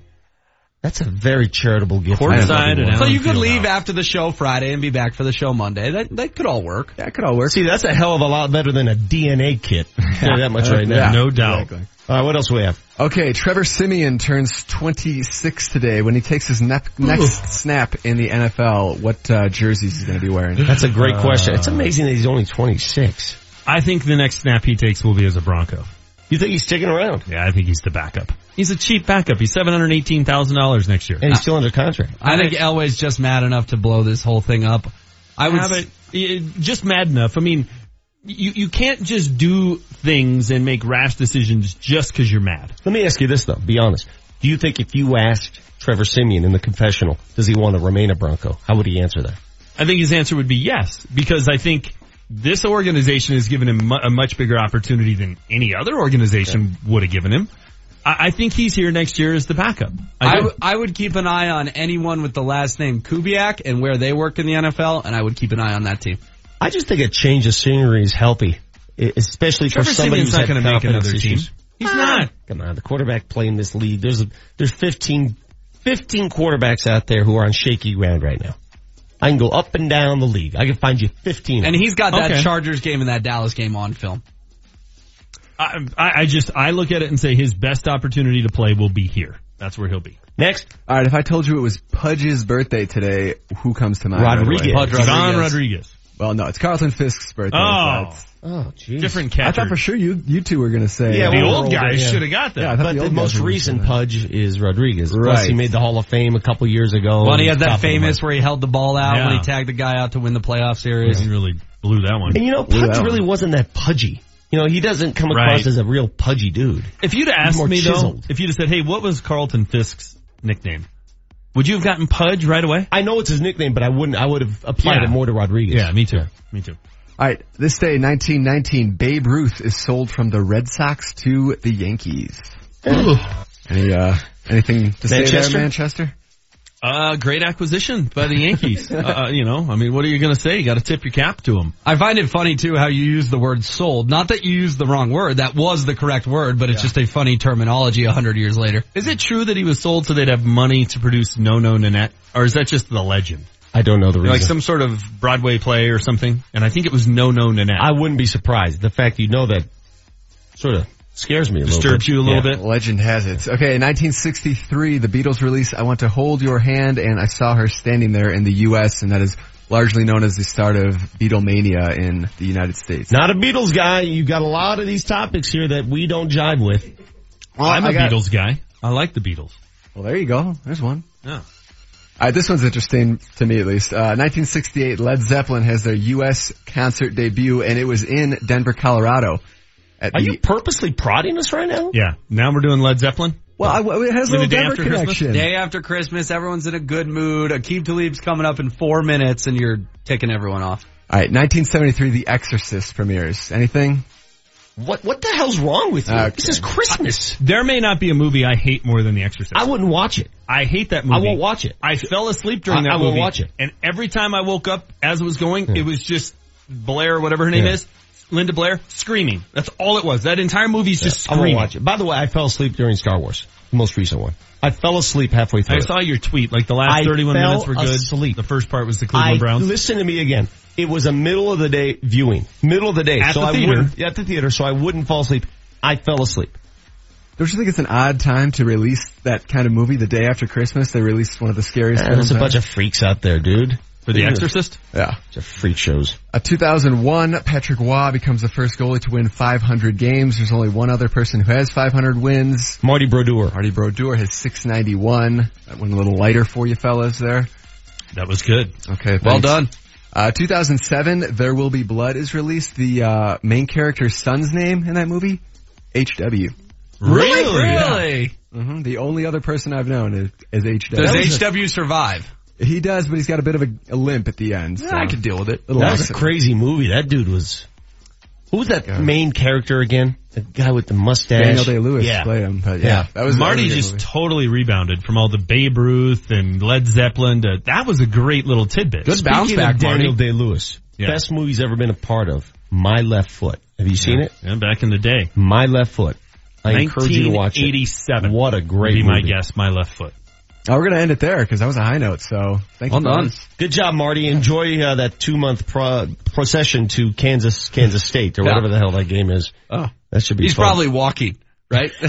that's a very charitable gift. Courtside and So you could leave House. after the show Friday and be back for the show Monday. That that could all work. That could all work. See, that's a hell of a lot better than a DNA kit. I'll tell you that much right now. Yeah, no doubt. exactly. All right, what else do we have? Okay, Trevor Siemian turns 26 today. When he takes his nep- next snap in the NFL, what uh, jerseys he's going to be wearing? That's a great question. Uh, It's amazing that he's only 26. I think the next snap he takes will be as a Bronco. You think he's sticking around? Yeah, I think he's the backup. He's a cheap backup. He's seven hundred eighteen thousand dollars next year. And he's still under contract. I think Elway's just mad enough to blow this whole thing up. I would Yeah, but eh, just mad enough. I mean, you you can't just do things and make rash decisions just because you're mad. Let me ask you this though, be honest. Do you think if you asked Trevor Siemian in the confessional, does he want to remain a Bronco? How would he answer that? I think his answer would be yes, because I think this organization has given him a much bigger opportunity than any other organization would have given him. I, I think he's here next year as the backup. I, I, do. w- I would keep an eye on anyone with the last name Kubiak and where they worked in the NFL, and I would keep an eye on that team. I just think a change of scenery is healthy, especially Trevor for somebody Siemian's who's not going to make confidence another team. He's Ah, not. Come on, the quarterback playing this league. There's a, there's 15, 15 quarterbacks out there who are on shaky ground right now. I can go up and down the league. I can find you 15. And he's got that Okay. Chargers game and that Dallas game on film. I, I I just I look at it and say his best opportunity to play will be here. That's where he'll be. Next, All right, if I told you it was Pudge's birthday today, who comes to mind? right Rodriguez. away? Pudge John Rodriguez. Rodriguez. Well, no, it's Carlton Fisk's birthday. Oh. so it's- oh, jeez. Different I thought for sure you you two were going to say Yeah, uh, the well, old older, guy yeah. should have got that. Yeah, I thought But the the most recent Pudge is Rodriguez. Plus, Right. he made the Hall of Fame a couple years ago. Well, and he has that the famous where he held the ball out Yeah. when he tagged the guy out to win the playoff series. He really blew that one. And you know, Blew Pudge really one. wasn't that pudgy. You know, he doesn't come across Right. as a real pudgy dude. If you'd asked more me chiseled. though, if you'd have said, "Hey, what was Carlton Fisk's nickname?" Would you have gotten Pudge right away? I know it's his nickname, but I wouldn't. I would have applied Yeah. it more to Rodriguez. Yeah, me too. Me too. All right, this day, 1919, Babe Ruth is sold from the Red Sox to the Yankees. Any uh, anything to say there, Manchester? Uh, great acquisition by the Yankees. uh, you know, I mean, what are you going to say? You got to tip your cap to them. I find it funny too how you use the word sold. Not that you used the wrong word. That was the correct word, but it's just a funny terminology a hundred years later. Is it true that he was sold so they'd have money to produce No No Nanette, or is that just the legend? I don't know the reason. Like some sort of Broadway play or something? And I think it was No No Nanette. I wouldn't be surprised. The fact you know that sort of scares me a little Disturbs bit. you a little Yeah. bit. Legend has it. Okay, in 1963, the Beatles release I Want to Hold Your Hand, and I saw her standing there in the U.S., and that is largely known as the start of Beatlemania in the United States. Not a Beatles guy. You've got a lot of these topics here that we don't jive with. Well, I'm a got- Beatles guy. I like the Beatles. Well, there you go. There's one. Yeah. Uh, this one's interesting to me at least. Uh, 1968, Led Zeppelin has their U.S. concert debut, and it was in Denver, Colorado. At Are the, you purposely prodding us right now? Yeah. Now we're doing Led Zeppelin. well, I, it has a With little the day Denver after Christmas? connection. Day after Christmas, everyone's in a good mood. Aqib Talib's coming up in four minutes, and you're ticking everyone off. All right, 1973, The Exorcist premieres. Anything? What What the hell's wrong with you? Okay. This is Christmas. There may not be a movie I hate more than The Exorcist. I wouldn't watch it. I hate that movie. I won't watch it. I fell asleep during I- that I movie. won't watch it. And every time I woke up as it was going, hmm. it was just Blair, whatever her name Yeah. is, Linda Blair, screaming. That's all it was. That entire movie is just I won't screaming. watch it. By the way, I fell asleep during Star Wars, the most recent one. I fell asleep halfway through. I it. saw your tweet. Like the last I 31 fell minutes were good. asleep. The first part was the Cleveland I, Browns. Listen to me again. It was a middle of the day viewing. Middle of the day. At so the I theater. wouldn't- At the theater, so I wouldn't fall asleep. I fell asleep. Don't you think it's an odd time to release that kind of movie the day after Christmas? They released one of the scariest Ah, films. there's a ever. bunch of freaks out there, dude. For The Exorcist? Yeah. It's a freak shows. A 2001, Patrick Roy becomes the first goalie to win 500 games. There's only one other person who has 500 wins. Marty Brodeur. Marty Brodeur has 691. That went a little lighter for you fellas there. That was good. Okay, Well done. Uh, 2007, There Will Be Blood is released. The uh, main character's son's name in that movie, H.W. Really? Really? hmm The only other person I've known is, is H.W. Does That was a- HW survive? He does, but he's got a bit of a, a limp at the end. So. I could deal with it. Little That was a crazy movie. That dude was. Who was that oh main character again? The guy with the mustache. Daniel Day Lewis Yeah. played him, but yeah, that was Marty that was a good just movie. totally rebounded from all the Babe Ruth and Led Zeppelin to, that was a great little tidbit. Good bounce back, of Daniel Marty. Day Lewis, Yeah. best movie he's ever been a part of. My Left Foot. Have you seen it? Yeah, back in the day. My Left Foot. I encourage you to watch it. 1987. What a great would be my movie. guess, my left foot. Oh, we're gonna end it there because that was a high note. So thank Well you. done. fellas. Good job, Marty. Enjoy uh, that two month pro- procession to Kansas, Kansas State or Yeah. whatever the hell that game is. Oh, That should be. he's fun. probably walking, right?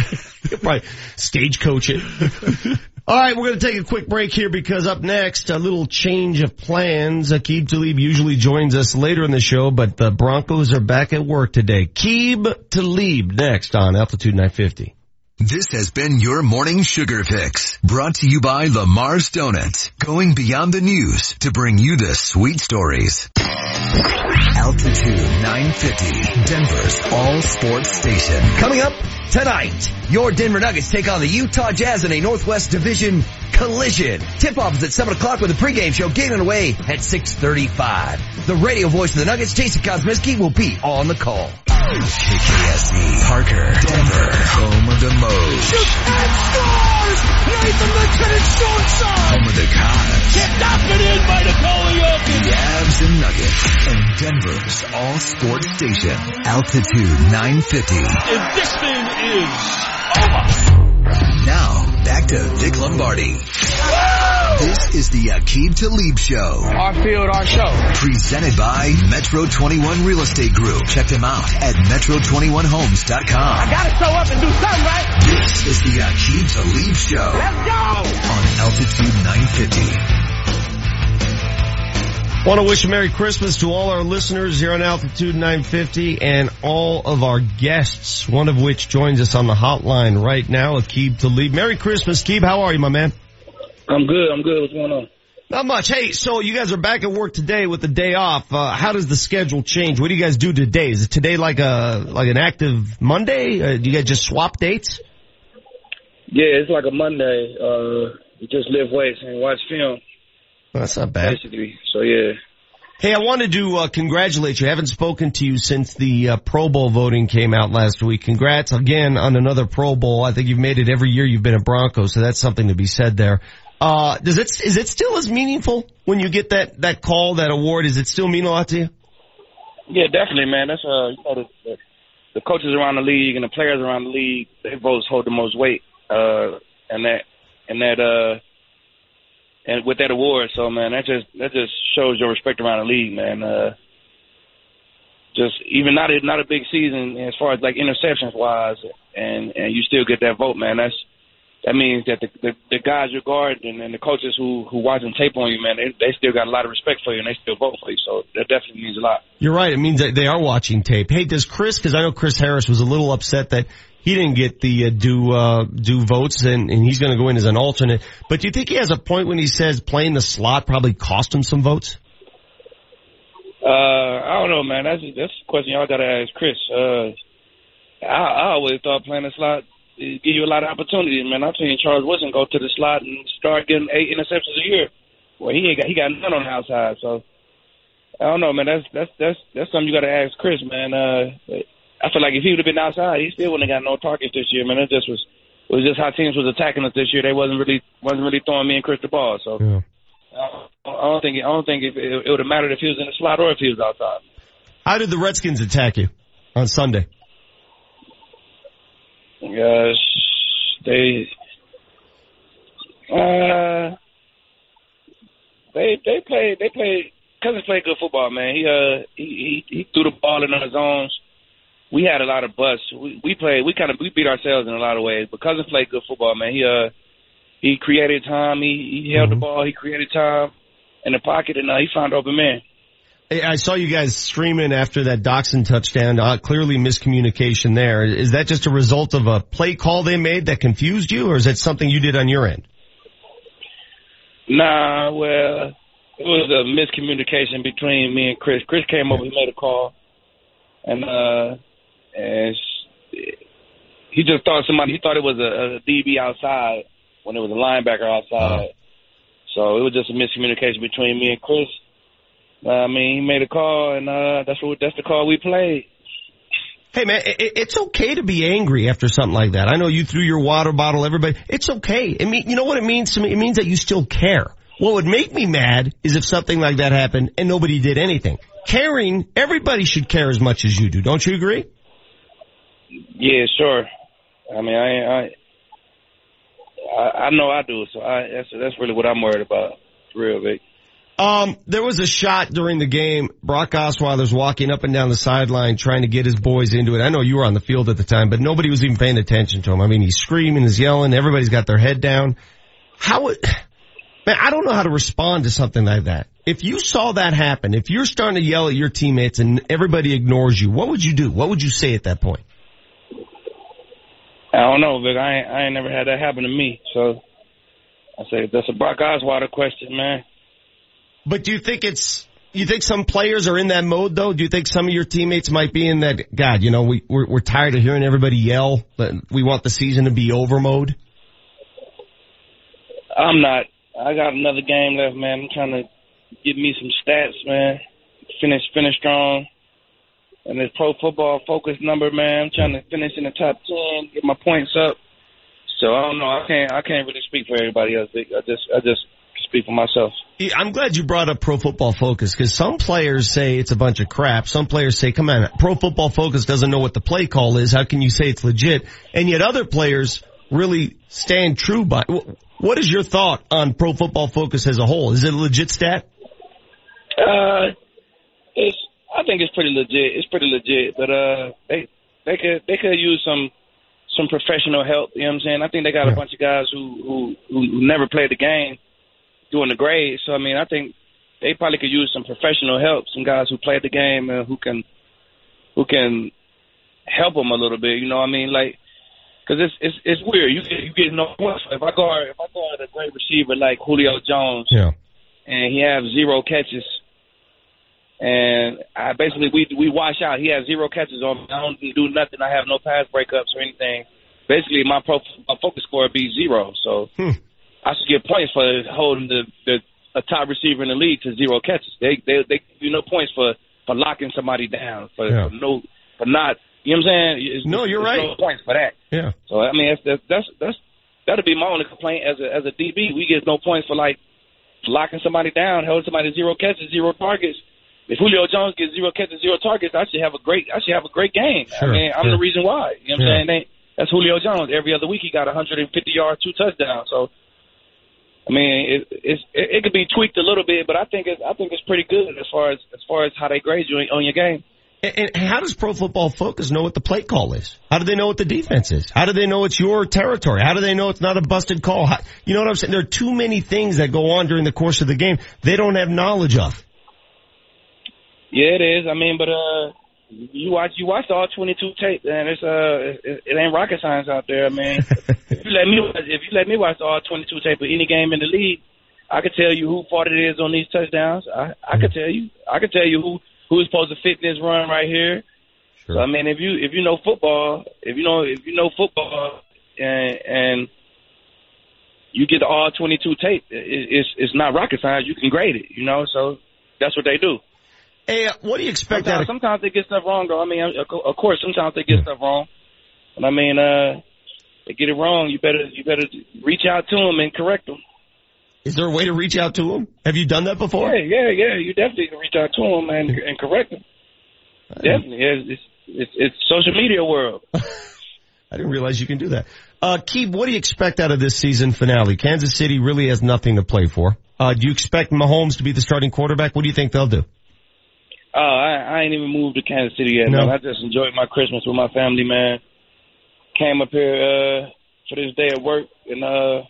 Right. Stagecoach it. All right, we're going to take a quick break here because up next, a little change of plans. Aqib Talib usually joins us later in the show, but the Broncos are back at work today. Keeb Talib next on Altitude 950. This has been your morning sugar fix, brought to you by Lamar's Donuts, going beyond the news to bring you the sweet stories. Altitude 950, Denver's all sports station. Coming up tonight, your Denver Nuggets take on the Utah Jazz in a Northwest Division collision. Tip-off is at 7 o'clock with a pregame show getting away at 6.35. The radio voice of the Nuggets, Jason Kosmicki, will be on the call. KKSE, Parker, Denver, home of the Moes. and scores! Nathan Lieutenant Shortside! Home of the Cavs. Kept knocking in by Nikola Jokic! The Avs and Nuggets, and Denver's all sports station, Altitude 950. And this thing is over! Now, back to Vic Lombardi. This is the Aqib Talib Show. Our field, our show. Presented by Metro 21 Real Estate Group. Check them out at metro21homes.com. I gotta show up and do something, right? This is the Aqib Talib Show Let's go! on Altitude 950. Want to wish a Merry Christmas to all our listeners here on Altitude 950 and all of our guests, one of which joins us on the hotline right now, Aqib Talib. Merry Christmas, Aqib. How are you, my man? I'm good. I'm good. What's going on? Not much. Hey, so you guys are back at work today with the day off. Uh, how does the schedule change? What do you guys do today? Is it today like a like an active Monday? Uh, do you guys just swap dates? Yeah, it's like a Monday. Uh, you just live weights and watch film, That's not bad. basically. So yeah. Hey, I wanted to uh, congratulate you. I haven't spoken to you since the uh, Pro Bowl voting came out last week. Congrats again on another Pro Bowl. I think you've made it every year you've been a Bronco, so that's something to be said there. Uh, does it is it still as meaningful when you get that that call, that award? Is it still mean a lot to you? Yeah, definitely, man. That's uh, you know, the, the, the coaches around the league and the players around the league, their votes hold the most weight. Uh, and that, and that, uh, and with that award, so man, that just that just shows your respect around the league, man. Uh, just even not a not a big season as far as like interceptions wise, and and you still get that vote, man. That's that means that the the, the guys you guard and, and the coaches who who watching tape on you, man, they they still got a lot of respect for you and they still vote for you. So that definitely means a lot. You're right. It means that they are watching tape. Hey, does Chris? Because I know Chris Harris was a little upset that he didn't get the uh, due uh, due votes, and, and he's going to go in as an alternate. But do you think he has a point when he says playing the slot probably cost him some votes? Uh, I don't know, man. That's that's a question y'all gotta ask Chris. Uh, I, I always thought playing the slot it give you a lot of opportunities, man. I've seen Charles Woodson go to the slot and start getting eight interceptions a year. Well, he ain't got he got none on the outside, so I don't know, man. That's that's that's that's something you gotta ask Chris, man. Uh, I feel like if he would have been outside, he still wouldn't have got no targets this year, man. It just was it was just how teams was attacking us this year. They wasn't really wasn't really throwing me and Chris the ball, so. I don't think I don't think it, it, it would have mattered if he was in the slot or if he was outside. How did the Redskins attack you on Sunday? Yes, they uh they they played they played Cousins played good football, man. He uh he he, he threw the ball in our zones. We had a lot of busts. We, we played we kind of we beat ourselves in a lot of ways. But Cousins played good football, man. He uh he created time. He he held the ball. He created time. in the pocket, and uh, he found open man. I saw you guys streaming after that Doctson touchdown. Uh, clearly miscommunication there. Is that just a result of a play call they made that confused you, or is that something you did on your end? Nah, well, it was a miscommunication between me and Chris. Chris came over, he made a call, and uh, and he just thought somebody. He thought it was a, a DB outside when it was a linebacker outside. So it was just a miscommunication between me and Chris. I mean, he made a call, and uh, that's what that's the call we played. Hey man, it, it's okay to be angry after something like that. I know you threw your water bottle, everybody. It's okay. It mean, you know what it means to me? It means that you still care. What would make me mad is if something like that happened and nobody did anything. Caring, everybody should care as much as you do. Don't you agree? Yeah, sure. I mean, I I I, I know I do. So I that's that's really what I'm worried about. For real, Vic. Um, there was a shot during the game. Brock Osweiler's walking up and down the sideline trying to get his boys into it. I know you were on the field at the time, but nobody was even paying attention to him. I mean, he's screaming, he's yelling, everybody's got their head down. How man, I don't know how to respond to something like that. If you saw that happen, if you're starting to yell at your teammates and everybody ignores you, what would you do? What would you say at that point? I don't know, Vic. I ain't, I ain't never had that happen to me. So I say that's a Brock Osweiler question, man. But do you think it's, you think some players are in that mode though? Do you think some of your teammates might be in that, God, you know, we, we're, we're tired of hearing everybody yell, we want the season to be over mode? I'm not. I got another game left, man. I'm trying to get me some stats, man. Finish, finish strong. And this pro football focus number, man. I'm trying to finish in the top ten, get my points up. So I don't know. I can't. I can't really speak for everybody else. I just. I just speak for myself. I'm glad you brought up Pro Football Focus because some players say it's a bunch of crap. Some players say, come on, Pro Football Focus doesn't know what the play call is. How can you say it's legit? And yet other players really stand true by. What is your thought on Pro Football Focus as a whole? Is it a legit stat? Uh, it's. I think it's pretty legit. It's pretty legit, but uh, they they could they could use some some professional help. You know what I'm saying? I think they got a bunch of guys who who who never played the game doing the grades. So I mean, I think they probably could use some professional help, some guys who played the game and who can who can help them a little bit. You know what I mean? Like, because it's it's it's weird. You get you get no if I guard if I guard a great receiver like Julio Jones, yeah, and he has zero catches. And I basically we we wash out. He has zero catches on. me. I don't do nothing. I have no pass breakups or anything. Basically, my pro my focus score would be zero. So Hmm. I should get points for holding the, the a top receiver in the league to zero catches. They they they give you no points for for locking somebody down for, Yeah. for no for not. You know what I'm saying? It's, No, you're right. No points for that. Yeah. So I mean, that's that's that's that'll be my only complaint as a as a DB. We get no points for like locking somebody down, holding somebody to zero catches, zero targets. If Julio Jones gets zero catches, zero targets, I should have a great I should have a great game. Sure, I mean, I'm sure. the reason why. You know what Yeah. I'm saying? They, that's Julio Jones. Every other week he got 150 yards, two touchdowns. So I mean, it, it's it, it could be tweaked a little bit, but I think it's I think it's pretty good as far as as far as how they grade you on your game. And, and how does Pro Football Focus know what the play call is? How do they know what the defense is? How do they know it's your territory? How do they know it's not a busted call? How, you know what I'm saying? There are too many things that go on during the course of the game they don't have knowledge of. Yeah, it is. I mean, but uh, you watch you watch all 22 tape, and it's uh, it, it ain't rocket science out there. I mean, you let me if you let me watch all 22 tape of any game in the league, I could tell you who fault it is on these touchdowns. I I could tell you. I could tell you who who's supposed to fit this run right here. So I mean, if you if you know football, if you know if you know football, and and you get the all 22 tape, it, it's it's not rocket science. You can grade it, you know. So that's what they do. Hey, uh, what do you expect sometimes, out of sometimes they get stuff wrong, though. I mean, of of course, sometimes they get stuff wrong. But I mean, uh, they get it wrong. You better you better reach out to them and correct them. Is there a way to reach out to them? Have you done that before? Yeah, yeah, yeah. You definitely can reach out to them and and correct them. Definitely, it's it's, it's, social media world. I didn't realize you can do that. Uh, Keeb, what do you expect out of this season finale? Kansas City really has nothing to play for. Uh, do you expect Mahomes to be the starting quarterback? What do you think they'll do? Oh, I, I ain't even moved to Kansas City yet. No. Man. I just enjoyed my Christmas with my family, man. Came up here uh, for this day at work, and uh,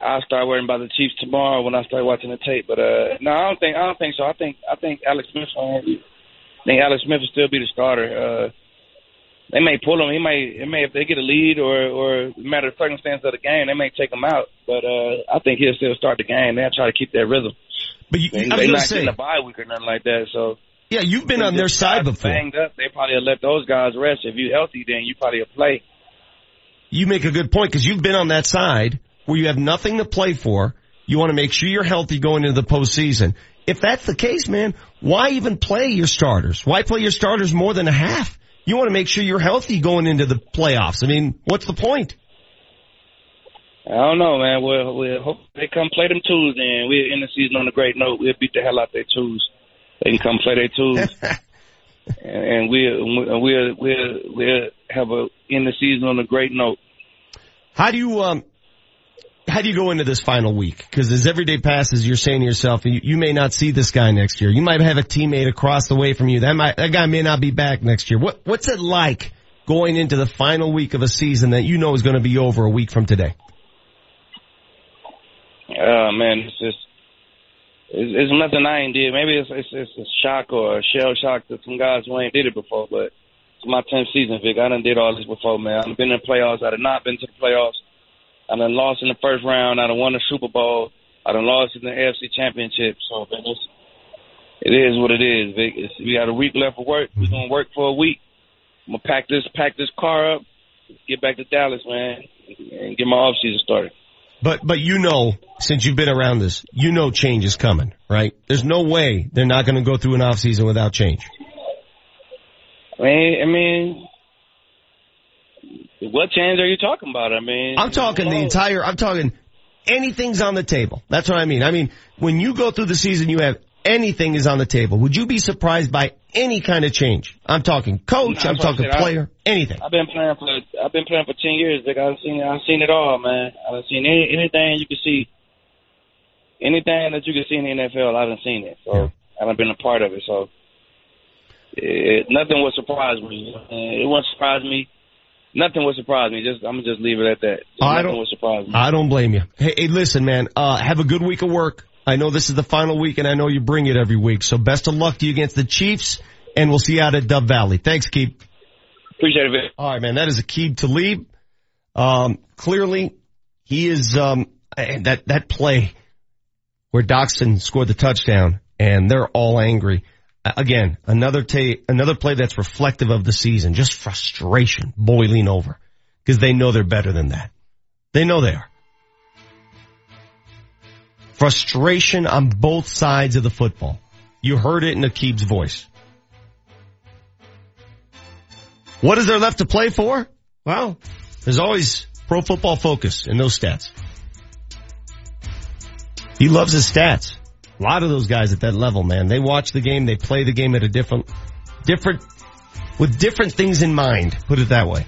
I'll start worrying about the Chiefs tomorrow when I start watching the tape. But uh no, I don't think I don't think so. I think I think Alex Smith. Uh, I think Alex Smith will still be the starter. Uh, they may pull him. He may. It may if they get a lead or or matter of circumstance of the game, they may take him out. But uh I think he'll still start the game. They'll try to keep that rhythm. But you, They, I was they gonna not say, getting a bye week or nothing like that. So yeah, you've been on their side before. Banged up, they probably have let those guys rest. If you're healthy, then you probably will play. You make a good point because you've been on that side where you have nothing to play for. You want to make sure you're healthy going into the postseason. If that's the case, man, why even play your starters? Why play your starters more than a half? You want to make sure you're healthy going into the playoffs. I mean, what's the point? I don't know, man. We'll, we'll hope they come play them twos, and we're in the season on a great note. We'll beat the hell out of their twos. They can come play their twos, and, and we'll we'll we'll we'll have a end the season on a great note. How do you um how do you go into this final week? Because as every day passes, you're saying to yourself, you, you may not see this guy next year. You might have a teammate across the way from you. That might that guy may not be back next year. What what's it like going into the final week of a season that you know is going to be over a week from today? Uh man, it's just it's, it's nothing I ain't did. Maybe it's, it's it's a shock or a shell shock to some guys who ain't did it before, but it's my tenth season, Vic. I done did all this before, man. I've been in the playoffs. I done not been to the playoffs. I done lost in the first round. I done won the Super Bowl. I done lost in the AFC Championship. So, man, it's, it is what it is, Vic. It's, we got a week left of work. We're gonna work for a week. I'm gonna pack this pack this car up, get back to Dallas, man, and get my off season started. But but you know, since you've been around this, you know change is coming, right? There's no way they're not going to go through an off season without change. I mean, I mean, what change are you talking about? I mean, I'm talking the entire, I'm talking anything's on the table. That's what I mean. I mean, when you go through the season, you have anything is on the table. Would you be surprised by any kind of change? I'm talking coach, I'm I talking player, anything. I've been playing for I've been playing for ten years. Like I've seen I've seen it all, man. I've seen any, anything you can see, anything that you can see in the NFL. I've seen it. So I've been a part of it. So it, nothing would surprise me. It won't surprise me. Nothing would surprise me. Just I'm gonna just leave it at that. I nothing don't- would surprise me. I don't blame you. Hey, hey listen, man, uh, have a good week of work. I know this is the final week and I know you bring it every week. So best of luck to you against the Chiefs and we'll see you out at Dove Valley. Thanks, Keith. Appreciate it. Vic. All right, man. That is a Aqib Talib. Um, clearly he is, um, that, that play where Doctson scored the touchdown and they're all angry. Again, another ta- another play that's reflective of the season. Just frustration boiling over because they know they're better than that. They know they are. Frustration on both sides of the football. You heard it in Aqib's voice. What is there left to play for? Well, there's always pro football focus in those stats. He loves his stats. A lot of those guys at that level, man, they watch the game, they play the game at a different, different, with different things in mind. Put it that way.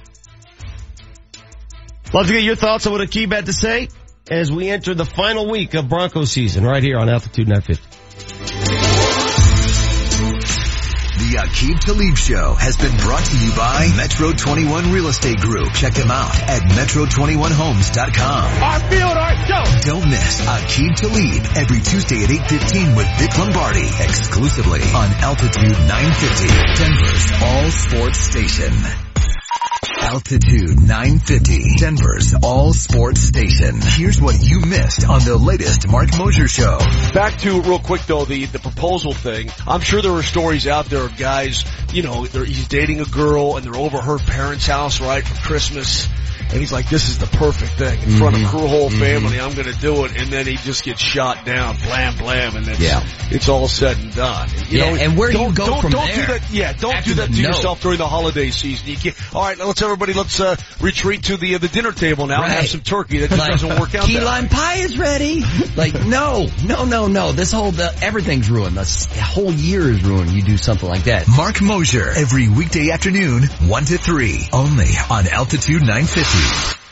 Love to get your thoughts on what Aqib had to say as we enter the final week of Bronco season right here on Altitude 950. The Aqib Talib Show has been brought to you by Metro 21 Real Estate Group. Check them out at metro21homes.com. Our field, our show. Don't miss Aqib Talib every Tuesday at 8.15 with Vic Lombardi exclusively on Altitude 950, Denver's all sports station. Altitude 950, Denver's all sports station. Here's what you missed on the latest Marc Moser show. Back to real quick though the the proposal thing. I'm sure there are stories out there of guys, you know, they're, he's dating a girl and they're over her parents' house right for Christmas. And he's like, this is the perfect thing in front of Mhm. her whole Mhm. family. I'm going to do it. And then he just gets shot down, blam, blam, and it's, Yeah. it's all said and done. You Yeah, know, and where do you don't- go don't, from don't there? Do that, yeah, don't After do that to no. yourself during the holiday season. You can't, all right, let's everybody, let's uh, retreat to the uh, the dinner table now and have some turkey. That just Like, doesn't work out. Key lime way. pie is ready. Like, no, no, no, no. This whole, the, everything's ruined. This whole year is ruined. You do something like that. Marc Moser every weekday afternoon, 1 to 3, only on Altitude 950.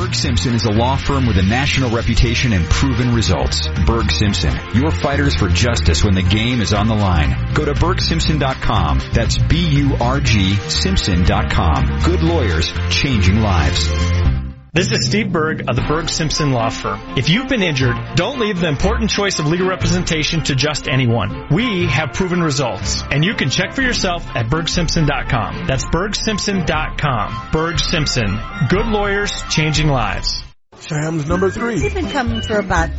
Burg Simpson is a law firm with a national reputation and proven results. Burg Simpson, your fighters for justice when the game is on the line. Go to burgsimpson.com. That's B-U-R-G Simpson.com. Good lawyers, changing lives. This is Steve Burg of the Burg Simpson Law Firm. If you've been injured, don't leave the important choice of legal representation to just anyone. We have proven results, and you can check for yourself at burgsimpson.com. That's burgsimpson.com. Burg Simpson. Good lawyers, changing lives. Sam's number three. They've been coming for about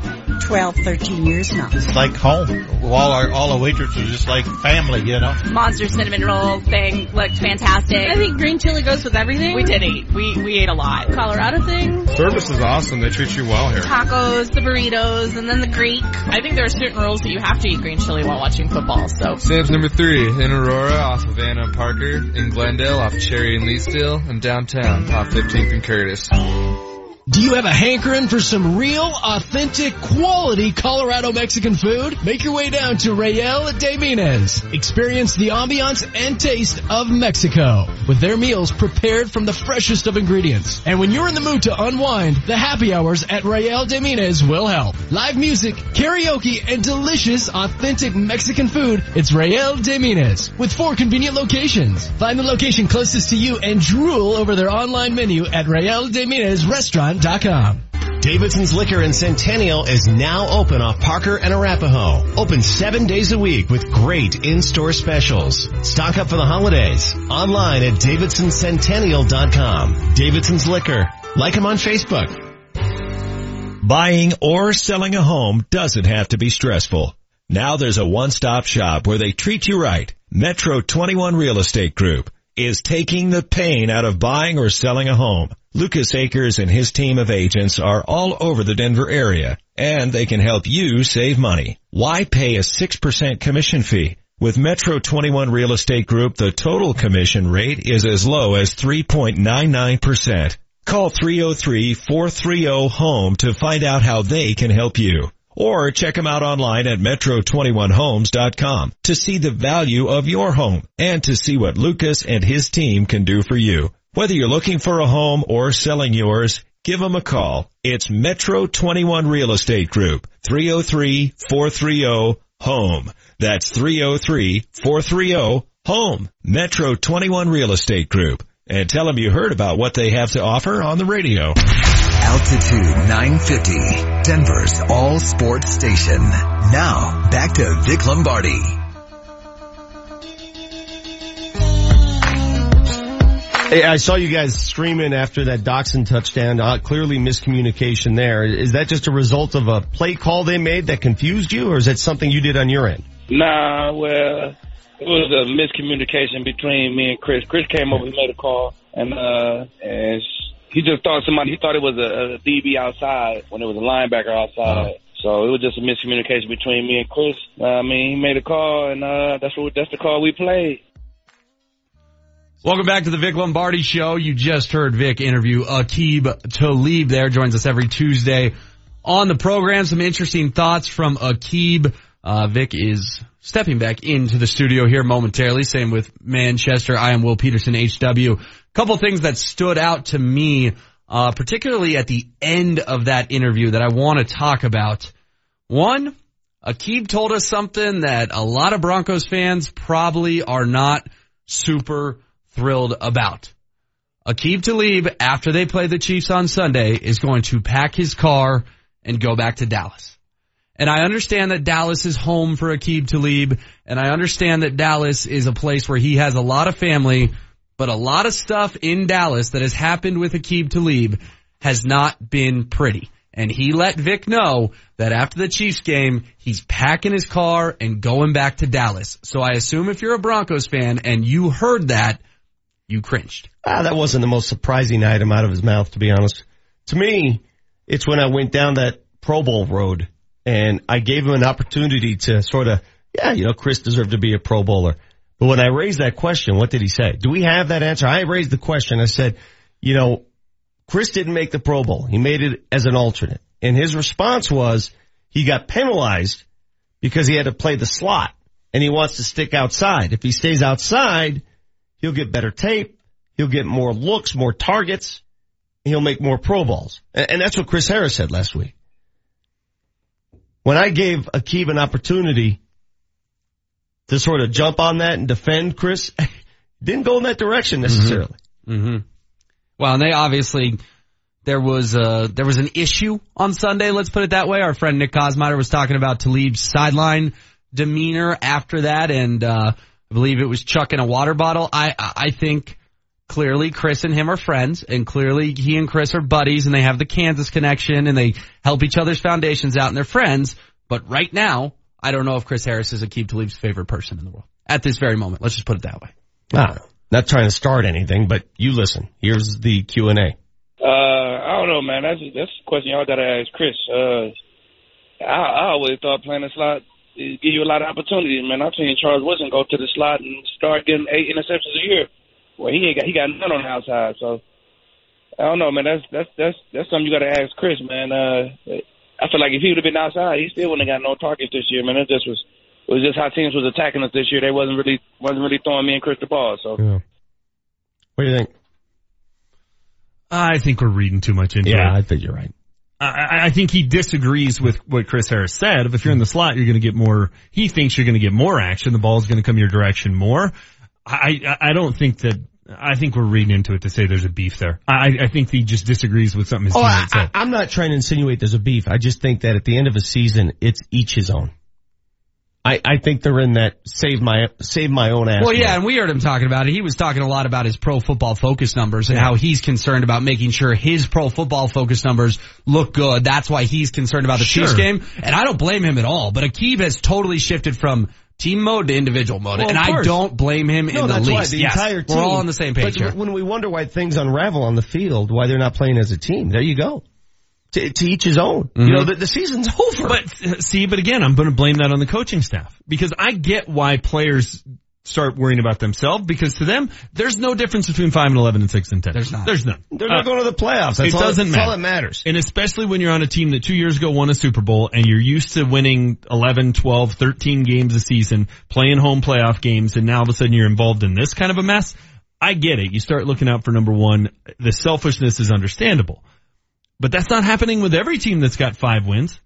12, 13 years now. It's like home. All our all the waitresses are just like family, you know. Monster cinnamon roll thing looked fantastic. I think green chili goes with everything. We did eat. We we ate a lot. Colorado thing. Service is awesome. They treat you well here. Tacos, the burritos, and then the Greek. I think there are certain rules that you have to eat green chili while watching football. So Sam's number three in Aurora off of Anna and Parker, in Glendale off Cherry and Leetsdale, and downtown off 15th and Curtis. Do you have a hankering for some real, authentic, quality Colorado Mexican food? Make your way down to Real de Minas. Experience the ambiance and taste of Mexico with their meals prepared from the freshest of ingredients. And when you're in the mood to unwind, the happy hours at Real de Minas will help. Live music, karaoke, and delicious, authentic Mexican food. It's Real de Minas with four convenient locations. Find the location closest to you and drool over their online menu at Real de Minas Restaurant Davidson's Liquor in Centennial is now open off Parker and Arapahoe. Open seven days a week with great in-store specials. Stock up for the holidays. Online at davidsoncentennial.com. Davidson's Liquor. Like them on Facebook. Buying or selling a home doesn't have to be stressful. Now there's a one-stop shop where they treat you right. Metro 21 Real Estate Group is taking the pain out of buying or selling a home. Lucas Akers and his team of agents are all over the Denver area and they can help you save money. Why pay a 6% commission fee? With Metro 21 Real Estate Group, the total commission rate is as low as 3.99%. Call 303-430-HOME to find out how they can help you. Or check them out online at metro21homes.com to see the value of your home and to see what Lucas and his team can do for you. Whether you're looking for a home or selling yours, give them a call. It's Metro 21 Real Estate Group, 303-430-HOME. That's 303-430-HOME. Metro 21 Real Estate Group. And tell them you heard about what they have to offer on the radio. Altitude 950, Denver's all sports station. Now, back to Vic Lombardi. Hey, I saw you guys screaming after that Doctson touchdown. Uh, clearly miscommunication there. Is that just a result of a play call they made that confused you, or is that something you did on your end? Nah, well, it was a miscommunication between me and Chris. Chris came over, he made a call, and uh, and he just thought somebody, he thought it was a, a DB outside when it was a linebacker outside. So it was just a miscommunication between me and Chris. Uh, I mean, he made a call, and uh, that's what that's the call we played. Welcome back to the Vic Lombardi Show. You just heard Vic interview Aqib Talib there. Joins us every Tuesday on the program. Some interesting thoughts from Aqib. Uh, Vic is stepping back into the studio here momentarily. Same with Manchester. I am Will Peterson, HW. Couple things that stood out to me, uh, particularly at the end of that interview that I want to talk about. One, Aqib told us something that a lot of Broncos fans probably are not super thrilled about. Aqib Talib, after they play the Chiefs on Sunday, is going to pack his car and go back to Dallas. And I understand that Dallas is home for Aqib Talib, and I understand that Dallas is a place where he has a lot of family, but a lot of stuff in Dallas that has happened with Aqib Talib has not been pretty. And he let Vic know that after the Chiefs game, he's packing his car and going back to Dallas. So I assume if you're a Broncos fan and you heard that, you cringed. Ah, that wasn't the most surprising item out of his mouth, to be honest. To me, it's when I went down that Pro Bowl road and I gave him an opportunity to sort of, yeah, you know, Chris deserved to be a Pro Bowler. But when I raised that question, what did he say? Do we have that answer? I raised the question. I said, you know, Chris didn't make the Pro Bowl. He made it as an alternate. And his response was he got penalized because he had to play the slot and he wants to stick outside. If he stays outside, he'll get better tape. He'll get more looks, more targets. He'll make more Pro Bowls. And that's what Chris Harris said last week. When I gave Aqib an opportunity to sort of jump on that and defend Chris, didn't go in that direction necessarily. Mm-hmm. Well, and they obviously there was a there was an issue on Sunday. Let's put it that way. Our friend Nick Kosmider was talking about Talib's sideline demeanor after that, and uh, I believe it was chucking a water bottle. I I think clearly Chris and him are friends, and clearly he and Chris are buddies, and they have the Kansas connection, and they help each other's foundations out, and they're friends. But right now, I don't know if Chris Harris is Aqib Talib's favorite person in the world at this very moment. Let's just put it that way. Ah, not trying to start anything, but you listen. Here's the Q and A. Uh, I don't know, man. That's that's a question y'all gotta ask Chris. Uh, I, I always thought playing the slot it give you a lot of opportunities, man. I've seen Charles Woodson go to the slot and start getting eight interceptions a year. Well, he ain't got he got none on the outside, so I don't know, man. That's that's that's that's something you got to ask Chris, man. Uh, I feel like if he would have been outside, he still wouldn't have got no targets this year, man. It just was it was just how teams was attacking us this year. They wasn't really wasn't really throwing me and Chris the ball. So, yeah. what do you think? I think we're reading too much into yeah, it. Yeah, I think you're right. I, I think he disagrees with what Chris Harris said. If you're in the slot, you're going to get more. He thinks you're going to get more action. The ball's going to come your direction more. I, I don't think that. I think we're reading into it to say there's a beef there. I, I think he just disagrees with something his oh, teammate I, said. I, I'm not trying to insinuate there's a beef. I just think that at the end of a season, it's each his own. I, I think they're in that save my save my own ass. Well, yeah, and we heard him talking about it. He was talking a lot about his pro football focus numbers and yeah. how he's concerned about making sure his pro football focus numbers look good. That's why he's concerned about the sure. Chiefs game, and I don't blame him at all. But Aqib has totally shifted from team mode to individual mode, well, and I don't blame him no, in the that's least. Why the yes, entire team, we're all on the same page but here. When we wonder why things unravel on the field, why they're not playing as a team, there you go. To, to each his own. Mm-hmm. You know, the, the season's over. But see, but again, I'm going to blame that on the coaching staff because I get why players start worrying about themselves because to them, there's no difference between 5 and 11 and 6 and 10. There's not. There's none. They're not uh, going to the playoffs. That's it all, doesn't that's matter. all that matters. And especially when you're on a team that two years ago won a Super Bowl and you're used to winning 11, 12, 13 games a season, playing home playoff games, and now all of a sudden you're involved in this kind of a mess. I get it. You start looking out for number one. The selfishness is understandable. But that's not happening with every team that's got five wins.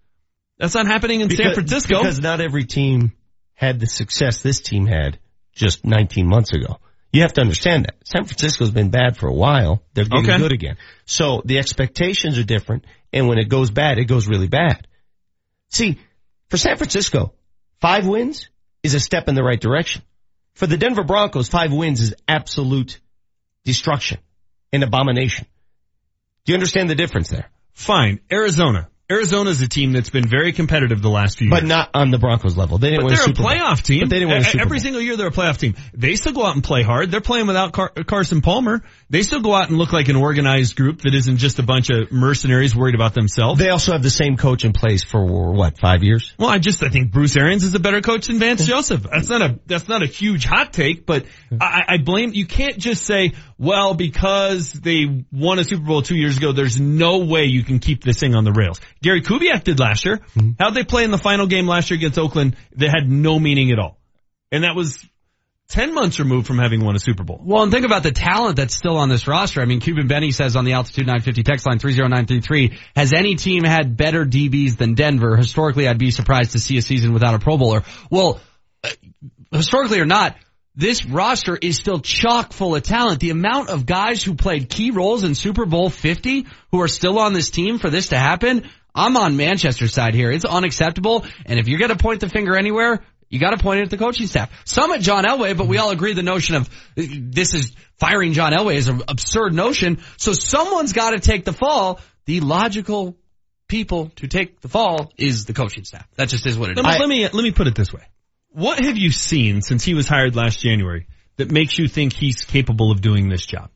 That's not happening in because, San Francisco. Because not every team had the success this team had just 19 months ago. You have to understand that. San Francisco's been bad for a while. They're getting okay. good again. So the expectations are different. And when it goes bad, it goes really bad. See, for San Francisco, five wins is a step in the right direction. For the Denver Broncos, five wins is absolute destruction and abomination. Do you understand the difference there? Fine. Arizona. Arizona is a team that's been very competitive the last few but years. But not on the Broncos level. They didn't but win they're a, Super a playoff Bowl. team. But they didn't win a Super Every Bowl. single year they're a playoff team. They still go out and play hard. They're playing without Car- Carson Palmer. They still go out and look like an organized group that isn't just a bunch of mercenaries worried about themselves. They also have the same coach in place for what, five years? Well, I just, I think Bruce Arians is a better coach than Vance Joseph. That's not a, that's not a huge hot take, but I, I blame, you can't just say, well, because they won a Super Bowl two years ago, there's no way you can keep this thing on the rails. Gary Kubiak did last year. Mm-hmm. How'd they play in the final game last year against Oakland? That had no meaning at all. And that was 10 months removed from having won a Super Bowl. Well, and think about the talent that's still on this roster. I mean, Cuban Benny says on the Altitude 950 text line 30933, has any team had better DBs than Denver? Historically, I'd be surprised to see a season without a Pro Bowler. Well, uh, historically or not, this roster is still chock full of talent. The amount of guys who played key roles in Super Bowl 50 who are still on this team for this to happen, I'm on Manchester's side here. It's unacceptable. And if you're going to point the finger anywhere, you got to point it at the coaching staff. Some at John Elway, but we all agree the notion of this is firing John Elway is an absurd notion. So someone's got to take the fall. The logical people to take the fall is the coaching staff. That just is what it is. Let me, let me, let me put it this way. What have you seen since he was hired last January that makes you think he's capable of doing this job?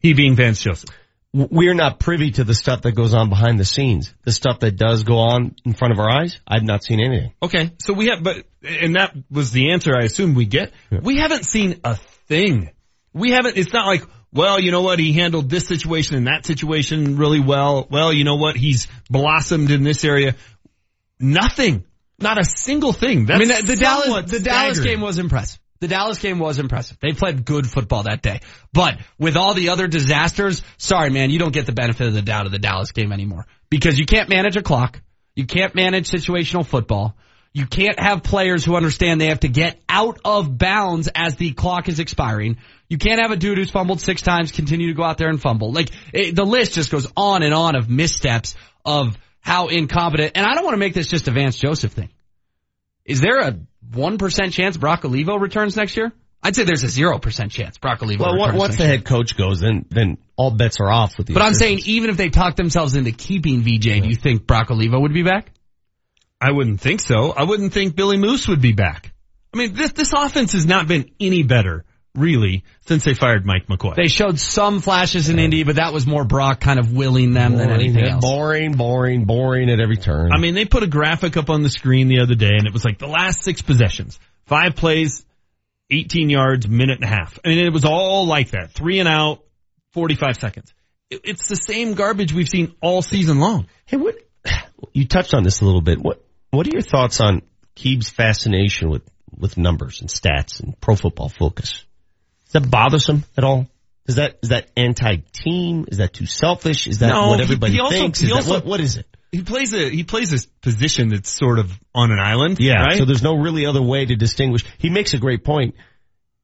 He being Vance Joseph. We're not privy to the stuff that goes on behind the scenes. The stuff that does go on in front of our eyes, I've not seen anything. Okay, so we have, but, and that was the answer I assume we get. We haven't seen a thing. We haven't, it's not like, well, you know what, he handled this situation and that situation really well. Well, you know what, he's blossomed in this area. Nothing. Not a single thing. That's I mean, the, the Dallas, somewhat the Dallas staggering. game was impressive. The Dallas game was impressive. They played good football that day. But with all the other disasters, sorry man, you don't get the benefit of the doubt of the Dallas game anymore. Because you can't manage a clock. You can't manage situational football. You can't have players who understand they have to get out of bounds as the clock is expiring. You can't have a dude who's fumbled six times continue to go out there and fumble. Like, it, the list just goes on and on of missteps of how incompetent, and I don't want to make this just a Vance Joseph thing. Is there a 1% chance Brock Olivo returns next year? I'd say there's a 0% chance Brock Olivo Well, returns once next the year. head coach goes, then then all bets are off with the. But I'm saying even if they talk themselves into keeping VJ, do you think Brock Olivo would be back? I wouldn't think so. I wouldn't think Billy Moose would be back. I mean, this, this offense has not been any better, really, since they fired Mike McCoy. They showed some flashes in Indy, but that was more Brock kind of willing them than anything else. boring, boring, boring at every turn. I mean, they put a graphic up on the screen the other day and it was like the last six possessions, five plays, 18 yards, minute and a half. I mean, it was all like that. Three and out, 45 seconds. It- It's the same garbage we've seen all season long. Hey, what you touched on this a little bit. What what are your thoughts on Keeb's fascination with with numbers and stats and Pro Football Focus? Is that bothersome at all? Is that is that anti team? Is that too selfish? Is that No, what everybody he also- thinks? he Is that- also- what, what is it? He plays a, he plays a position that's sort of on an island. Yeah. Right? So there's no really other way to distinguish. He makes a great point.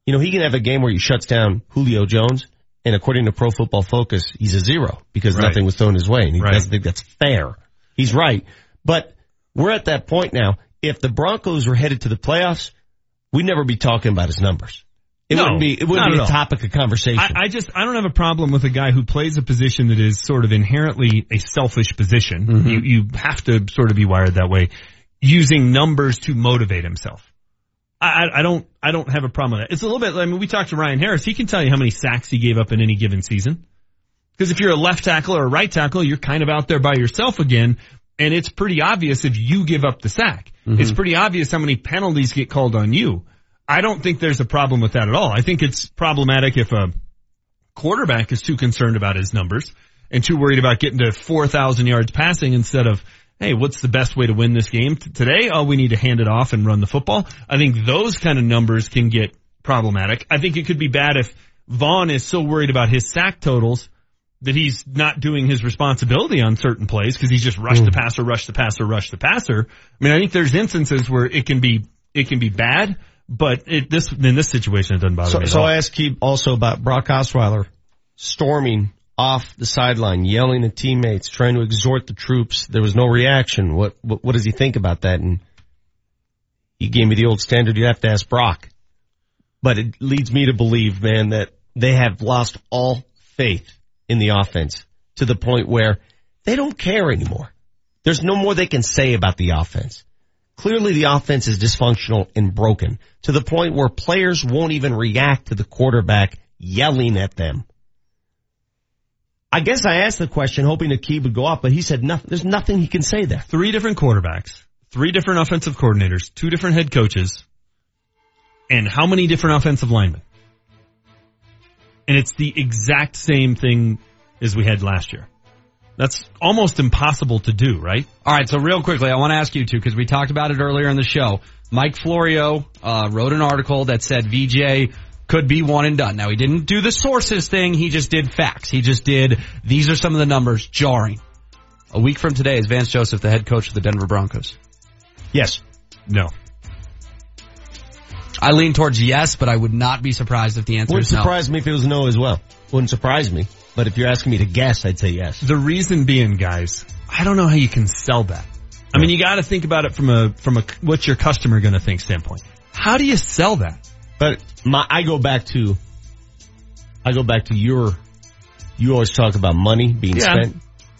You know, he can have a game where he shuts down Julio Jones, and according to Pro Football Focus, he's a zero because Right. nothing was thrown his way, and he Right. doesn't think that's fair. He's right, but we're at that point now. If the Broncos were headed to the playoffs, we'd never be talking about his numbers. It No, wouldn't be. It wouldn't be a all. topic of conversation. I, I just I don't have a problem with a guy who plays a position that is sort of inherently a selfish position. Mm-hmm. You you have to sort of be wired that way, using numbers to motivate himself. I, I I don't I don't have a problem with that. It's a little bit. I mean, we talked to Ryan Harris. He can tell you how many sacks he gave up in any given season. Because if you're a left tackle or a right tackle, you're kind of out there by yourself again, and it's pretty obvious if you give up the sack. It's pretty obvious how many penalties get called on you. I don't think there's a problem with that at all. I think it's problematic if a quarterback is too concerned about his numbers and too worried about getting to 4,000 yards passing instead of, hey, what's the best way to win this game today? Oh, we need to hand it off and run the football. I think those kind of numbers can get problematic. I think it could be bad if Von is so worried about his sack totals that he's not doing his responsibility on certain plays because he's just rush mm. the passer, rush the passer, rush the passer. I mean, I think there's instances where it can be, it can be bad, but it, this, in this situation, it doesn't bother So, me so all. I asked Keeb also about Brock Osweiler storming off the sideline, yelling at teammates, trying to exhort the troops. There was no reaction. What, what, what does he think about that? And he gave me the old standard. You have to ask Brock. But it leads me to believe, man, that they have lost all faith in the offense to the point where they don't care anymore. There's no more they can say about the offense. Clearly the offense is dysfunctional and broken to the point where players won't even react to the quarterback yelling at them. I guess I asked the question hoping the Key would go off, but he said nothing. There's nothing he can say there. three different quarterbacks, three different offensive coordinators, two different head coaches, and how many different offensive linemen? And it's the exact same thing as we had last year. That's almost impossible to do, right? All right, so real quickly, I want to ask you two because we talked about it earlier in the show. Mike Florio uh, wrote an article that said VJ could be one and done. Now he didn't do the sources thing; he just did facts. He just did these are some of the numbers jarring. A week from today is Vance Joseph the head coach of the Denver Broncos. Yes. No. I lean towards yes, but I would not be surprised if the answer Wouldn't is no. surprise me if it was no as well. Wouldn't surprise me. But if you're asking me to guess, I'd say yes. The reason being, guys, I don't know how you can sell that. I mean, you got to think about it from a from a what's your customer going to think standpoint. How do you sell that? But my, I go back to, I go back to your, you always talk about money being Yeah. spent.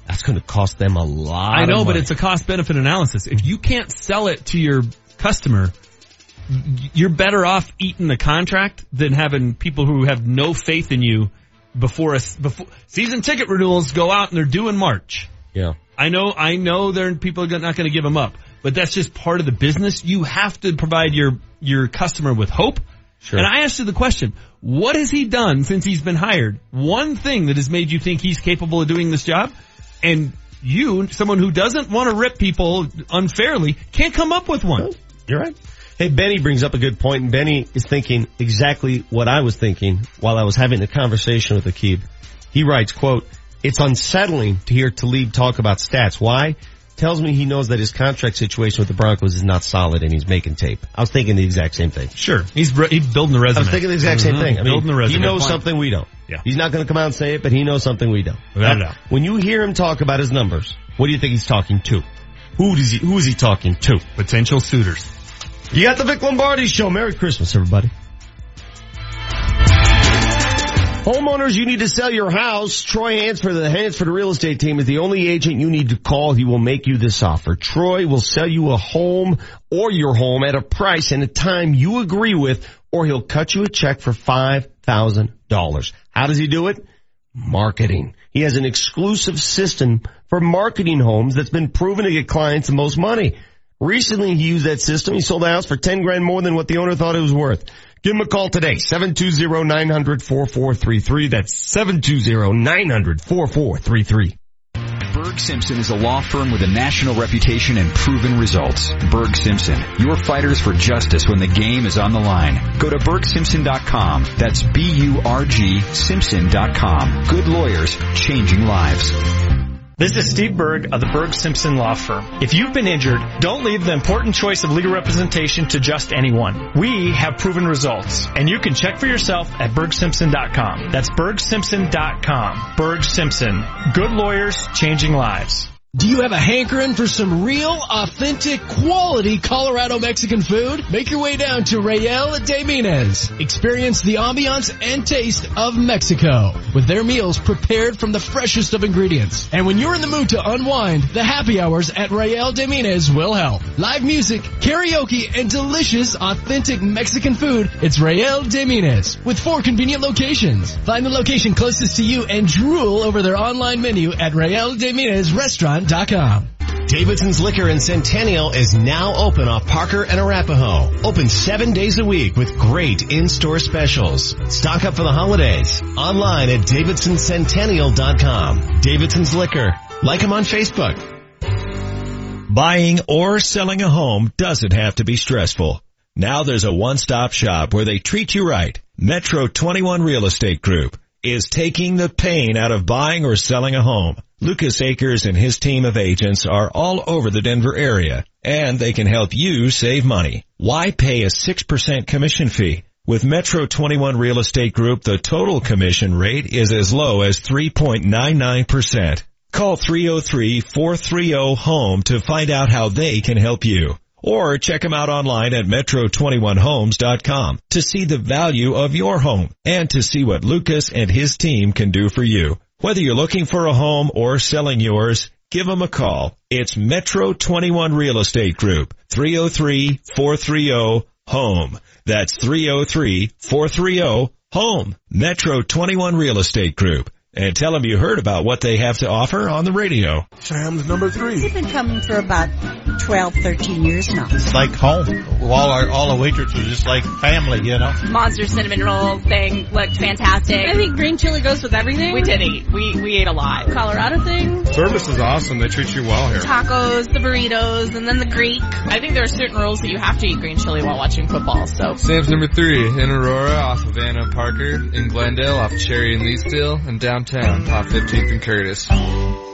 That's going to cost them a lot. I know, but it's a cost benefit analysis. If you can't sell it to your customer, you're better off eating the contract than having people who have no faith in you before a before season ticket renewals go out and they're due in March. Yeah. I know, I know there are people are not going to give them up, but that's just part of the business. You have to provide your, your customer with hope. Sure. And I asked you the question, what has he done since he's been hired? One thing that has made you think he's capable of doing this job? And you, someone who doesn't want to rip people unfairly, can't come up with one. You're right. Hey, Benny brings up a good point, and Benny is thinking exactly what I was thinking while I was having a conversation with Aqib. He writes, quote, it's unsettling to hear Talib talk about stats. Why? Tells me he knows that his contract situation with the Broncos is not solid and he's making tape. I was thinking the exact same thing. Sure. He's, he's building the resume. I was thinking the exact same Mhm. thing. I mean, building the resume. he knows something we don't. Yeah. He's not going to come out and say it, but he knows something we don't. Without Now, doubt. When you hear him talk about his numbers, what do you think he's talking to? Who does he, who is he talking to? Potential suitors. You got the Vic Lombardi show. Merry Christmas, everybody. Homeowners, you need to sell your house. Troy Hansford, the Hansford Real Estate Team is the only agent you need to call. He will make you this offer. Troy will sell you a home or your home at a price and a time you agree with, or he'll cut you a check for $5,000. How does he do it? Marketing. He has an exclusive system for marketing homes that's been proven to get clients the most money. Recently he used that system. He sold a house for 10 grand more than what the owner thought it was worth. Give him a call today, 720-900-4433. That's 720-900-4433. Burg Simpson is a law firm with a national reputation and proven results. Burg Simpson, your fighters for justice when the game is on the line. Go to BurgSimpson.com. That's B-U-R-G Simpson.com. Good lawyers, changing lives. This is Steve Burg of the Burg Simpson Law Firm. If you've been injured, don't leave the important choice of legal representation to just anyone. We have proven results, and you can check for yourself at burgsimpson.com. That's burgsimpson.com. Burg Simpson. Good lawyers, changing lives. Do you have a hankering for some real, authentic, quality Colorado Mexican food? Make your way down to Real de Minas. Experience the ambiance and taste of Mexico with their meals prepared from the freshest of ingredients. And when you're in the mood to unwind, the happy hours at Real de Minas will help. Live music, karaoke, and delicious, authentic Mexican food. It's Real de Minas with four convenient locations. Find the location closest to you and drool over their online menu at Davidson's Liquor in Centennial is now open off Parker and Arapahoe. Open seven days a week with great in-store specials. Stock up for the holidays. Online at davidsoncentennial.com. Davidson's Liquor. Like them on Facebook. Buying or selling a home doesn't have to be stressful. Now there's a one-stop shop where they treat you right. Metro 21 Real Estate Group is taking the pain out of buying or selling a home. Lucas Akers and his team of agents are all over the Denver area and they can help you save money. Why pay a 6% commission fee? With Metro 21 Real Estate Group, the total commission rate is as low as 3.99%. Call 303-430-HOME to find out how they can help you. Or check them out online at metro21homes.com to see the value of your home and to see what Lucas and his team can do for you. Whether you're looking for a home or selling yours, give them a call. It's Metro 21 Real Estate Group, 303-430-HOME. That's 303-430-HOME. Metro 21 Real Estate Group. And tell them you heard about what they have to offer on the radio. Sam's number three. They've been coming for about 12, 13 years now. It's like home. All our all the waitresses are just like family, you know. Monster cinnamon roll thing looked fantastic. I think green chili goes with everything. We did eat. We we ate a lot. Colorado thing. Service is awesome. They treat you well here. Tacos, the burritos, and then the Greek. I think there are certain rules that you have to eat green chili while watching football. So Sam's number three in Aurora off of Anna Parker, in Glendale off Cherry and Leetsdale, and downtown off 15th and Curtis.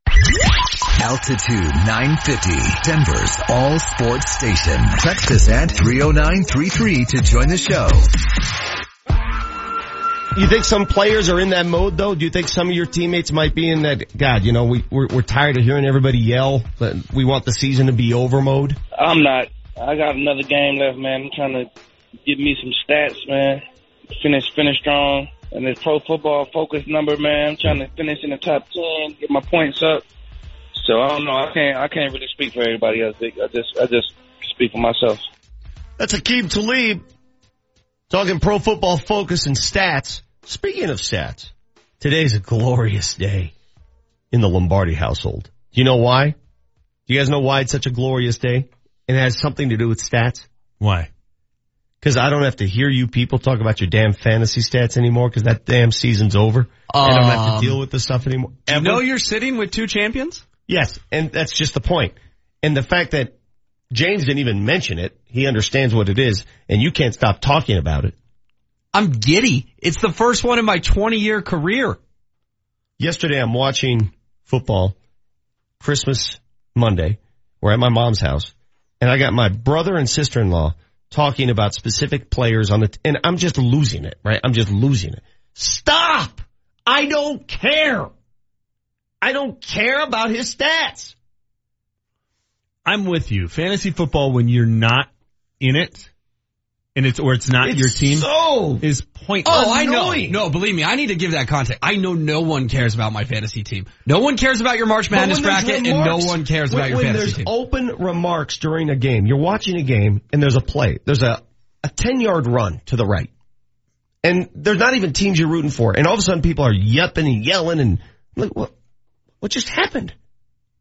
Altitude 950, Denver's all sports station. Text us at 30933 to join the show. you think some players are in that mode though? Do you think some of your teammates might be in that, God, you know, we, we're, we're tired of hearing everybody yell, but we want the season to be over mode? I'm not. I got another game left, man. I'm trying to get me some stats, man. Finish, finish strong. And this pro football focus number, man. I'm trying to finish in the top ten, get my points up. So I don't know. I can't. I can't really speak for everybody else. I just. I just speak for myself. That's Aqib Talib talking pro football focus and stats. Speaking of stats, today's a glorious day in the Lombardi household. Do you know why? Do you guys know why it's such a glorious day? And it has something to do with stats? Why? Cause I don't have to hear you people talk about your damn fantasy stats anymore cause that damn season's over. And I don't have to Um, deal with this stuff anymore. Do you know you're sitting with two champions? Yes, and that's just the point. And the fact that James didn't even mention it, he understands what it is, and you can't stop talking about it. I'm giddy. It's the first one in my 20 year career. Yesterday I'm watching football, Christmas Monday. We're at my mom's house, and I got my brother and sister-in-law talking about specific players on the, and I'm just losing it, right? I'm just losing it. Stop! I don't care! I don't care about his stats! I'm with you. Fantasy football when you're not in it and it's or it's not It's your team so is pointless. Oh, oh, I know. No, believe me, I need to give that context. I know no one cares about my fantasy team. No one cares about your March But Madness when there's bracket, and no one cares when, about your when fantasy there's team. open remarks during a game, you're watching a game and there's a play. There's a, a 10 yard run to the right. And there's not even teams you're rooting for. And all of a sudden people are yelping and yelling and like, what, what just happened?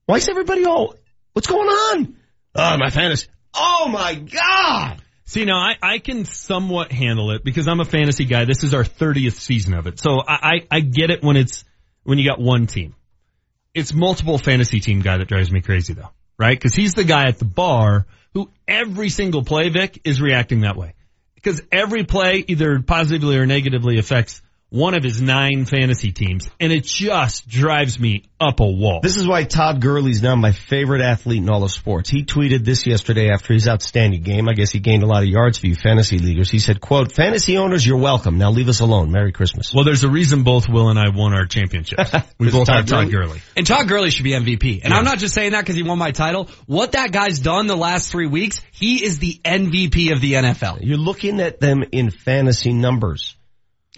Why is everybody all, what's going on? Oh, my fantasy. Oh my God. See, now I, I can somewhat handle it because I'm a fantasy guy. This is our 30th season of it. So I, I, I get it when it's, when you got one team. It's multiple fantasy team guy that drives me crazy though, right? Cause he's the guy at the bar who every single play, Vic, is reacting that way. Because every play either positively or negatively affects one of his nine fantasy teams. And it just drives me up a wall. This is why Todd Gurley's now my favorite athlete in all of sports. He tweeted this yesterday after his outstanding game. I guess he gained a lot of yards for you fantasy leaguers. He said, quote, fantasy owners, you're welcome. Now leave us alone. Merry Christmas. Well, there's a reason both Will and I won our championships. We both Todd have Todd Gurley? Gurley. And Todd Gurley should be MVP. And Yeah. I'm not just saying that because he won my title. What that guy's done the last three weeks, he is the MVP of the NFL. You're looking at them in fantasy numbers.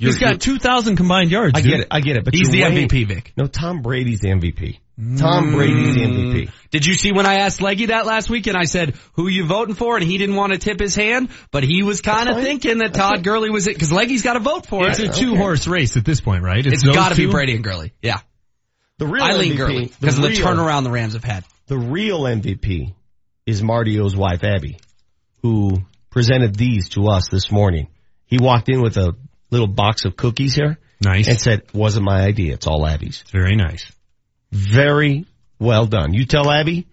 He's got 2,000 combined yards. I dude. get it. I get it. But He's the you're MVP, Vic. No, Tom Brady's the MVP. Mm. Tom Brady's the MVP. Did you see when I asked Leggy that last week and I said, who you voting for? And he didn't want to tip his hand, but he was kind of thinking that Todd Gurley was it, cause Leggy's got to vote for It's it. It's a two horse race at this point, right? It's those got to be? Brady and Gurley. Yeah. The real I lean MVP, Gurley because of the turnaround the Rams have had. The real MVP is Marty O's wife, Abby, who presented these to us this morning. He walked in with a little box of cookies here Nice. and said, wasn't my idea. It's all Abby's. very nice. Very well done. You tell Abby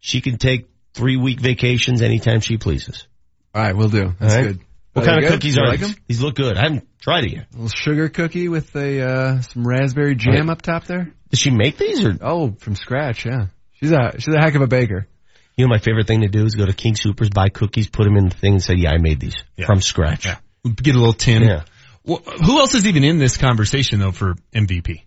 she can take three week vacations anytime she pleases. All right, we'll do. That's All right. good. What Are kind of good? cookies You are like these? them? These look good. I haven't tried it yet. A little sugar cookie with a uh, some raspberry jam up top there. Does she make these or? Oh, from scratch, yeah. She's a she's a heck of a baker. You know, my favorite thing to do is go to King Supers, buy cookies, put them in the thing and say, yeah, I made these Yeah. from scratch. Yeah. Get a little tin. Yeah. Well, who else is even in this conversation though for MVP?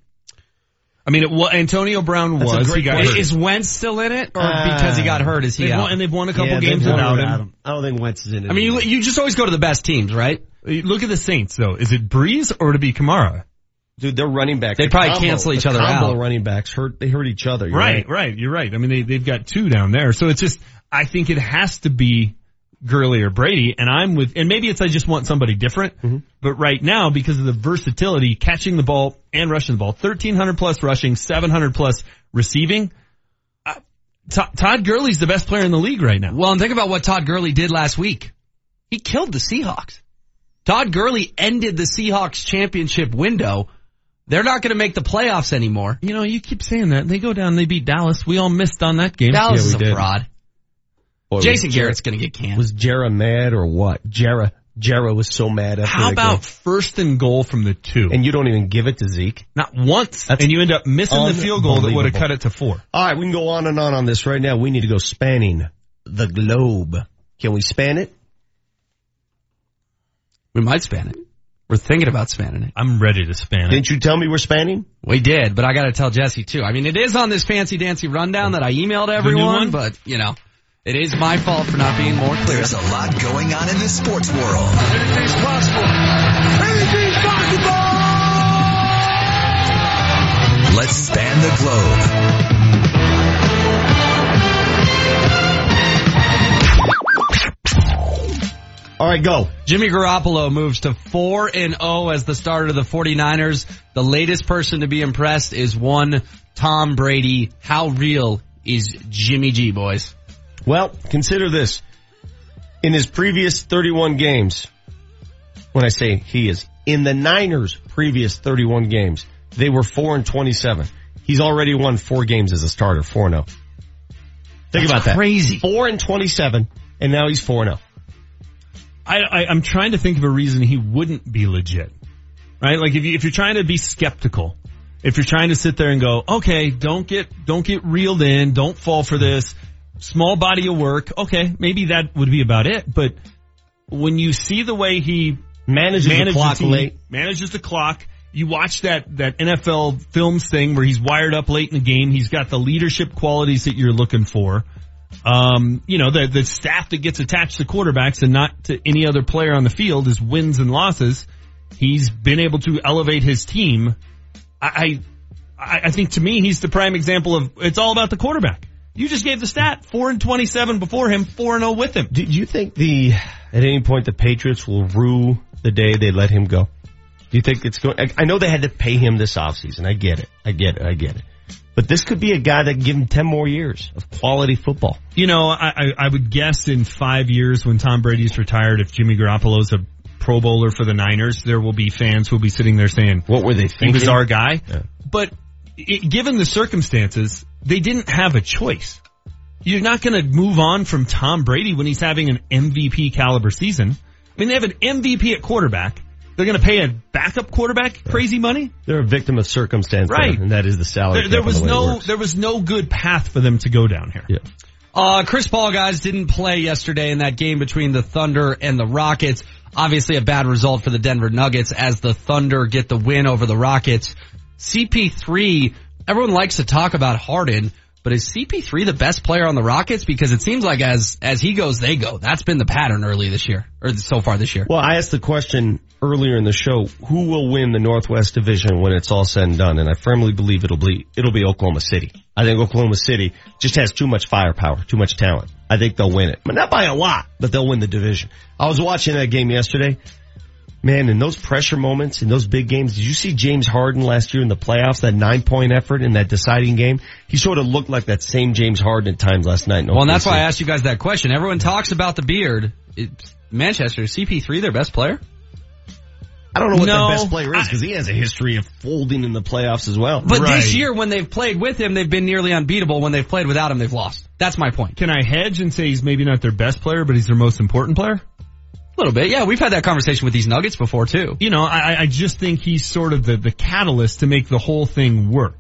I mean, it, well, Antonio Brown That's was. He got question. hurt. Is Wentz still in it or Uh, because he got hurt is he out? won, and they've won a couple Yeah, games without him. I don't think Wentz is in it. I mean, you, you just always go to the best teams, right? Look at the Saints though. Is it Brees or to be Kamara? dude, they're running back. They The probably combo- cancel each the other combo out. running backs hurt. They hurt each other. you're Right, right. You're right. I mean, they, they've got two down there. So it's just, I think it has to be Gurley or Brady. And I'm with, and maybe it's I just want somebody different. Mm-hmm. But right now, because of the versatility, catching the ball and rushing the ball, 1300 plus rushing, 700 plus receiving. Uh, Todd Todd Gurley's the best player in the league right now. Well, and think about what Todd Gurley did last week. He killed the Seahawks. Todd Gurley ended the Seahawks championship window. They're not going to make the playoffs anymore. You know, you keep saying that. They go down, they beat Dallas. We all missed on that game. Dallas Yeah, is a did. fraud. Boy, Jason Garrett's going to get canned. Was Jarrah mad or what? Jarrah, Jarrah was so mad after How that about game. first and goal from the two? And you don't even give it to Zeke. Not once. That's and you end up missing the field goal that would have cut it to four. All right, we can go on and on on this right now. We need to go spanning the globe. Can we span it? we might span it. We're thinking about spanning it. I'm ready to span it. Didn't you tell me we're spanning? We did, but I gotta tell Jesse too. I mean, it is on this fancy dancy rundown that I emailed everyone, but you know, it is my fault for not being more clear. There's a lot going on in the sports world. Anything's possible. Anything's possible! Let's span the globe. All right, go. Jimmy Garoppolo moves to 4 and 0 as the starter of the 49ers. The latest person to be impressed is one Tom Brady. How real is Jimmy G, boys? Well, consider this. In his previous 31 games, when I say he is, in the Niners' previous 31 games, they were 4 and 27. He's already won four games as a starter, 4 0. Think That's about that. crazy. 4 and 27, and now he's 4 0. I, I, I'm trying to think of a reason he wouldn't be legit. Right? Like if you, if you're trying to be skeptical, if you're trying to sit there and go, okay, don't get, don't get reeled in, don't fall for this, small body of work, okay, maybe that would be about it, but when you see the way he Manages the clock team, late. manages the clock, you watch that, that NFL films thing where he's wired up late in the game, he's got the leadership qualities that you're looking for. Um, you know, the, the staff that gets attached to quarterbacks and not to any other player on the field is wins and losses. He's been able to elevate his team. I, I, I think to me, he's the prime example of it's all about the quarterback. You just gave the stat, 4 and 27 before him, 4 and 0 with him. Do you think the, at any point the Patriots will rue the day they let him go? Do you think it's going, I- I know they had to pay him this offseason. I get it. I get it. I get it. But this could be a guy that can give him 10 more years of quality football. You know, I, I, I would guess in five years when Tom Brady's retired, if Jimmy Garoppolo's a pro bowler for the Niners, there will be fans who will be sitting there saying, what were they He thinking? was our guy. Yeah. But it, given the circumstances, they didn't have a choice. You're not going to move on from Tom Brady when he's having an MVP caliber season. I mean, they have an MVP at quarterback. They're going to pay a backup quarterback crazy money. They're a victim of circumstance. Right. and that is the salary. There, there was the no, there was no good path for them to go down here. Yeah. Uh, Chris Paul guys didn't play yesterday in that game between the Thunder and the Rockets. Obviously a bad result for the Denver Nuggets as the Thunder get the win over the Rockets. CP3, everyone likes to talk about Harden, but is CP3 the best player on the Rockets? Because it seems like as, as he goes, they go. That's been the pattern early this year, or so far this year. Well, I asked the question earlier in the show, who will win the Northwest Division when it's all said and done? And I firmly believe it'll be, it'll be Oklahoma City. I think Oklahoma City just has too much firepower, too much talent. I think they'll win it. But not by a lot, but they'll win the division. I was watching that game yesterday. Man, in those pressure moments, in those big games, did you see James Harden last year in the playoffs, that nine point effort in that deciding game? He sort of looked like that same James Harden at times last night. Well, and that's why I asked you guys that question. Everyone talks about the beard. It's Manchester, CP3 their best player? I don't know what No, the best player is because he has a history of folding in the playoffs as well. But this year, when they've played with him, they've been nearly unbeatable. When they've played without him, they've lost. That's my point. Can I hedge and say he's maybe not their best player, but he's their most important player? A little bit, yeah. We've had that conversation with these Nuggets before too. You know, I, I just think he's sort of the, the catalyst to make the whole thing work.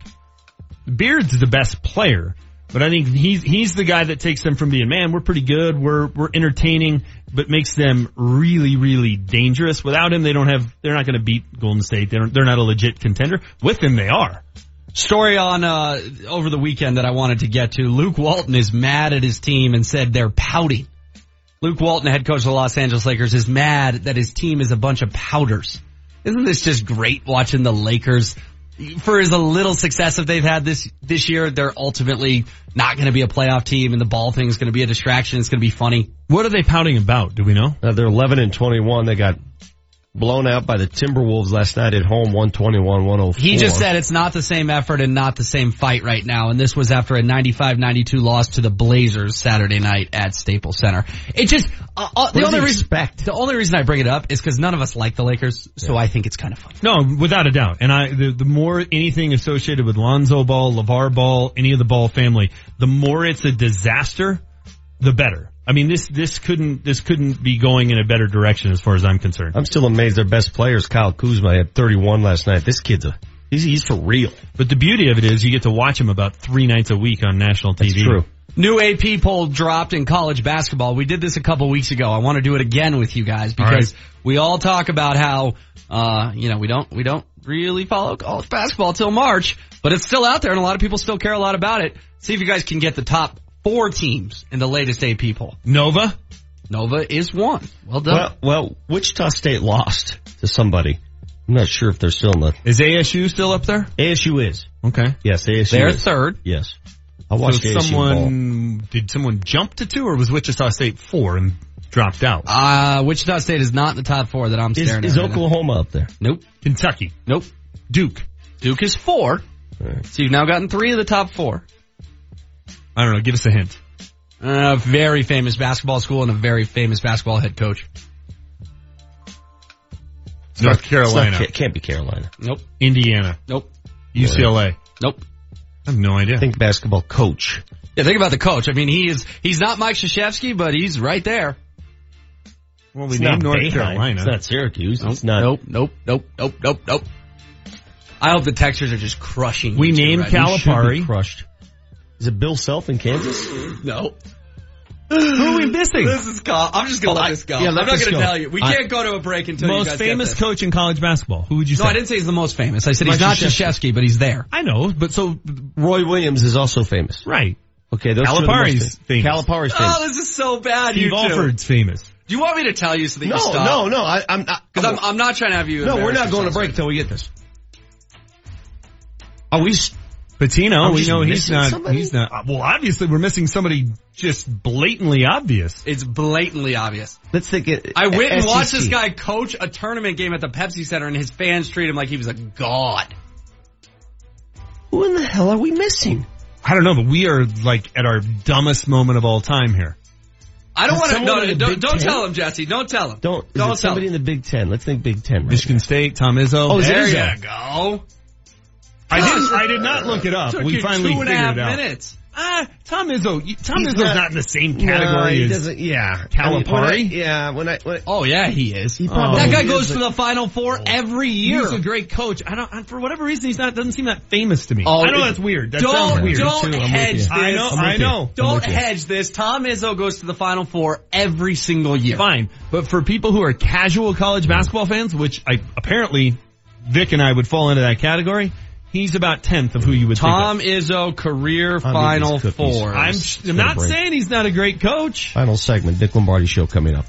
Beard's the best player, but I think he's, he's the guy that takes them from being, man, we're pretty good, we're, we're entertaining, but makes them really, really dangerous. Without him, they don't have, they're not going to beat Golden State. They don't, they're not a legit contender. With him, they are. Story on uh over the weekend that I wanted to get to. Luke Walton is mad at his team and said they're pouting. Luke Walton, head coach of the Los Angeles Lakers, is mad that his team is a bunch of powders. Isn't this just great watching the Lakers? For as a little success that they've had this this year, they're ultimately not going to be a playoff team, and the ball thing is going to be a distraction. It's going to be funny. What are they pouting about? Do we know? Uh, they're 11 and 21. They got blown out by the Timberwolves last night at home, 121-104. He just said it's not the same effort and not the same fight right now. And this was after a 95-92 loss to the Blazers Saturday night at Staples Center. It just, uh, uh, the only he reason, the only reason I bring it up is because none of us like the Lakers. So I think it's kind of fun. No, without a doubt. And I, the, the more anything associated with Lonzo Ball, LeVar Ball, any of the Ball family, the more it's a disaster, the better. I mean, this, this couldn't, this couldn't be going in a better direction as far as I'm concerned. I'm still amazed their best players, Kyle Kuzma, had 31 last night. This kid's a, he's, he's for real. But the beauty of it is you get to watch him about three nights a week on national TV. That's true. New AP poll dropped in college basketball. We did this a couple weeks ago. I want to do it again with you guys because right. we all talk about how, uh, you know, we don't, we don't really follow college basketball till March, but it's still out there and a lot of people still care a lot about it. See if you guys can get the top four teams in the latest AP poll. Nova? Nova is one. Well done. Well, well, Wichita State lost to somebody. I'm not sure if they're still in the. Is ASU still up there? ASU is. Okay. Yes, ASU. They're is. third. Yes. I watched so ASU someone, did someone jump to two or was Wichita State four and dropped out? Uh, Wichita State is not in the top four that I'm staring is at. right now. Oklahoma up there? Nope. Kentucky. Nope. Duke. Duke is four. So you've now gotten three of the top four. I don't know. Give us a hint. A very famous basketball school and a very famous basketball head coach. North Carolina. not, can't, can't be Carolina. Nope. Indiana. Nope. UCLA. Nope. I have no idea. I think basketball coach. Yeah, think about the coach. I mean, he is, he's not Mike Krzyzewski, but he's right there. well, we It's named North Boeheim. Carolina. It's not Syracuse. It's not. Nope, nope, nope, nope, nope, nope. I hope the Texans are just crushing. We you named right now. We should be Calipari. crushed. Is it Bill Self in Kansas? No. Who are we missing? This is go. I'm just gonna Oh, let I- this go. yeah, I'm not gonna go. tell you. We I- can't go to a break until you Most guys famous get this. coach in college basketball. Who would you say? No, I didn't say he's the most famous. I said he's not Krzyzewski. Krzyzewski, but he's there. I know, but so Roy Williams is also famous. right. Okay, those two are the Calipari's most famous. Calipari's oh, famous. Oh, this is so bad. Steve you two. Alford's famous. Do you want me to tell you so that no, you stop? no, no. I, I'm not. Because I'm, I'm not trying to have you. no, we're not going to break until we get this. Are we? s- Pitino, we we know he's not. somebody? He's not. uh, Well, obviously, we're missing somebody just blatantly obvious. It's blatantly obvious. Let's think it. I went and watched this guy coach a tournament game at the Pepsi Center, and his fans treat him like he was a god. Who in the hell are we missing? I don't know, but we are like at our dumbest moment of all time here. I don't want to. someone No, don't don't tell him, Jesse. Don't tell him. Don't. Don't tell somebody him. in the Big Ten? Let's think Big Ten. Right Michigan State, Tom Izzo. Oh, There Izzo? you go. I didn't. I did not look it up. Took We you finally two and a figured half it out. minutes. Ah, Tom Izzo. Tom He's Izzo's not- not, in the same category he as. Yeah, Calipari? I mean, when I- yeah, when I, when I Oh yeah, he is. He probably that guy is, goes to the Final Four every year. He's a great coach. I don't. and For whatever reason, he's not. Doesn't seem that famous to me. Oh, I know it- that's weird. That don't sounds weird. don't too. Hedge this. I know. I'm I with you. know. Don't hedge this. Tom Izzo goes to the Final Four every single year. Fine, but for people who are casual college basketball fans, which I apparently Vic and I would fall into that category, he's about tenth of who you would think. Tom think Izzo career these Final. Four. I'm, I'm not break. saying he's not a great coach. final segment, Vic Lombardi show coming up.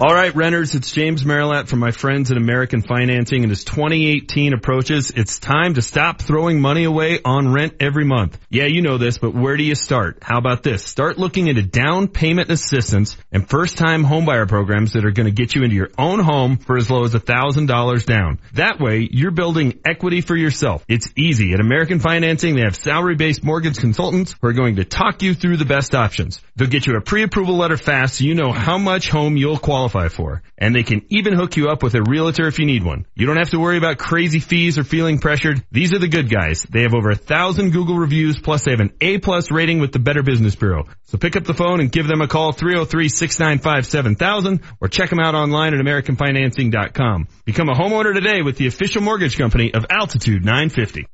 All right, renters, it's James Merilatt from my friends at American Financing and as 2018 approaches, it's time to stop throwing money away on rent every month. Yeah, you know this, but where do you start? How about this? Start looking into down payment assistance and first time homebuyer programs that are going to get you into your own home for as low as $1,000 down. That way, you're building equity for yourself. It's easy. At American Financing, they have salary-based mortgage consultants who are going to talk you through the best options. They'll get you a pre-approval letter fast so you know how much home you'll qualify for. And they can even hook you up with a realtor if you need one. You don't have to worry about crazy fees or feeling pressured. These are the good guys. They have over a thousand Google reviews plus they have an A plus rating with the Better Business Bureau. So pick up the phone and give them a call 303-695-7000 or check them out online at AmericanFinancing.com. Become a homeowner today with the official mortgage company of Altitude 950.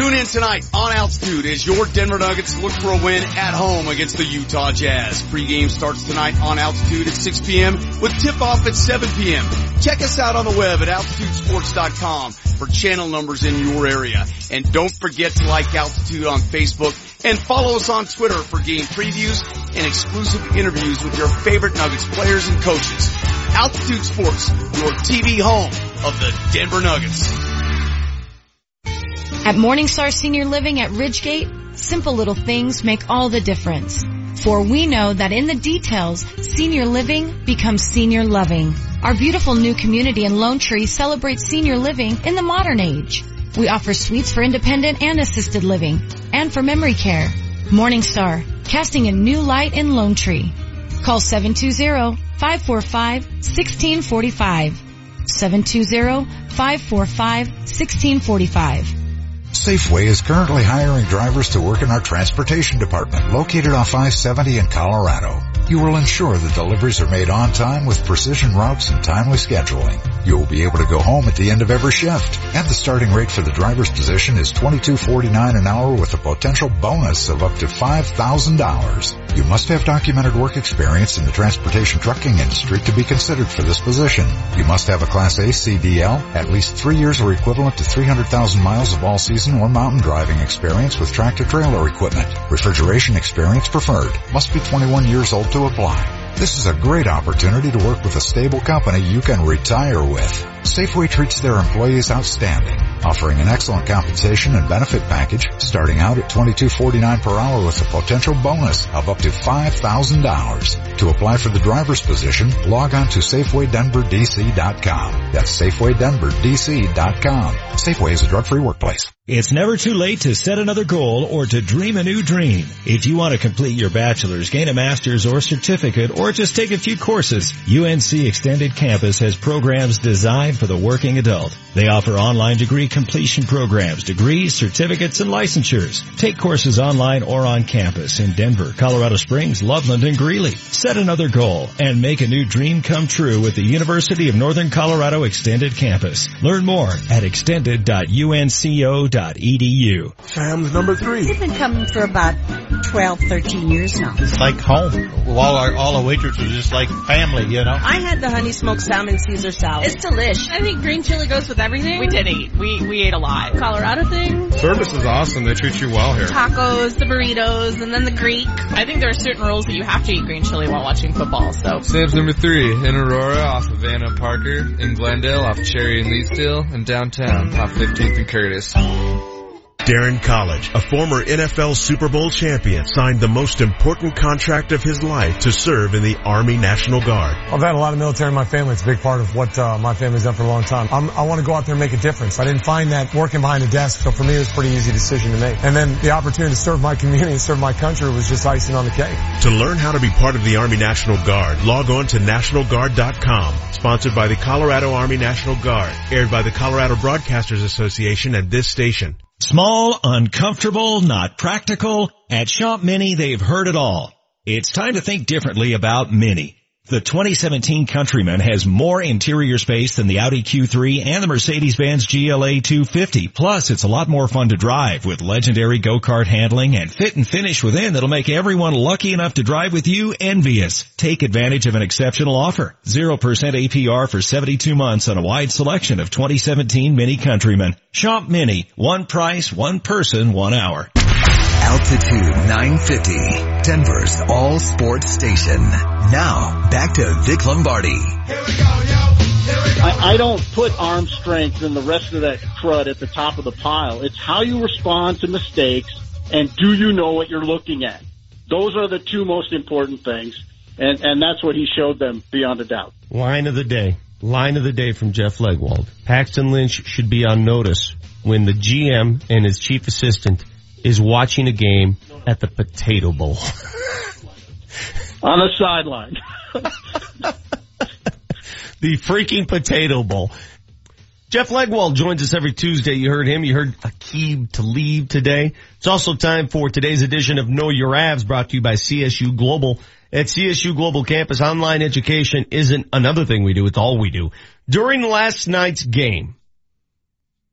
Tune in tonight on Altitude as your Denver Nuggets look for a win at home against the Utah Jazz. Pregame starts tonight on Altitude at 6 p.m. with tip-off at 7 p.m. Check us out on the web at altitudesports.com for channel numbers in your area. And don't forget to like Altitude on Facebook and follow us on Twitter for game previews and exclusive interviews with your favorite Nuggets players and coaches. Altitude Sports, your TV home of the Denver Nuggets. At Morningstar Senior Living at Ridgegate, simple little things make all the difference. For we know that in the details, senior living becomes senior loving. Our beautiful new community in Lone Tree celebrates senior living in the modern age. We offer suites for independent and assisted living and for memory care. Morningstar, casting a new light in Lone Tree. Call 720-545-1645. 720-545-1645. Safeway is currently hiring drivers to work in our transportation department located off I-70 in Colorado. You will ensure that deliveries are made on time with precision routes and timely scheduling. You will be able to go home at the end of every shift. And the starting rate for the driver's position is $22.49 an hour with a potential bonus of up to $5,000. You must have documented work experience in the transportation trucking industry to be considered for this position. You must have a Class A CDL, at least three years or equivalent to 300,000 miles of all-season or mountain driving experience with tractor-trailer equipment. Refrigeration experience preferred. Must be 21 years old to apply. This is a great opportunity to work with a stable company you can retire with. Safeway treats their employees outstanding, offering an excellent compensation and benefit package starting out at $22.49 per hour with a potential bonus of up to $5,000. To apply for the driver's position, log on to SafewayDenverDC.com. That's SafewayDenverDC.com. Safeway is a drug-free workplace. It's never too late to set another goal or to dream a new dream. If you want to complete your bachelor's, gain a master's or certificate, or just take a few courses, UNC Extended Campus has programs designed for the working adult. They offer online degree completion programs, degrees, certificates, and licensures. Take courses online or on campus in Denver, Colorado Springs, Loveland, and Greeley. Set another goal and make a new dream come true with the University of Northern Colorado Extended Campus. Learn more at extended.unco.edu. Sam's number three. They've been coming for about 12, 13 years now. It's like home. All our all the waitresses are just like family, you know. I had the honey smoked salmon Caesar salad. It's delish. I think green chili goes with everything. We did eat. We we ate a lot. Colorado thing. Service is awesome. They treat you well here. Tacos, the burritos, and then the Greek. I think there are certain rules that you have to eat green chili while watching football. So Sam's number three in Aurora off of Anna Parker, in Glendale off Cherry and Leetsdale, and downtown off 15th and Curtis. Darren College, a former NFL Super Bowl champion, signed the most important contract of his life to serve in the Army National Guard. I've had a lot of military in my family. It's a big part of what uh, my family's done for a long time. I'm, i want to go out there and make a difference. I didn't find that working behind a desk, so for me it was a pretty easy decision to make. And then the opportunity to serve my community and serve my country was just icing on the cake. To learn how to be part of the Army National Guard, log on to nationalguard.com. Sponsored by the Colorado Army National Guard. Aired by the Colorado Broadcasters Association and this station. Small, uncomfortable, not practical. At Schomp Mini, they've heard it all. It's time to think differently about Mini. The 2017 Countryman has more interior space than the Audi Q3 and the Mercedes-Benz GLA 250. Plus, it's a lot more fun to drive with legendary go-kart handling and fit and finish within that'll make everyone lucky enough to drive with you envious. Take advantage of an exceptional offer. 0% APR for 72 months on a wide selection of 2017 Mini Countryman. Schomp Mini. One price, one person, one hour. Altitude 950, Denver's all sports station. Now, back to Vic Lombardi. I, I don't put arm strength and the rest of that crud at the top of the pile. It's how you respond to mistakes and do you know what you're looking at? Those are the two most important things. And, and that's what he showed them beyond a doubt. Line of the day. Line of the day from Jeff Legwold. Paxton Lynch should be on notice when the GM and his chief assistant is watching a game at the Potato Bowl. On the sideline. the freaking Potato Bowl. Jeff Legwold joins us every Tuesday. You heard him. You heard Aqib Talib today. It's also time for today's edition of Know Your Avs brought to you by CSU Global. At CSU Global Campus, online education isn't another thing we do. It's all we do. During last night's game,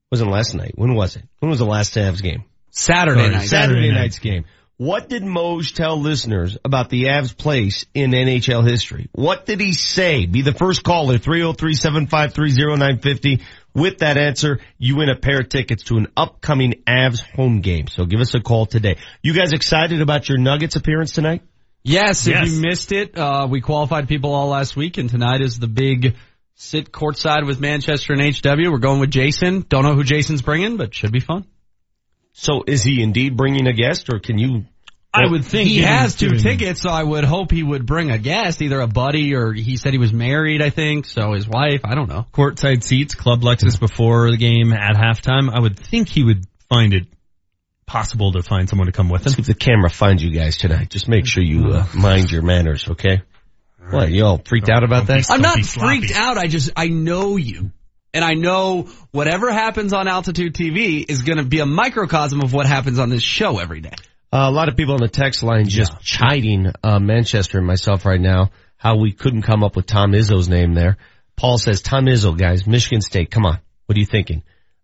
wasn't last night. When was it? When was the last Avs game? Saturday Sorry, night. Saturday, Saturday night. night's game. What did Moj tell listeners about the Avs place in NHL history? What did he say? Be the first caller, 303-753-0950. With that answer, you win a pair of tickets to an upcoming Avs home game. So give us a call today. You guys excited about your Nuggets appearance tonight? Yes, if Yes. you missed it, uh, we qualified people all last week, and tonight is the big sit courtside with Manchester and HW. We're going with Jason. Don't know who Jason's bringing, but should be fun. So is he indeed bringing a guest, or can you? I would think he given- has two given- tickets, so I would hope he would bring a guest, either a buddy or he said he was married, I think, so his wife, I don't know. Courtside seats, Club Lexus before the game at halftime. I would think he would find it possible to find someone to come with him. See if the camera finds you guys tonight. Just make sure you uh, mind your manners, okay? What, you all freaked out about that? I'm not freaked out. I just I know you, and I know whatever happens on Altitude TV is going to be a microcosm of what happens on this show every day. Uh, a lot of people on the text line just chiding uh, Manchester and myself right now how we couldn't come up with Tom Izzo's name there. Paul says, Tom Izzo, guys, Michigan State, come on. What are you thinking?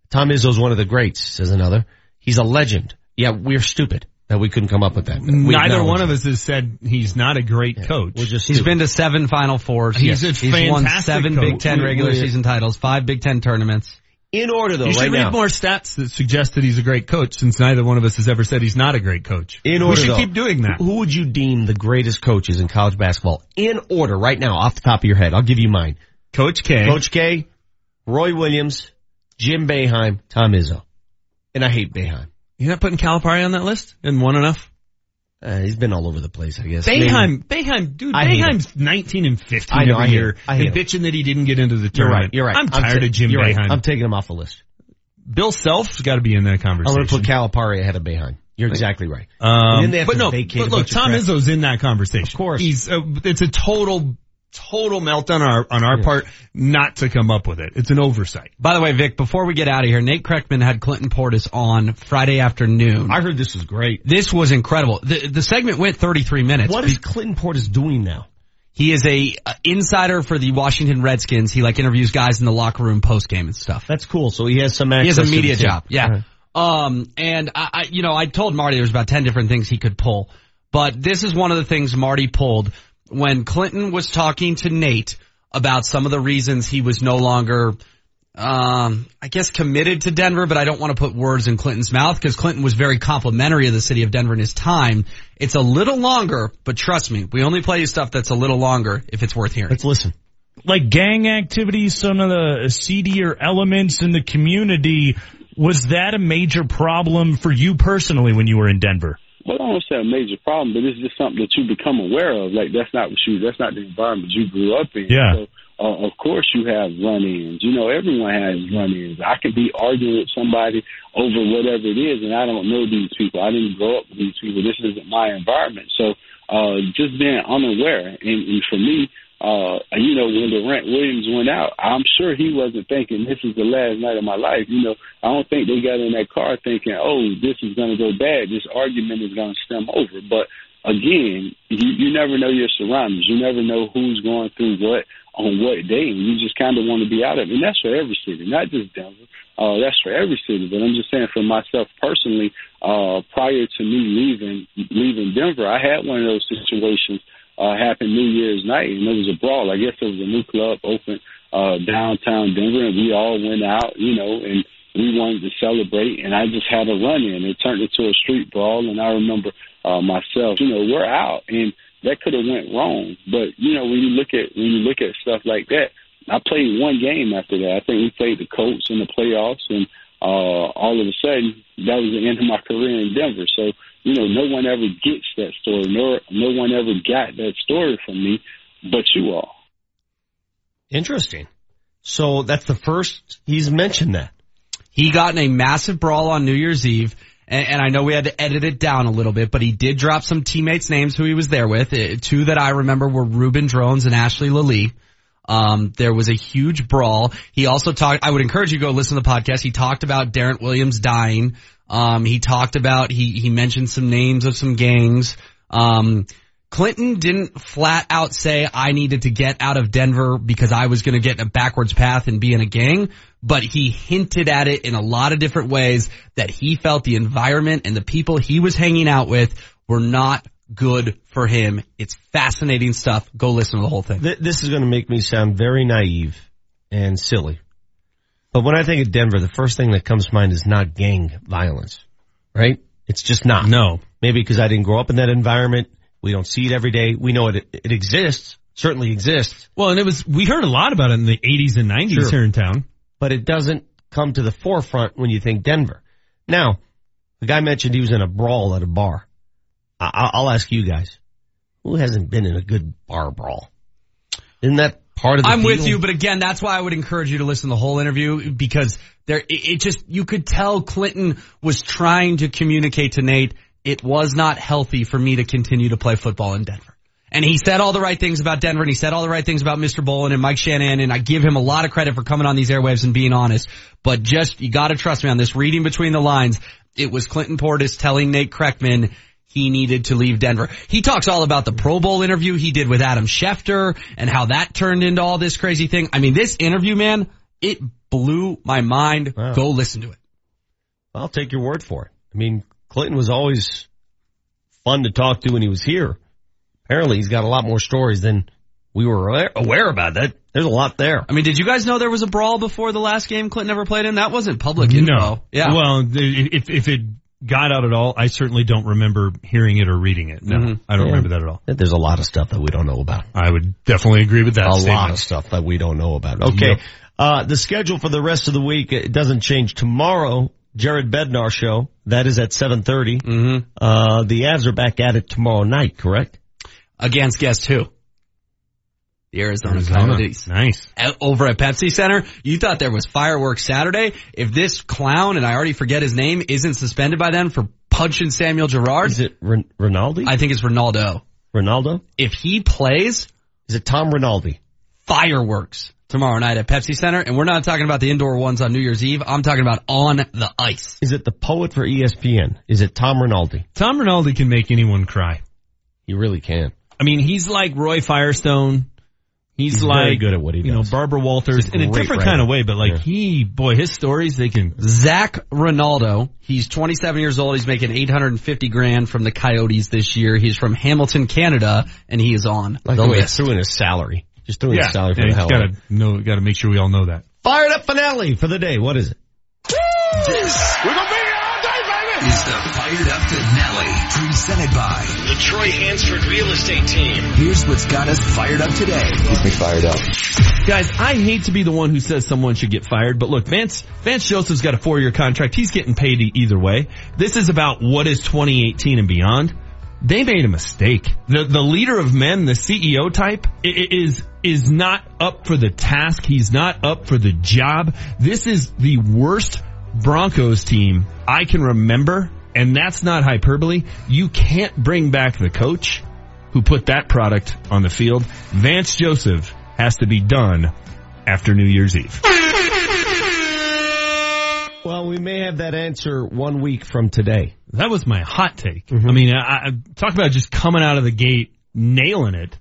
Tom Izzo's one of the greats, says another. He's a legend. Yeah, we're stupid that we couldn't come up with that. We Neither one of us has said he's not a great coach. We're just He's stupid. been to seven Final Fours. He's a He's won seven coach. Big Ten regular we- season titles, five Big Ten tournaments. in order though, you right should read now. more stats that suggest that he's a great coach since neither one of us has ever said he's not a great coach. In order, we should though, keep doing that. Who would you deem the greatest coaches in college basketball? In order, right now, off the top of your head. I'll give you mine. Coach K. Coach K, Roy Williams, Jim Boeheim, Tom Izzo. And I hate Boeheim. You're not putting Calipari on that list? And one enough? Uh, he's been all over the place, I guess. Boeheim, Boeheim, dude, I hate Boeheim's 19 and 15 I know, every I year. And him. bitching that he didn't get into the You're tournament. right. You're right. I'm tired ta- of Jim you're right. I'm taking him off the list. Bill Self's got to be in that conversation. I'm going to put Calipari ahead of Boeheim. You're exactly right. Um, but no, but look, Tom crap. Izzo's in that conversation. Of course. He's, uh, it's a total, total meltdown on our, on our part not to come up with it. It's an oversight. By the way, Vic, before we get out of here, Nate Kreckman had Clinton Portis on Friday afternoon. I heard this was great. This was incredible. The, the segment went 33 minutes. What is Clinton Portis doing now? He is a uh, insider for the Washington Redskins. He like interviews guys in the locker room post game and stuff. That's cool. So he has some He has a media the team. job. Yeah. All right. Um, and I, I, you know, I told Marty there was about 10 different things he could pull, but this is one of the things Marty pulled when Clinton was talking to Nate about some of the reasons he was no longer, um, I guess committed to Denver, but I don't want to put words in Clinton's mouth because Clinton was very complimentary of the city of Denver in his time. It's a little longer, but trust me, we only play you stuff that's a little longer if it's worth hearing. Let's listen. like gang activity, some of the seedier elements in the community. Was that a major problem for you personally when you were in Denver? Well, I don't say a major problem, but it's just something that you become aware of. Like that's not what you, that's not the environment you grew up in. Yeah. So, uh, of course you have run-ins. You know, everyone has run-ins. I could be arguing with somebody over whatever it is, and I don't know these people. I didn't grow up with these people. This isn't my environment. So, uh, just being unaware, and, and for me, uh, you know, when Darrent Williams went out, I'm sure he wasn't thinking this is the last night of my life. You know, I don't think they got in that car thinking, oh, this is going to go bad. This argument is going to stem over. But again, you, you never know your surroundings. You never know who's going through what on what day. And you just kind of want to be out of it. And that's for every city, not just Denver. Uh, that's for every city. But I'm just saying for myself personally, uh, prior to me leaving, leaving Denver, I had one of those situations uh, happened New Year's night, and it was a brawl. I guess it was a new club open uh, downtown Denver, and we all went out, you know, and we wanted to celebrate. And I just had a run in. It turned into a street brawl, and I remember uh, myself, you know, we're out, and that could have went wrong. But you know, when you look at when you look at stuff like that, I played one game after that. I think we played the Colts in the playoffs, and uh, all of a sudden, that was the end of my career in Denver. So, you know, no one ever gets that story. nor no one ever got that story from me, but you all. Interesting. So that's the first he's mentioned that. He got in a massive brawl on New Year's Eve. And, and I know we had to edit it down a little bit, but he did drop some teammates' names who he was there with. Uh, two that I remember were Reuben Droughns and Ashley Lelie. Um, there was a huge brawl. He also talked, I would encourage you to go listen to the podcast. He talked about Darrent Williams dying. Um, he talked about, he, he mentioned some names of some gangs. Um, Clinton didn't flat out say I needed to get out of Denver because I was going to get in a backwards path and be in a gang, but he hinted at it in a lot of different ways that he felt the environment and the people he was hanging out with were not good for him. It's fascinating stuff. Go listen to the whole thing. Th- this is going to make me sound very naive and silly. But when I think of Denver, the first thing that comes to mind is not gang violence, right? It's just not. No. Maybe because I didn't grow up in that environment. We don't see it every day. We know it, it exists, certainly exists. Well, and it was, we heard a lot about it in the 80s and 90s Sure. here in town. But it doesn't come to the forefront when you think Denver. Now, the guy mentioned he was in a brawl at a bar. I- I'll ask you guys, who hasn't been in a good bar brawl? Isn't that part of the I'm with deal? you, but again, that's why I would encourage you to listen to the whole interview because there, it, it just, you could tell Clinton was trying to communicate to Nate, it was not healthy for me to continue to play football in Denver. And he said all the right things about Denver and he said all the right things about Mr. Bowlen and Mike Shanahan and I give him a lot of credit for coming on these airwaves and being honest. But just, you gotta trust me on this, reading between the lines, it was Clinton Portis telling Nate Kreckman, he needed to leave Denver. He talks all about the Pro Bowl interview he did with Adam Schefter and how that turned into all this crazy thing. I mean, this interview, man, it blew my mind. Wow. Go listen to it. I'll take your word for it. I mean, Clinton was always fun to talk to when he was here. Apparently he's got a lot more stories than we were aware, aware about. That there's a lot there. I mean, did you guys know there was a brawl before the last game Clinton ever played in? That wasn't public info. No. Yeah. Well, if if it got out at all, I certainly don't remember hearing it or reading it. No, Mhm. I don't Yeah. remember that at all. There's a lot of stuff that we don't know about. I would definitely agree with that. a statement. lot of stuff that we don't know about. Okay. Yep. Uh, the schedule for the rest of the week, it doesn't change tomorrow. Jared Bednar show. That is at 7.30. Mm-hmm. Uh, the Avs are back at it tomorrow night, correct? Against guess who? The Arizona, Arizona. Coyotes. Nice. Out- Over at Pepsi Center, you thought there was fireworks Saturday. If this clown, and I already forget his name, isn't suspended by then for punching Samuel Girard, Is it Ren- Rinaldo? I think it's Rinaldo. Rinaldo? If he plays, Is it Tom Rinaldi? fireworks tomorrow night at Pepsi Center, and we're not talking about the indoor ones on New Year's Eve. I'm talking about on the ice. Is it the poet for ESPN? Is it Tom Rinaldi? Tom Rinaldi can make anyone cry. He really can. I mean, he's like Roy Firestone. He's, He's like very good at what he does. you know. Barbara Walters He's a in a different writer. kind of way, but like Yeah. he, boy, his stories they can. Zac Rinaldo, he's 27 years old. He's making 850 grand from the Coyotes this year. He's from Hamilton, Canada, and he is on Like the oh, the way list. threw in his salary. Just threw in Yeah, his salary for yeah, the you hell of gotta it. know, gotta make sure we all know that. Fired up finale for the day. What is it? This We're gonna be is the Fired Up Finale, presented by The Troy Hansford Real Estate Team. Here's what's got us fired up today. Keep me fired up. Guys, I hate to be the one who says someone should get fired, but look, Vance, Vance Joseph's got a four year contract. He's getting paid either way. This is about what is 2018 and beyond. They made a mistake. The, the leader of men, the CEO type, i- i- is, is not up for the task. He's not up for the job. This is the worst Broncos team I can remember, and that's not hyperbole. You can't bring back the coach who put that product on the field. Vance Joseph has to be done after New Year's Eve. Well, we may have that answer one week from today. That was my hot take. Mm-hmm. I mean, I, I talk about just coming out of the gate, nailing it.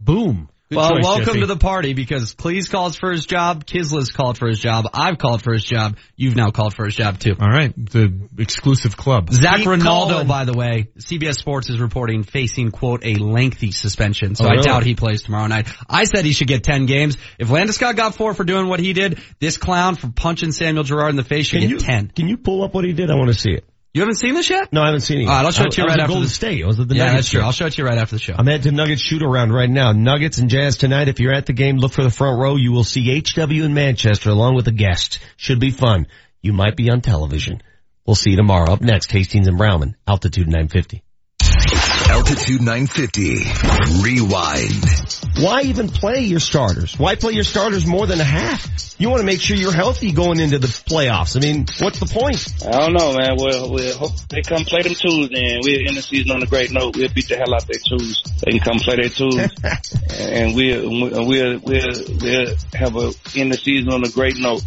Boom. Good well, choice, welcome Jesse. to the party because Please calls for his job, Kisla's called for his job, I've called for his job, you've now called for his job too. All right, the exclusive club. Zac Keep Rinaldo, calling. by the way, CBS Sports is reporting facing quote a lengthy suspension, so Oh, I doubt he plays tomorrow night. I said he should get ten games. If Landeskog got four for doing what he did, this clown for punching Samuel Girard in the face should Can get you, ten. can you pull up what he did? I want to see it. You haven't seen this yet? No, I haven't seen it. yet. All right, I'll show it to you I, I was right at after Golden this. State. I was at the yeah, Nuggets that's true. game. I'll show it to you right after the show. I'm at the Nuggets shoot around right now. Nuggets and Jazz tonight. If you're at the game, look for the front row. You will see HW in Manchester along with a guest. Should be fun. You might be on television. We'll see you tomorrow. Up next, Hastings and Browman, altitude 950. Altitude 950. Rewind. Why even play your starters? Why play your starters more than a half? You want to make sure you're healthy going into the playoffs. I mean, what's the point? I don't know, man. We'll, we'll hope they come play them twos and we'll end the season on a great note. We'll beat the hell out their twos. They can come play their twos and we'll, we'll, we'll, we'll have a end the season on a great note.